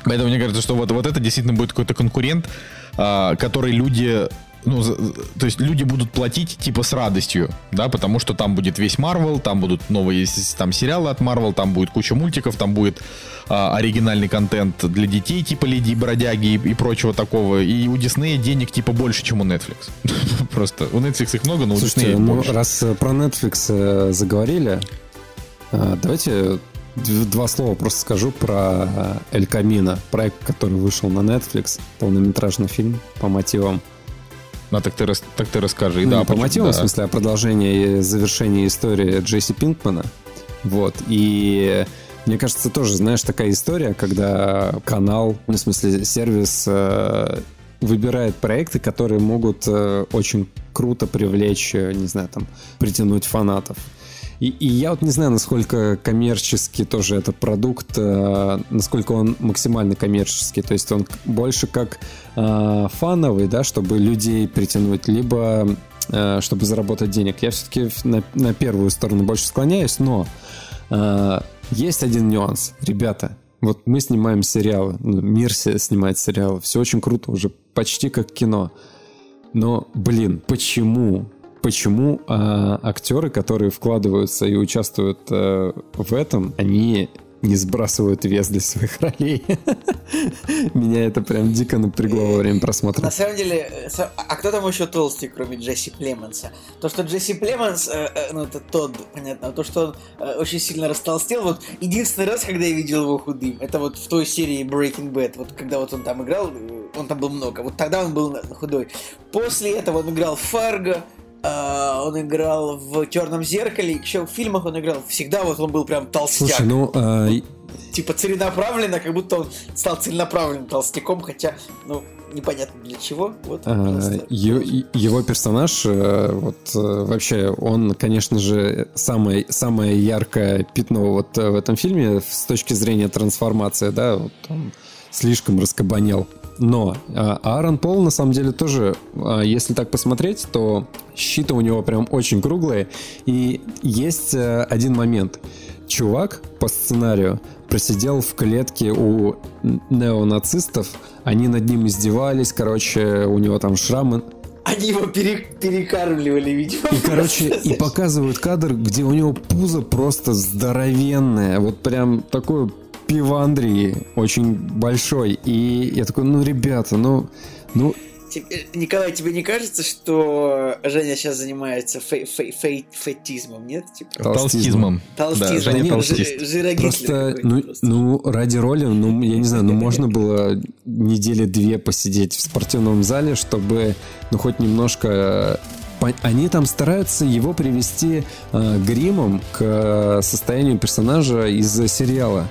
Поэтому мне кажется, что вот, вот это действительно будет какой-то конкурент, а, который люди ну, то есть люди будут платить типа с радостью, да, потому что там будет весь Марвел, там будут новые там сериалы от Марвел, там будет куча мультиков, там будет а, оригинальный контент для детей типа Леди и Бродяги и, и прочего такого. И у Диснея денег типа больше, чем у Netflix. Просто у Netflix их много, но у Disney ну, больше. раз э, про Netflix э, заговорили, э, давайте два слова просто скажу про Эль Камино, проект, который вышел на Netflix, полнометражный фильм по мотивам ну, так ты, так ты расскажи. Ну, да, по мотивам, да. в смысле, о продолжении и завершении истории Джесси Пинкмана. Вот. И мне кажется, тоже, знаешь, такая история, когда канал, ну, в смысле, сервис э, выбирает проекты, которые могут э, очень круто привлечь, э, не знаю, там, притянуть фанатов. И, и я вот не знаю, насколько коммерчески тоже этот продукт, э, насколько он максимально коммерческий. То есть он больше как э, фановый, да, чтобы людей притянуть, либо э, чтобы заработать денег. Я все-таки на, на первую сторону больше склоняюсь, но э, есть один нюанс. Ребята, вот мы снимаем сериалы, ну, мир снимает сериалы, все очень круто, уже почти как кино. Но, блин, почему? Почему а, актеры, которые вкладываются и участвуют э, в этом, они не сбрасывают вес для своих ролей? Меня это прям дико напрягло во время На просмотра. самом деле, э, со- а кто там еще толстый, кроме Джесси Племонса? То, что Джесси Племонс, э, ну это тот, понятно, а то, что он очень сильно растолстел, вот единственный раз, когда я видел его худым, это вот в той серии Breaking Bad, вот когда вот он там играл, он там был много, вот тогда он был на- худой. После этого он играл Фарго, он играл в Черном зеркале, еще в фильмах он играл, всегда вот он был прям толстяк. Слушай, ну, а, Типа целенаправленно, как будто он стал целенаправленным толстяком, хотя, ну, непонятно для чего. Вот, А, е- Его персонаж, э, вот э, вообще, он, конечно же, самое, самое яркое пятно вот э, в этом фильме с точки зрения трансформации, да, вот он слишком раскабанел. Но а, Аарон Пол, на самом деле, тоже, а, если так посмотреть, то щиты у него прям очень круглые. И есть э, один момент. Чувак по сценарию просидел в клетке у неонацистов, они над ним издевались, короче, у него там шрамы. Они его пере- перекармливали, видимо. И, короче, и показывают кадр, где у него пузо просто здоровенное, вот прям такое пивандрии, очень большой. И я такой, ну, ребята, ну, ну, Тебе- Николай, тебе не кажется, что Женя сейчас занимается фей- фей- фей- фетизмом, нет? Типа, Толстизмом. толстизмом. Да, Женя нет, толстист. жи- жирогитлер Просто, ну, просто. ну, ради роли, ну, я не знаю, ну, можно было недели две посидеть в спортивном зале, чтобы, ну, хоть немножко... э, Они там стараются его привести э, гримом к э, состоянию персонажа из сериала.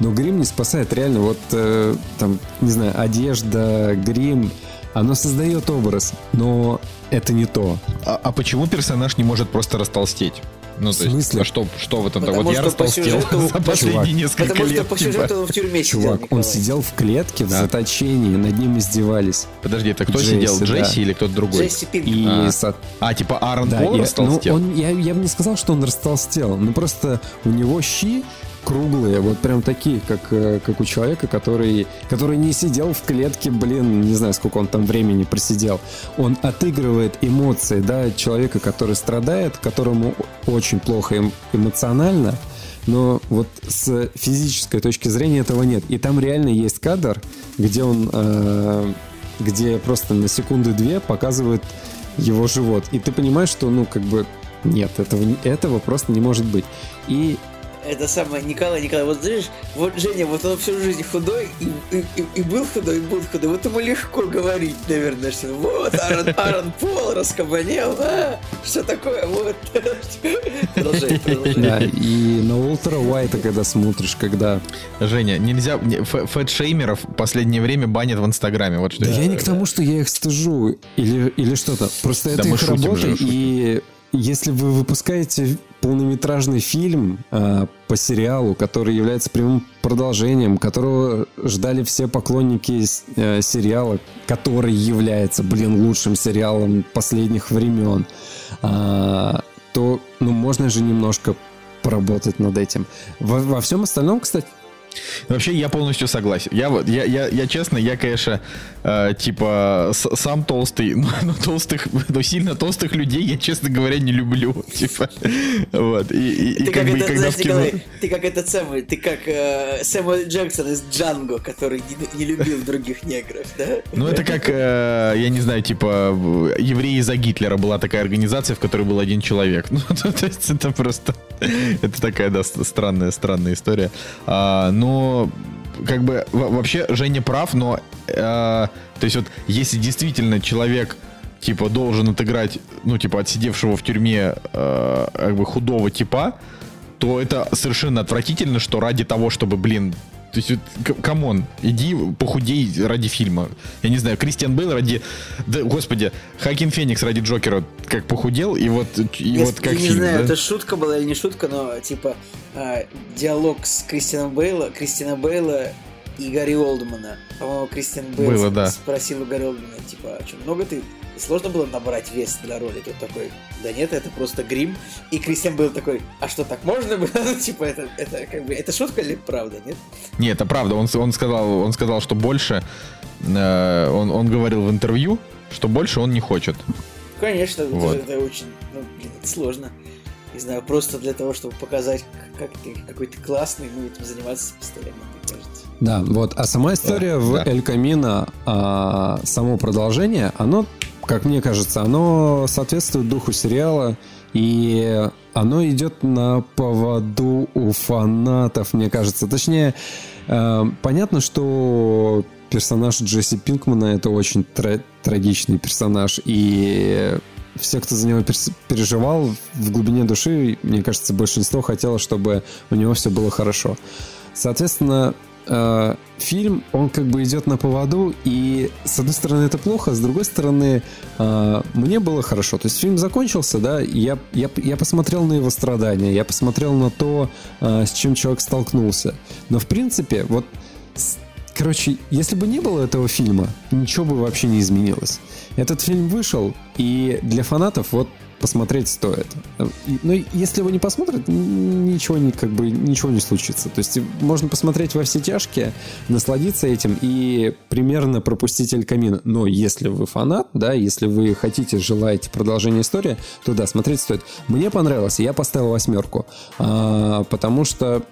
Но грим не спасает, реально, вот э, там, не знаю, одежда, грим, оно создает образ, но это не то. А, а почему персонаж не может просто растолстеть? Ну, В то есть, смысле? а что, что в этом? Потому Вот я что по растолстел сюжету- за последние Чувак, несколько Потому что лет. по типа. сюжету он в тюрьме сидел, Чувак, он Николай. сидел в клетке в Да. заточении, над ним издевались. Подожди, это кто Джесси, сидел? да. Джесси или кто-то другой? Джесси Пинк. И А. со- А, типа Аарон Да, Пол и- растолстел? ну, он, я, я бы не сказал, что он растолстел, но просто у него щи круглые, вот прям такие, как, э, как у человека, который, который не сидел в клетке, блин, не знаю, сколько он там времени просидел. Он отыгрывает эмоции, да, человека, который страдает, которому очень плохо эм- эмоционально, но вот с физической точки зрения этого нет. И там реально есть кадр, где он, э, где просто на секунды-две показывает его живот. И ты понимаешь, что, ну, как бы, нет, этого, этого просто не может быть. И Это самое, Николай, Николай, вот знаешь, вот Женя, вот он всю жизнь худой, и, и- и- и был худой, и будет худой. Вот ему легко говорить, наверное, что вот, Аарон, Аарон Пол раскабанел, а, что такое, вот. Продолжай, продолжай. да, и на Уолтера Уайта, когда смотришь, когда... Женя, нельзя... не, фэ- Фэтшеймеров в последнее время банят в Инстаграме. Вот что Да я- я не к тому, что я их стыжу или, или что-то. Просто это их работа, и если вы выпускаете полнометражный фильм а, по сериалу, который является прямым продолжением, которого ждали все поклонники э, сериала, который является, блин, лучшим сериалом последних времен, а, то, ну, можно же немножко поработать над этим. Во, во всем остальном, кстати, Вообще, я полностью согласен. Я я, я, я честно, я, конечно, э, типа, с- сам толстый, но, но толстых, но сильно толстых людей я, честно говоря, не люблю. Типа, вот. И, и, и Ты как как, бы, это, когда знаешь, кино... Николай, ты как этот самый, ты как э, Сэмюэл Джексон из Джанго, который не, не любил других негров, да? Ну, это как, э, я не знаю, типа, евреи за Гитлера была такая организация, в которой был один человек. Ну, то, есть это просто... Это такая, да, странная, странная история. А, но, как бы, во- вообще, Женя прав, но... э, то есть вот, если действительно человек типа должен отыграть, ну типа отсидевшего в тюрьме э, как бы худого типа, то это совершенно отвратительно, что ради того, чтобы, блин, То есть, вот, come on, иди похудей ради фильма. Я не знаю, Кристиан Бейл ради... Да, господи, Хоакин Феникс ради Джокера как похудел, и вот, и я, вот как я фильм, не знаю, да? это шутка была или не шутка, но типа а, диалог с Кристианом Бейла, Кристиана Бейла и Гарри Олдмана. По-моему, Кристиан Бейл Было, да. спросил у Гарри Олдмана, типа, а что, много ты... Сложно было набрать вес для роли? Тот такой, да нет, это просто грим. И Кристиан Бейл такой, а что, так можно было? Ну, типа, это, это как бы, это шутка или правда, нет? Не, это правда. Он, он, сказал, он сказал, что больше... э, он, он говорил в интервью, что больше он не хочет. Конечно, это Вот. же- это, очень, ну, блин, это сложно. Не знаю, просто для того, чтобы показать, как ты какой ты классный, ну, этим заниматься постоянно, мне кажется. Да, вот. А сама история Да, в да. Эль Камино, а, само продолжение, оно, как мне кажется, оно соответствует духу сериала, и оно идет на поводу у фанатов, мне кажется. Точнее, э, понятно, что персонаж Джесси Пинкмана это очень тра- трагичный персонаж, и все, кто за него переживал, в глубине души, мне кажется, большинство хотело, чтобы у него все было хорошо. Соответственно, э, фильм, он как бы идет на поводу, и с одной стороны это плохо, с другой стороны э, мне было хорошо. То есть фильм закончился, да, и я, я, я посмотрел на его страдания, я посмотрел на то, э, с чем человек столкнулся. Но в принципе, вот Короче, если бы не было этого фильма, ничего бы вообще не изменилось. Этот фильм вышел, и для фанатов вот посмотреть стоит. Но если его не посмотрят, ничего не, как бы, ничего не случится. То есть можно посмотреть во все тяжкие, насладиться этим и примерно пропустить Эль Камино. Но если вы фанат, да, если вы хотите, желаете продолжения истории, то да, смотреть стоит. Мне понравилось, я поставил восьмерку. А, потому что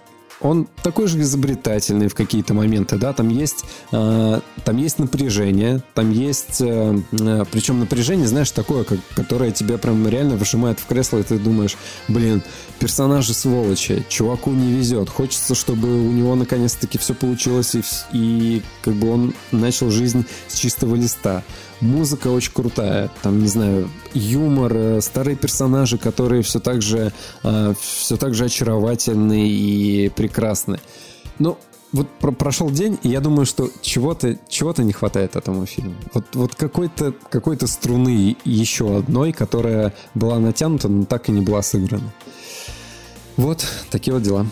он такой же изобретательный в какие-то моменты, да, там есть, э, там есть напряжение, там есть, э, э, причем напряжение, знаешь, такое, как, которое тебя прям реально выжимает в кресло, и ты думаешь, блин, персонажи сволочи, чуваку не везет, хочется, чтобы у него наконец-таки все получилось, и, и как бы он начал жизнь с чистого листа. Музыка очень крутая, там, не знаю, юмор, э, старые персонажи, которые все так же, э, все так же очаровательны и прекрасны. Ну, вот про- прошел день, и я думаю, что чего-то чего не хватает этому фильму. Вот, вот какой-то какой струны еще одной, которая была натянута, но так и не была сыграна. Вот такие вот дела.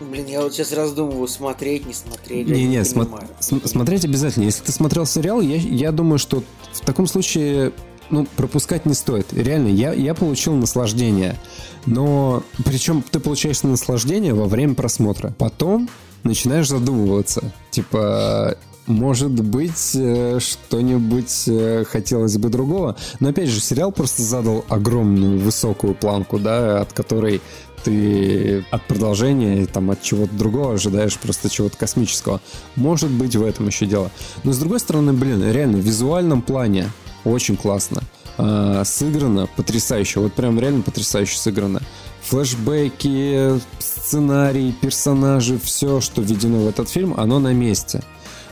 Блин, я вот сейчас раздумываю, смотреть, не смотреть. я Не-не, не смо- см- смотреть обязательно. Если ты смотрел сериал, я, я думаю, что в таком случае ну, пропускать не стоит. Реально, я, я получил наслаждение. Но причем ты получаешь наслаждение во время просмотра. Потом начинаешь задумываться. Типа, может быть, э, что-нибудь э, хотелось бы другого. Но опять же, сериал просто задал огромную высокую планку, да, от которой ты от продолжения, там, от чего-то другого ожидаешь просто чего-то космического. Может быть, в этом еще дело. Но с другой стороны, блин, реально, в визуальном плане очень классно. А, сыграно потрясающе. Вот прям реально потрясающе сыграно. Флэшбэки, сценарий, персонажи, все, что введено в этот фильм, оно на месте.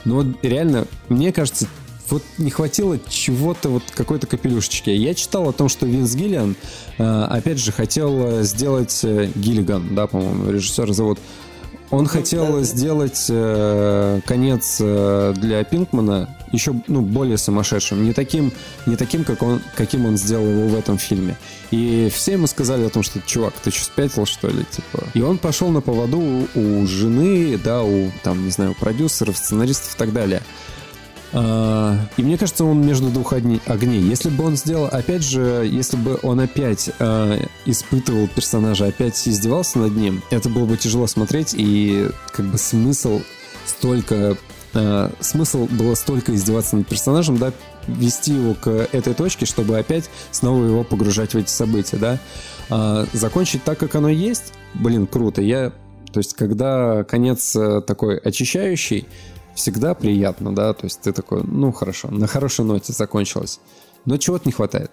Но вот реально, мне кажется, вот не хватило чего-то, вот какой-то капелюшечки. Я читал о том, что Винс Гиллиан, э, опять же, хотел э, сделать э, Гиллиган, да, по-моему, режиссер зовут. Он хотел сделать э, конец э, для Пинкмана еще ну, более сумасшедшим, не таким, не таким, как он, каким он сделал его в этом фильме. И все ему сказали о том, что чувак, ты что, спятил, что ли? Типа. И он пошел на поводу у, жены, да, у там, не знаю, продюсеров, сценаристов и так далее. А, И мне кажется, он между двух огней. Если бы он сделал, опять же, если бы он опять а, испытывал персонажа, опять издевался над ним, это было бы тяжело смотреть, и как бы смысл столько... а, смысл было столько издеваться над персонажем, да, вести его к этой точке, чтобы опять снова его погружать в эти события, да. А, закончить так, как оно есть, блин, круто. Я, то есть, когда конец э, такой очищающий, всегда приятно, да, то есть ты такой, ну хорошо, на хорошей ноте закончилось, но чего-то не хватает.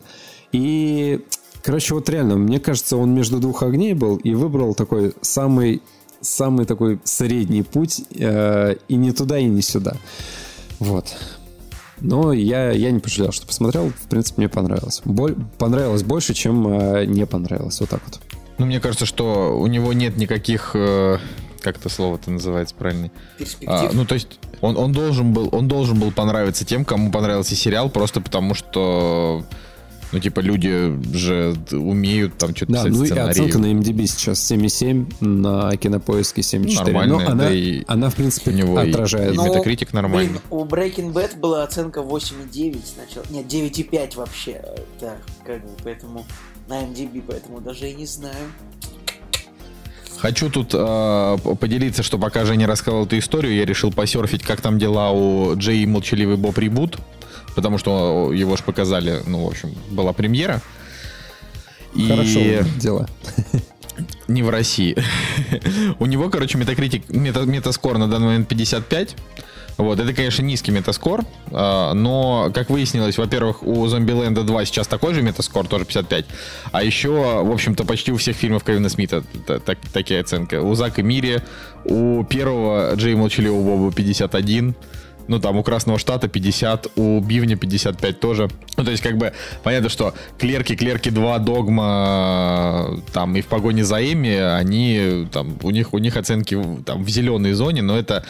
И, короче, вот реально, мне кажется, он между двух огней был и выбрал такой самый, самый такой средний путь, э, и не туда, и не сюда. Вот. Но я, я не пожалел, что посмотрел. В принципе, мне понравилось. Боль, понравилось больше, чем э, не понравилось. Вот так вот. Ну, мне кажется, что у него нет никаких э, как это слово-то называется правильно? А, ну, то есть, он, он, должен был, он должен был понравиться тем, кому понравился сериал, просто потому что, ну, типа, люди же умеют там что-то Да, писать ну и сценарии. оценка на MDB сейчас 7,7, на кинопоиске 7,4. Нормальная, Но она, да и она, в принципе, у него и- отражает. и Ну, Metacritic нормальный. Блин, у Breaking Bad была оценка 8,9 сначала. Нет, 9,5 вообще. Да, как бы, поэтому на MDB, поэтому даже и не знаю. Хочу тут э, поделиться, что пока Женя рассказывал эту историю, я решил посерфить, как там дела у Джей и Молчаливый Боб Ребут, потому что его же показали, ну, в общем, была премьера. И Хорошо дела. не в России. у него, короче, метакритик, мета, метаскор на данный момент 55. Вот, это, конечно, низкий метаскор, а, но, как выяснилось, во-первых, у Зомбиленда 2 сейчас такой же метаскор, тоже 55, а еще, в общем-то, почти у всех фильмов Кевина Смита та- так- такие оценки. У Зака Мири, у первого Джей Молчаливого Боба 51, ну, там, у Красного Штата 50, у Бивня 55 тоже. Ну, то есть, как бы, понятно, что Клерки, Клерки 2, Догма, там, и в погоне за Эми, они, там, у них, у них оценки там в зеленой зоне, но это,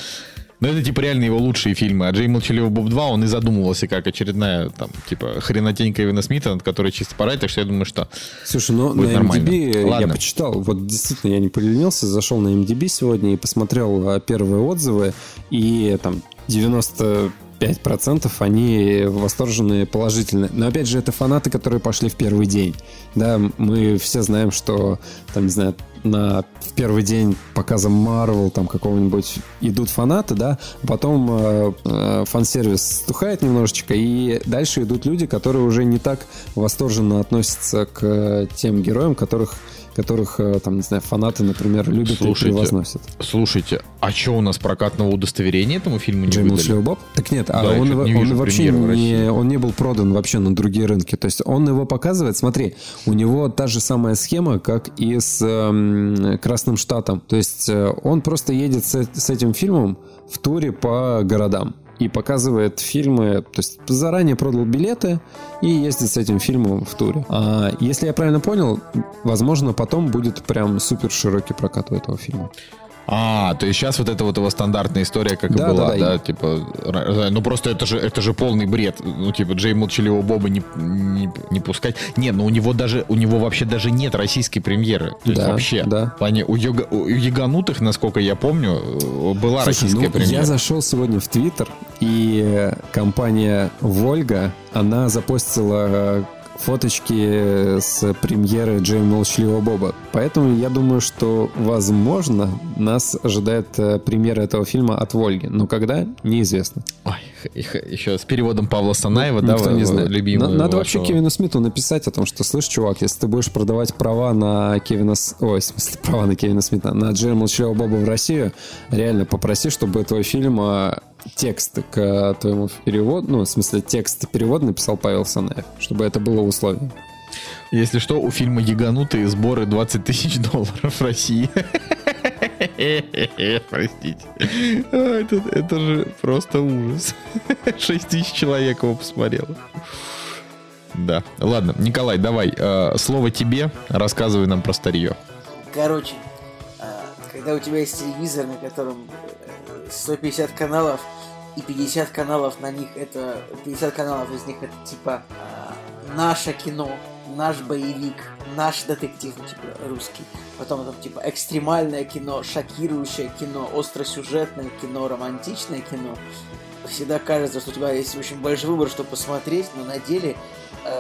ну, это, типа, реально его лучшие фильмы. А Джей Молчаливый Боб 2, он и задумывался как очередная, там, типа, хренотень Кевина Смита, над которой чисто пора, так что я думаю, что... Слушай, ну Будет на нормально. MDB я Ладно. почитал, вот действительно я не поленился, зашел на MDB сегодня и посмотрел а, первые отзывы, и там 95% они восторженные, положительные. Но опять же, это фанаты, которые пошли в первый день. Да, мы все знаем, что там, не знаю, на в первый день показа Marvel там какого-нибудь идут фанаты, да, потом э, э, фан-сервис стухает немножечко, и дальше идут люди, которые уже не так восторженно относятся к э, тем героям, которых которых, э, там, не знаю, фанаты, например, любят Слушайте, и превозносят. Слушайте, а что у нас прокатного удостоверения этому фильму не Джей выдали? Боб? Так нет, а Да, я он, его- не он вообще не, он не был продан вообще на другие рынки. То есть он его показывает, смотри, у него та же самая схема, как и с эм, Красным Штатом. То есть э, он просто едет с, с этим фильмом в туре по городам и показывает фильмы, то есть заранее продал билеты и ездит с этим фильмом в туре. А если я правильно понял, возможно, потом будет прям супер широкий прокат у этого фильма. А, то есть сейчас вот это вот его стандартная история, как Да, и была, да, да, да. типа, ну просто это же, это же полный бред, ну типа Джей Молчаливого Боба не, не, не пускать. Не, ну у него даже, у него вообще даже нет российской премьеры, то есть Да, вообще. да. В плане у, Йога- у Яганутых, насколько я помню, э, была Слушай, российская ну, премьера. я зашел сегодня в Твиттер, и э, компания Вольга, она запостила э, фоточки с премьеры Джей Молчаливого Боба. Поэтому я думаю, что, возможно, нас ожидает э, премьера этого фильма от Вольги. Но когда, неизвестно. Ой, х- х- еще с переводом Павла Санаева, да, Никто не знает. любимого На- Надо вообще вашего. Кевину Смиту написать о том, что, слышь, чувак, если ты будешь продавать права на Кевина... Ой, в смысле, права на Кевина Смита, на Джея Молчаливого Боба в Россию, реально попроси, чтобы твой фильм а, текст к твоему переводу, ну, в смысле, текст перевода написал Павел Санаев, чтобы это было условие. Если что, у фильма Яганутые сборы 20 тысяч долларов в России. Простите. А, Это, это же просто ужас. 6 тысяч человек его посмотрело. Да. Ладно, Николай, давай. э, слово тебе. Рассказывай нам про старье. Короче, а, когда у тебя есть телевизор, на котором э, 150 каналов, и 50 каналов на них это... 50 каналов из них это типа а, наше кино, наш боевик, наш детектив, типа русский. Потом там типа экстремальное кино, шокирующее кино, остросюжетное кино, романтичное кино. Всегда кажется, что у тебя есть очень большой выбор, что посмотреть, но на деле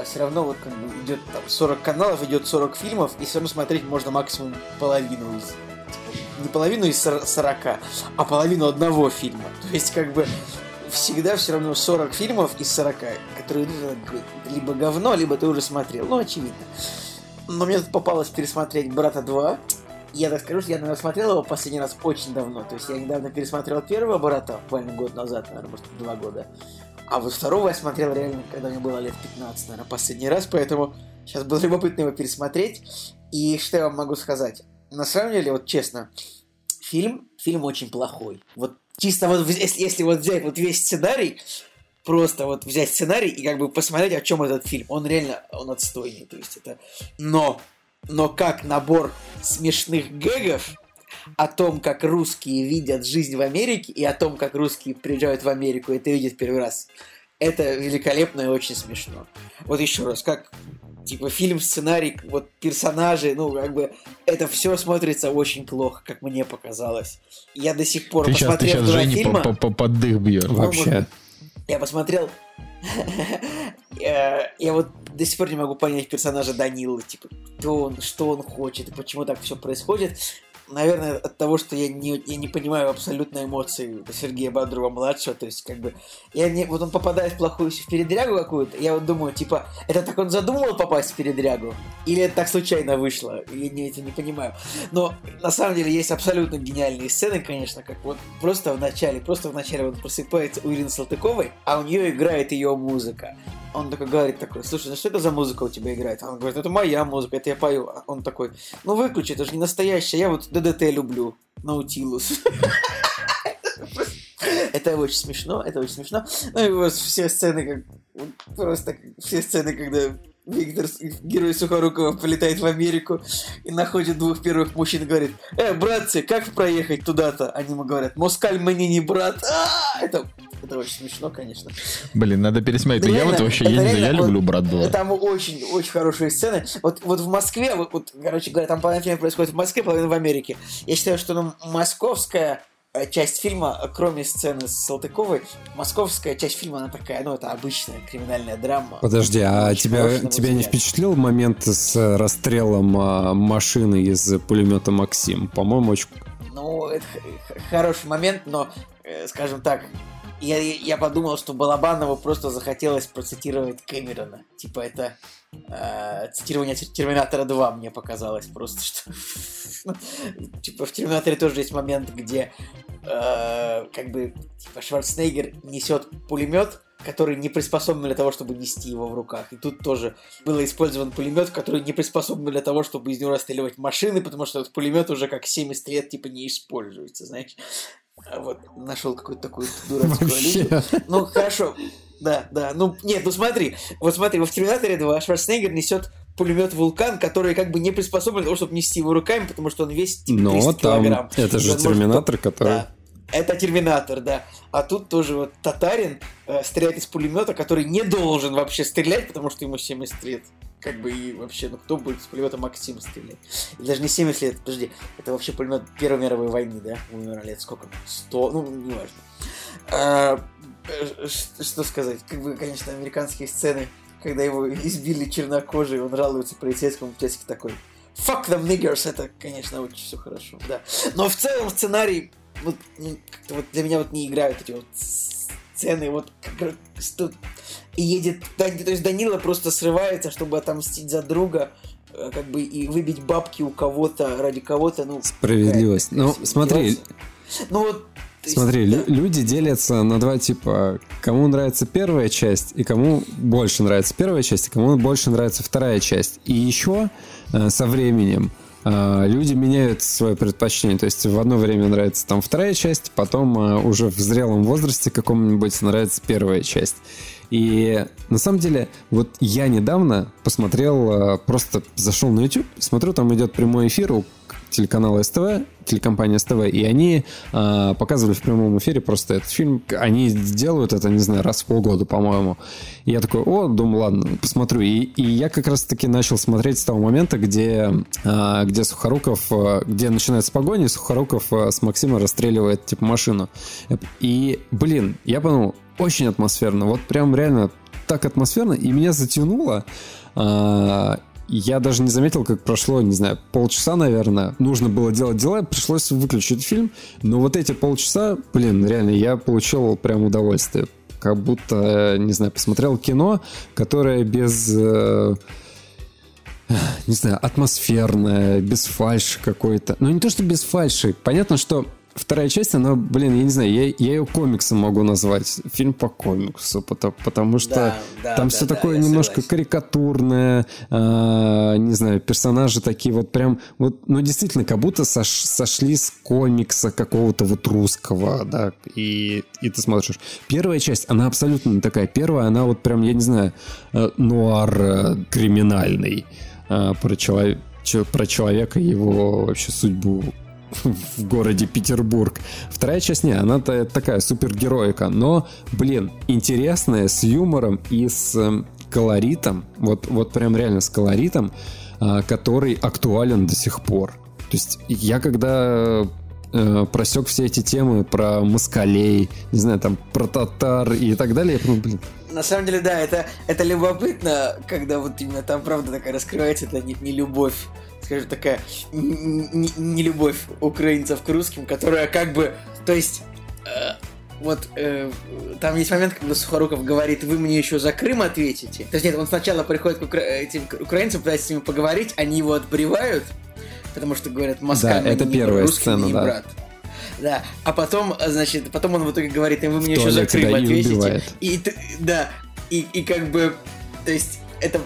все равно вот как бы идет там 40 каналов, идет 40 фильмов, и все равно смотреть можно максимум половину из типа, не половину из сор- 40, а половину одного фильма. То есть, как бы, всегда все равно 40 фильмов из 40, которые идут, бы либо говно, либо ты уже смотрел. Ну, очевидно. Но мне тут попалось пересмотреть «Брата 2». Я так скажу, что я, наверное, смотрел его последний раз очень давно. То есть я недавно пересмотрел первого «Брата», буквально год назад, наверное, может, два года. А вот второго я смотрел реально, когда мне было лет 15, наверное, последний раз, поэтому сейчас было любопытно его пересмотреть. И что я вам могу сказать? На самом деле, вот честно, фильм, фильм очень плохой. Вот чисто вот, если, если вот взять вот весь сценарий, просто вот взять сценарий и как бы посмотреть, о чем этот фильм. Он реально, он отстойный, то есть это... Но, но как набор смешных гэгов, о том, как русские видят жизнь в Америке и о том, как русские приезжают в Америку это видят первый раз. Это великолепно и очень смешно. Вот еще раз, как типа фильм, сценарий, вот персонажи, ну, как бы, это все смотрится очень плохо, как мне показалось. Я до сих пор, Ты сейчас, ты посмотрев сейчас два Жене фильма, по- по- под дых бьешь. Вообще. Я посмотрел, я вот до сих пор не могу понять персонажа Данилы, типа, кто он, что он хочет, почему так все происходит. Наверное, от того, что я не, я не понимаю абсолютно эмоции Сергея Бодрова-младшего, то есть, как бы, я не, вот он попадает в плохую в передрягу какую-то, я вот думаю, типа, это так он задумал попасть в передрягу? Или это так случайно вышло? Я не, это не понимаю. Но, на самом деле, есть абсолютно гениальные сцены, конечно, как вот просто в начале, просто в начале он просыпается у Ирины Салтыковой, а у нее играет ее музыка. Он такой говорит такой, слушай, ну что это за музыка у тебя играет? Он говорит, это моя музыка, это я пою. А Он такой, ну выключи, это же не настоящая, я вот ДДТ люблю, Наутилус. Это очень смешно, это очень смешно. Ну и вот все сцены, как просто все сцены, когда Виктор, герой Сухорукова, полетает в Америку и находит двух первых мужчин и говорит, э, братцы, как проехать туда-то? Они ему говорят, Москаль мне не брат. А, Это, это очень смешно, конечно. Блин, надо пересмотреть. Да я реально, вот вообще, я знаю, я реально, люблю вот, «Брат 2». Там очень, очень хорошие сцены. Вот, вот в Москве, вот, вот, короче говоря, там половина фильма происходит в Москве, половина в Америке. Я считаю, что ну, московская часть фильма, э, кроме сцены с Салтыковой, московская часть фильма, она такая, ну, это обычная криминальная драма. Подожди, а тебя, тебя не впечатлил момент с э, расстрелом а, машины из пулемета Максим? По-моему, очень... Ну, это хороший момент, но, э, скажем так, я, я подумал, что Балабанову просто захотелось процитировать Кэмерона. Типа это э, цитирование Тер- Терминатора 2 мне показалось просто, что... Типа в Терминаторе тоже есть момент, где э, как бы типа Шварценеггер несет пулемет, который не приспособлен для того, чтобы нести его в руках. И тут тоже был использован пулемет, который не приспособлен для того, чтобы из него расстреливать машины, потому что этот пулемет уже как 70 лет типа не используется, знаешь. А Вот, нашел какую-то такую дурацкую. Вообще. Ну, хорошо. Да, да. Ну, нет, ну смотри. Вот смотри, во в Терминаторе 2 Шварценеггер несет пулемет Вулкан, который как бы не приспособлен для того, чтобы нести его руками, потому что он весит типа 300 Но там... килограмм. Это же может Терминатор, который... да. Это Терминатор, да. А тут тоже вот Татарин э, стреляет из пулемета, который не должен вообще стрелять, потому что ему 70 лет. Как бы и вообще, ну кто будет с пулемета Максим стрелять? И даже не 70 лет, подожди, это вообще пулемет Первой мировой войны, да? Умер лет сколько? 100, ну, не важно. А, что сказать? Как бы, конечно, американские сцены, когда его избили чернокожие, он жалуется полицейскому, часик такой. Fuck them niggers, это, конечно, очень все хорошо, да. Но в целом сценарий вот, ну, как-то вот для меня вот не играют эти вот сцены, вот как- что едет, да, то есть Данила просто срывается, чтобы отомстить за друга, э, как бы и выбить бабки у кого-то ради кого-то, ну Справедливость. Ну, смотри, ну вот есть, Смотри, да. лю- люди делятся на два типа. Кому нравится первая часть и кому больше нравится первая часть, и кому больше нравится вторая часть. И еще э, со временем э, люди меняют свое предпочтение. То есть в одно время нравится там вторая часть, потом э, уже в зрелом возрасте каком-нибудь нравится первая часть. И на самом деле, вот я недавно посмотрел, просто зашел на YouTube, смотрю, там идет прямой эфир у телеканала СТВ, телекомпания СТВ, и они э, показывали в прямом эфире просто этот фильм. Они делают это, не знаю, раз в полгода, по-моему. И я такой, о, думаю, ладно, посмотрю. И, и я как раз-таки начал смотреть с того момента, где, э, где Сухоруков, э, где начинается погоня, и Сухоруков э, с Максимом расстреливает, типа, машину. И, блин, я подумал, очень атмосферно. Вот прям реально так атмосферно, и меня затянуло. А, я даже не заметил, как прошло, не знаю, полчаса, наверное. Нужно было делать дела, пришлось выключить фильм. Но вот эти полчаса, блин, реально, я получил прям удовольствие. Как будто, э, не знаю, посмотрел кино, которое без... э, не знаю, атмосферное, без фальши какой-то. Ну, не то, что без фальши. Понятно, что вторая часть, она, блин, я не знаю, я, я ее комиксом могу назвать. Фильм по комиксу, потому, потому что Да, да, там да, все да, такое немножко согласен. карикатурное, а, не знаю, персонажи такие вот прям, вот, ну, действительно, как будто сош- сошли с комикса какого-то вот русского, да, и, и ты смотришь. Первая часть, она абсолютно не такая. Первая, она вот прям, я не знаю, э, нуар э, криминальный э, про, человек, про человека его вообще судьбу. В городе Петербург. Вторая часть, не, она такая супергероика, но, блин, интересная, с юмором и с э, колоритом, вот, вот прям реально с колоритом, э, который актуален до сих пор. То есть я когда э, просек все эти темы про москалей, не знаю, там, про татар и так далее, я подумал, блин, На самом деле, да, это, это любопытно, когда вот именно там правда такая раскрывается, это не, не любовь, скажем, такая не, не любовь украинцев к русским, которая как бы, то есть, э, вот э, там есть момент, когда Сухоруков говорит, вы мне еще за Крым ответите. То есть нет, он сначала приходит к укра- этим к украинцам, пытается с ними поговорить, они его отбревают, потому что говорят, Москва Да, это не, первая русский сцена, не да. брат. Да, а потом, значит, потом он в итоге говорит, вы мне В еще за Крым ответите. И, да, и, и как бы, то есть, это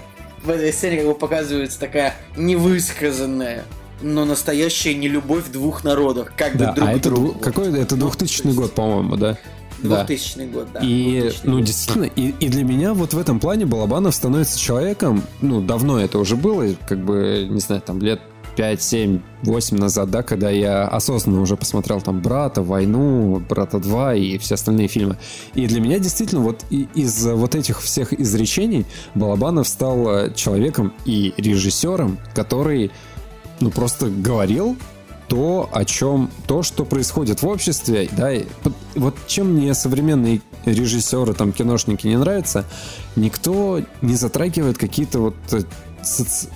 в этой сцене как бы показывается такая невысказанная, но настоящая нелюбовь двух народов, как бы да, друг а это, другу. дву- какой это 2000 то есть- год, по-моему, да? Да. 2000 год, да. И, 2000 ну, год. действительно, и, и для меня вот в этом плане Балабанов становится человеком, ну, давно это уже было, как бы, не знаю, там, лет 5, 7, 8 назад, да, когда я осознанно уже посмотрел там «Брата», «Войну», «Брата 2» и все остальные фильмы. И для меня действительно вот из вот этих всех изречений Балабанов стал э, человеком и режиссером, который, ну, просто говорил то, о чем, то, что происходит в обществе, да, вот чем мне современные режиссеры, там, киношники не нравятся, никто не затрагивает какие-то вот э, соци-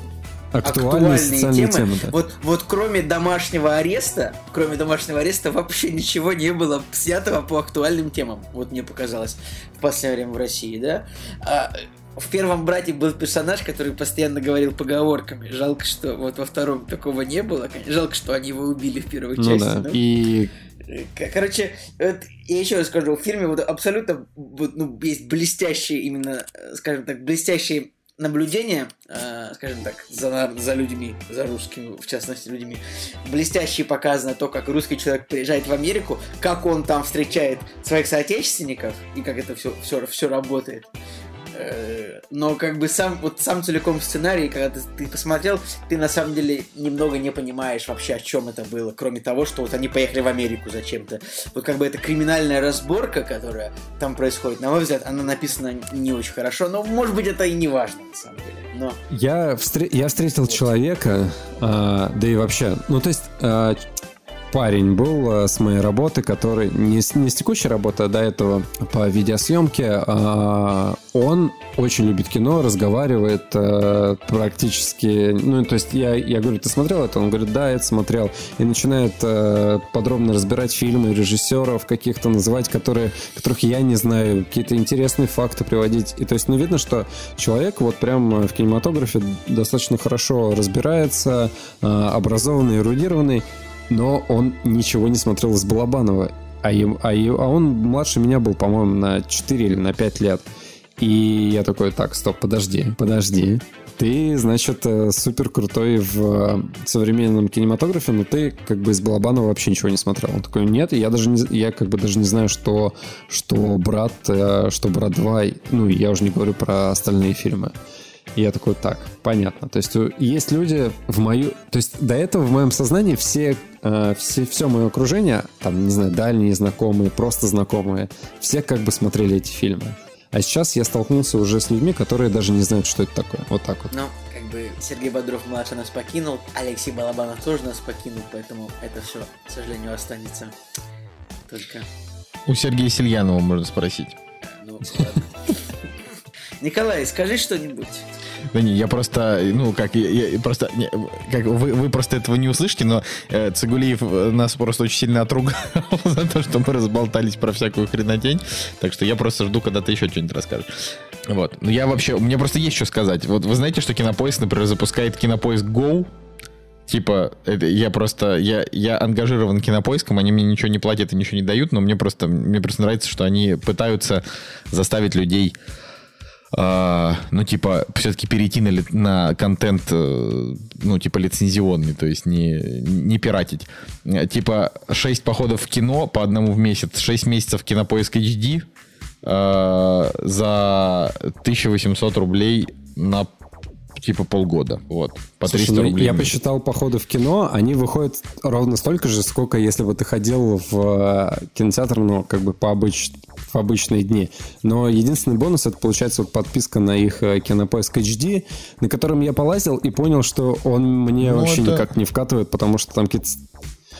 актуальные, социальные темы. да. Вот, вот кроме домашнего ареста, кроме домашнего ареста вообще ничего не было снятого по актуальным темам. Вот мне показалось в последнее время в России, да. А, в первом брате был персонаж, который постоянно говорил поговорками. Жалко, что вот во втором такого не было. Жалко, что они его убили в первой Ну части. да, но- и Короче, вот я еще раз скажу, в фильме вот абсолютно вот, ну, есть блестящие именно, э, скажем так, блестящие наблюдения, э, скажем так, за, за людьми, за русскими, в частности, людьми. Блестяще показано то, как русский человек приезжает в Америку, как он там встречает своих соотечественников и как это все, все, все работает. Э, Но как бы сам, вот сам целиком сценарий, когда ты, ты посмотрел, ты на самом деле немного не понимаешь вообще, о чем это было, кроме того, что вот они поехали в Америку зачем-то. Вот как бы эта криминальная разборка, которая там происходит, на мой взгляд, она написана не очень хорошо, но может быть это и не важно на самом деле. Но я, встр- я встретил человека, а, да и вообще, ну то есть а, парень был а, с моей работы, который не с, не с текущей работы, а до этого по видеосъемке. а, он очень любит кино, разговаривает а, практически, ну то есть я, я говорю, ты смотрел это? Он говорит, да, это смотрел. И начинает а, подробно разбирать фильмы, режиссеров каких-то называть, которые, которых я не знаю, какие-то интересные факты приводить. И то есть, ну видно, что человек вот прям в кинематографе достаточно хорошо разбирается, образованный, эрудированный, но он ничего не смотрел из Балабанова. А, им- а, и- а он младше меня был, по-моему, на 4 или на 5 лет. И я такой, так, стоп, подожди, подожди. Ты, значит, э, супер крутой в э, современном кинематографе, но ты как бы из Балабанова вообще ничего не смотрел. Он такой, нет, я даже не, я как бы даже не знаю, что, что брат, э, что брат 2, ну, я уже не говорю про остальные фильмы. И я такой, так, понятно. То есть у- есть люди в мою... То есть до этого в моем сознании все, э, все, все мое окружение, там, не знаю, дальние знакомые, просто знакомые, все как бы смотрели эти фильмы. А сейчас я столкнулся уже с людьми, которые даже не знают, что это такое. Вот так вот. Ну, как бы Сергей Бодров младший нас покинул, Алексей Балабанов тоже нас покинул, поэтому это все, к сожалению, останется только. У Сергея Сельянова можно спросить. Ну, ладно. Николай, скажи что-нибудь. Да не, я просто, ну, как, я, я просто, не, как вы, вы просто этого не услышите, но э, Цигулиев э, нас просто очень сильно отругал за то, что мы разболтались про всякую хренотень, так что я просто жду, когда ты еще что-нибудь расскажешь. Вот, ну я вообще, мне просто есть что сказать. Вот вы знаете, что Кинопоиск, например, запускает Кинопоиск Go, Типа, это я просто, я, я ангажирован кинопоиском, они мне ничего не платят и ничего не дают, но мне просто, мне просто нравится, что они пытаются заставить людей а, ну, типа, все-таки перейти на, на контент, э, ну, типа, лицензионный, то есть не, не пиратить. Э, Типа, 6 походов в кино по одному в месяц, 6 месяцев кинопоиск HD э, за 1800 рублей на типа полгода. Вот. По Слушай, 300 ну, рублей. я посчитал походы в кино, они выходят ровно столько же, сколько если бы ты ходил в э, кинотеатр, ну, как бы по обыч... в обычные дни. Но единственный бонус, это получается вот подписка на их э, Кинопоиск HD, на котором я полазил и понял, что он мне Ну, вообще это- никак не вкатывает, потому что там какие-то...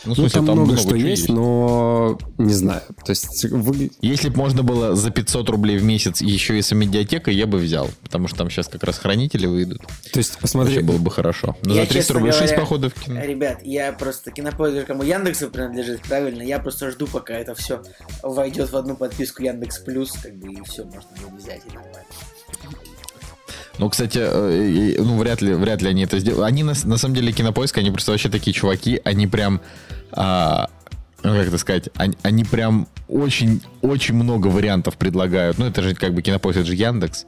Ну, Ну, смысле, там, много, что чего есть, но не знаю. То есть вы... Если бы можно было за 500 рублей в месяц еще и с медиатекой, я бы взял. Потому что там сейчас как раз хранители выйдут. То есть, посмотри, Вообще было бы хорошо. Но Я, за 300 честно рублей 6 говоря, походов в кино. Ребят, я просто кинопоиск, кому Яндексу принадлежит, правильно, я просто жду, пока это все войдет в одну подписку Яндекс Плюс, как бы, и все, можно будет взять и нормально. Ну, кстати, э, ну, вряд ли, вряд ли они это сделают. Они, на, на самом деле, кинопоиск, они просто вообще такие чуваки, они прям, а, ну, как это сказать, они, они прям очень, очень много вариантов предлагают. Ну, это же как бы кинопоиск, это же Яндекс.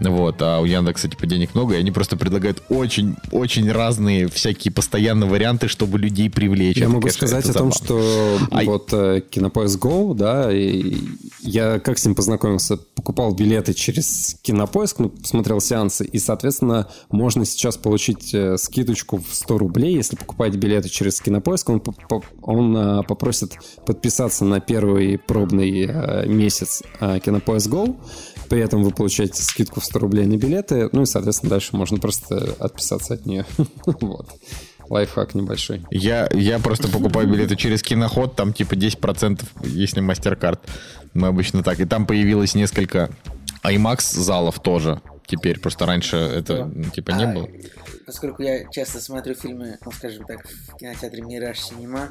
Вот, а у Яндекса, типа, денег много, и они просто предлагают очень, очень разные всякие постоянные варианты, чтобы людей привлечь. Я Это, могу конечно, сказать о том, что А- вот э, Кинопоиск Go, да, и я как с ним познакомился, покупал билеты через Кинопоиск, ну, смотрел сеансы, и, соответственно, можно сейчас получить э, скидочку в 100 рублей, если покупаете билеты через Кинопоиск, он, он э, попросит подписаться на первый пробный э, месяц э, Кинопоиск Go, при этом вы получаете скидку в 100 рублей на билеты, ну и, соответственно, дальше можно просто отписаться от нее. Вот. Лайфхак небольшой. Я, я просто покупаю билеты через киноход, там типа 10%, если мастер-карт. Мы обычно так. И там появилось несколько IMAX залов тоже. Теперь просто раньше это ну, типа не А, было. Поскольку я часто смотрю фильмы, ну, скажем так, в кинотеатре Мираж Синема,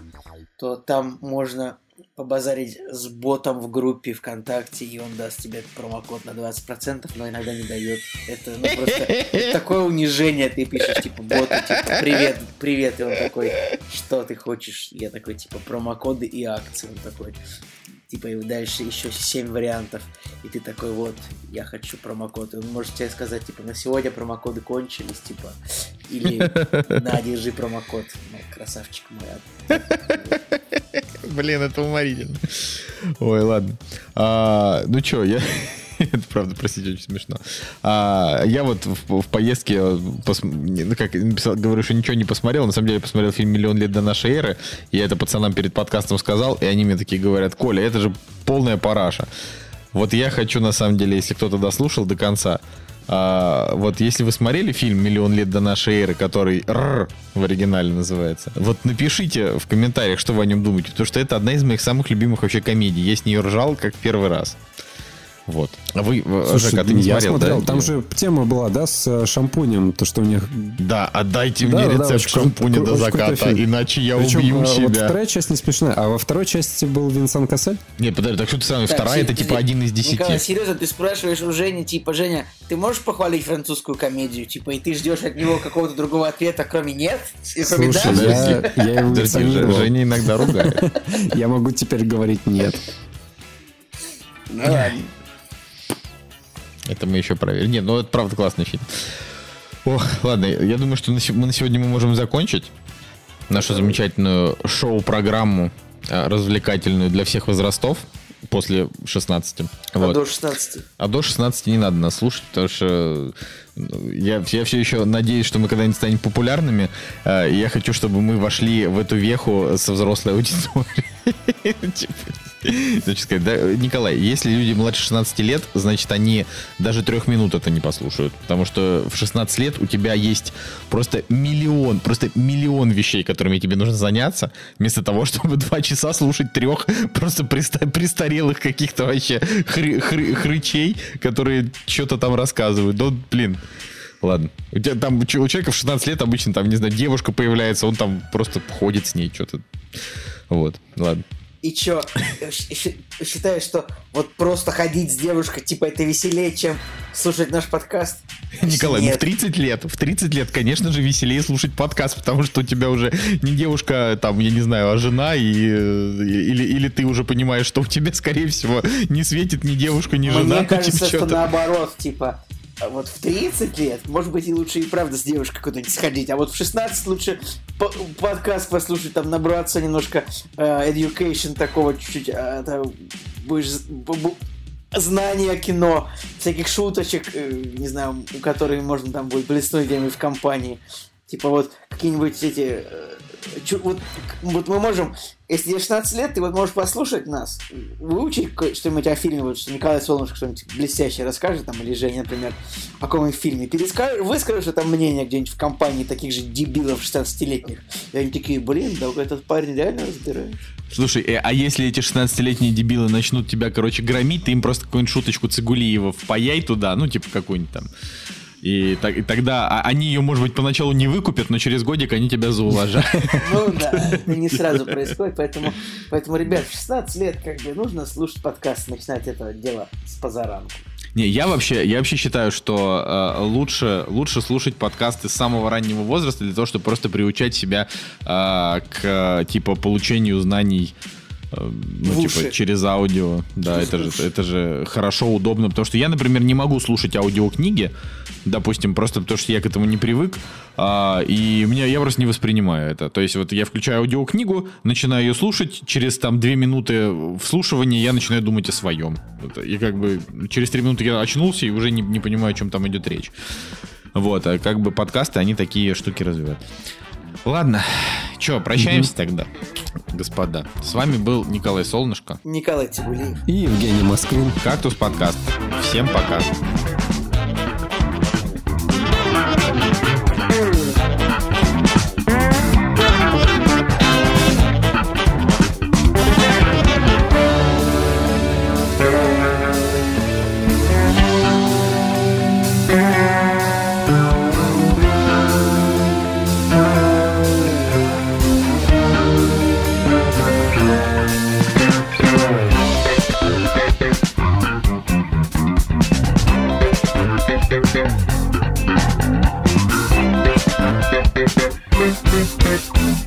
то там можно побазарить с ботом в группе ВКонтакте, и он даст тебе промокод на 20%, но иногда не дает. Это ну, просто это такое унижение, ты пишешь, типа, боту, типа, привет, привет, и он такой, что ты хочешь? Я такой, типа, промокоды и акции, он такой, типа, и дальше еще 7 вариантов, и ты такой, вот, я хочу промокод, он может тебе сказать, типа, на сегодня промокоды кончились, типа, или на, держи промокод, ну, красавчик мой, Блин, это уморительно. Ой, ладно. А, ну что, я... Это правда, простите, очень смешно. А, я вот в, в поездке, пос- ну как написал, говорю, что ничего не посмотрел. На самом деле посмотрел фильм «Миллион лет до нашей эры». Я это пацанам перед подкастом сказал, и они мне такие говорят, Коля, это же полная параша. Вот я хочу, на самом деле, если кто-то дослушал до конца, а, вот если вы смотрели фильм «Миллион лет до нашей эры», который «Рррр» в оригинале называется, вот напишите в комментариях, что вы о нем думаете, потому что это одна из моих самых любимых вообще комедий. Я с нее ржал как первый раз. Вот. А вы, э, Жека, ты не я смотрел, смотрел. да? Там же тема была, да, с э, шампунем, то, что у них... Да, отдайте Да, мне да, да, рецепт кру- шампуня до заката, иначе я Причем, убью э, Вот себя. вторая часть не смешная, а во второй части был Винсан Кассель. Нет, подожди, так что ты самый, Так, вторая, это типа один из десяти. Николай, серьезно, ты спрашиваешь у Жени, типа, Женя, ты можешь похвалить французскую комедию, типа, и ты ждешь от него какого-то другого ответа, кроме нет? И кроме Слушай, да? я, я Подожди, Ж- эволюционировал. Женя иногда ругает. Я могу теперь говорить нет. Ну ладно. Это мы еще проверим. Нет, ну это правда классный фильм. Ох, ладно, я думаю, что на мы на сегодня мы можем закончить нашу замечательную шоу-программу э, развлекательную для всех возрастов после 16. А Вот. до 16. А до 16 не надо нас слушать, потому что ну, я, я все еще надеюсь, что мы когда-нибудь станем популярными. э, я хочу, чтобы мы вошли в эту веху со взрослой аудиторией. Значит, сказать, да, Николай, если люди младше 16 лет, значит, они даже трех минут это не послушают. Потому что в 16 лет у тебя есть просто миллион, просто миллион вещей, которыми тебе нужно заняться, вместо того, чтобы два часа слушать трех просто престарелых каких-то вообще хры- хры- хрычей, которые что-то там рассказывают. Да, блин. Ладно. У тебя там у человека в 16 лет обычно там, не знаю, девушка появляется, он там просто ходит с ней, что-то. Вот, ладно. И чё, щ- считаешь, что вот просто ходить с девушкой, типа, это веселее, чем слушать наш подкаст? Николай, ну в Нет. 30 лет, в 30 лет, конечно же, веселее слушать подкаст, потому что у тебя уже не девушка, там, я не знаю, а жена, и, э, или, или ты уже понимаешь, что у тебя, скорее всего, не светит ни девушка, ни жена. Мне кажется, что наоборот, типа, а вот в 30 лет, может быть, и лучше и правда с девушкой куда-нибудь сходить, а вот в 16 лучше по- подкаст послушать, там набраться немножко э, education такого чуть-чуть, а, там будешь... знания кино, всяких шуточек, э, не знаю, у которых можно там будет блеснуть где-нибудь в компании. Типа вот какие-нибудь эти... э, чу- Вот, вот мы можем, если тебе 16 лет, ты вот можешь послушать нас, выучить что-нибудь о фильме, вот что Николай Солнышко что-нибудь блестящее расскажет, там, или Женя, например, о каком-нибудь фильме. Перескажешь, выскажешь это мнение где-нибудь в компании таких же дебилов 16-летних. И они такие, блин, да этот парень реально разбирается. Слушай, э, а если эти 16-летние дебилы начнут тебя, короче, громить, ты им просто какую-нибудь шуточку Цигулиева впаяй туда, ну, типа какую-нибудь там. И, так- и тогда а, они ее, может быть, поначалу не выкупят, но через годик они тебя зауважают. Ну да, это не сразу происходит, поэтому, поэтому, ребят, в 16 лет как бы нужно слушать подкаст, начинать это дело с позаранку. Не, я вообще, я вообще считаю, что э, лучше, лучше слушать подкасты с самого раннего возраста для того, чтобы просто приучать себя э, к типа получению знаний ну, В типа, уши. через аудио. Да, это же, это же хорошо, удобно. Потому что я, например, не могу слушать аудиокниги, допустим, просто потому что я к этому не привык. а, и меня, я просто не воспринимаю это. То есть вот я включаю аудиокнигу, начинаю ее слушать, через там две минуты вслушивания я начинаю думать о своем. И как бы через три минуты я очнулся и уже не, не понимаю, о чем там идет речь. Вот, а как бы подкасты, они такие штуки развивают. Ладно, что, прощаемся тогда, господа. С вами был Николай Солнышко, Николай Цигулиев. И Евгений Москвин. Кактус подкаст. Всем пока. Thank you.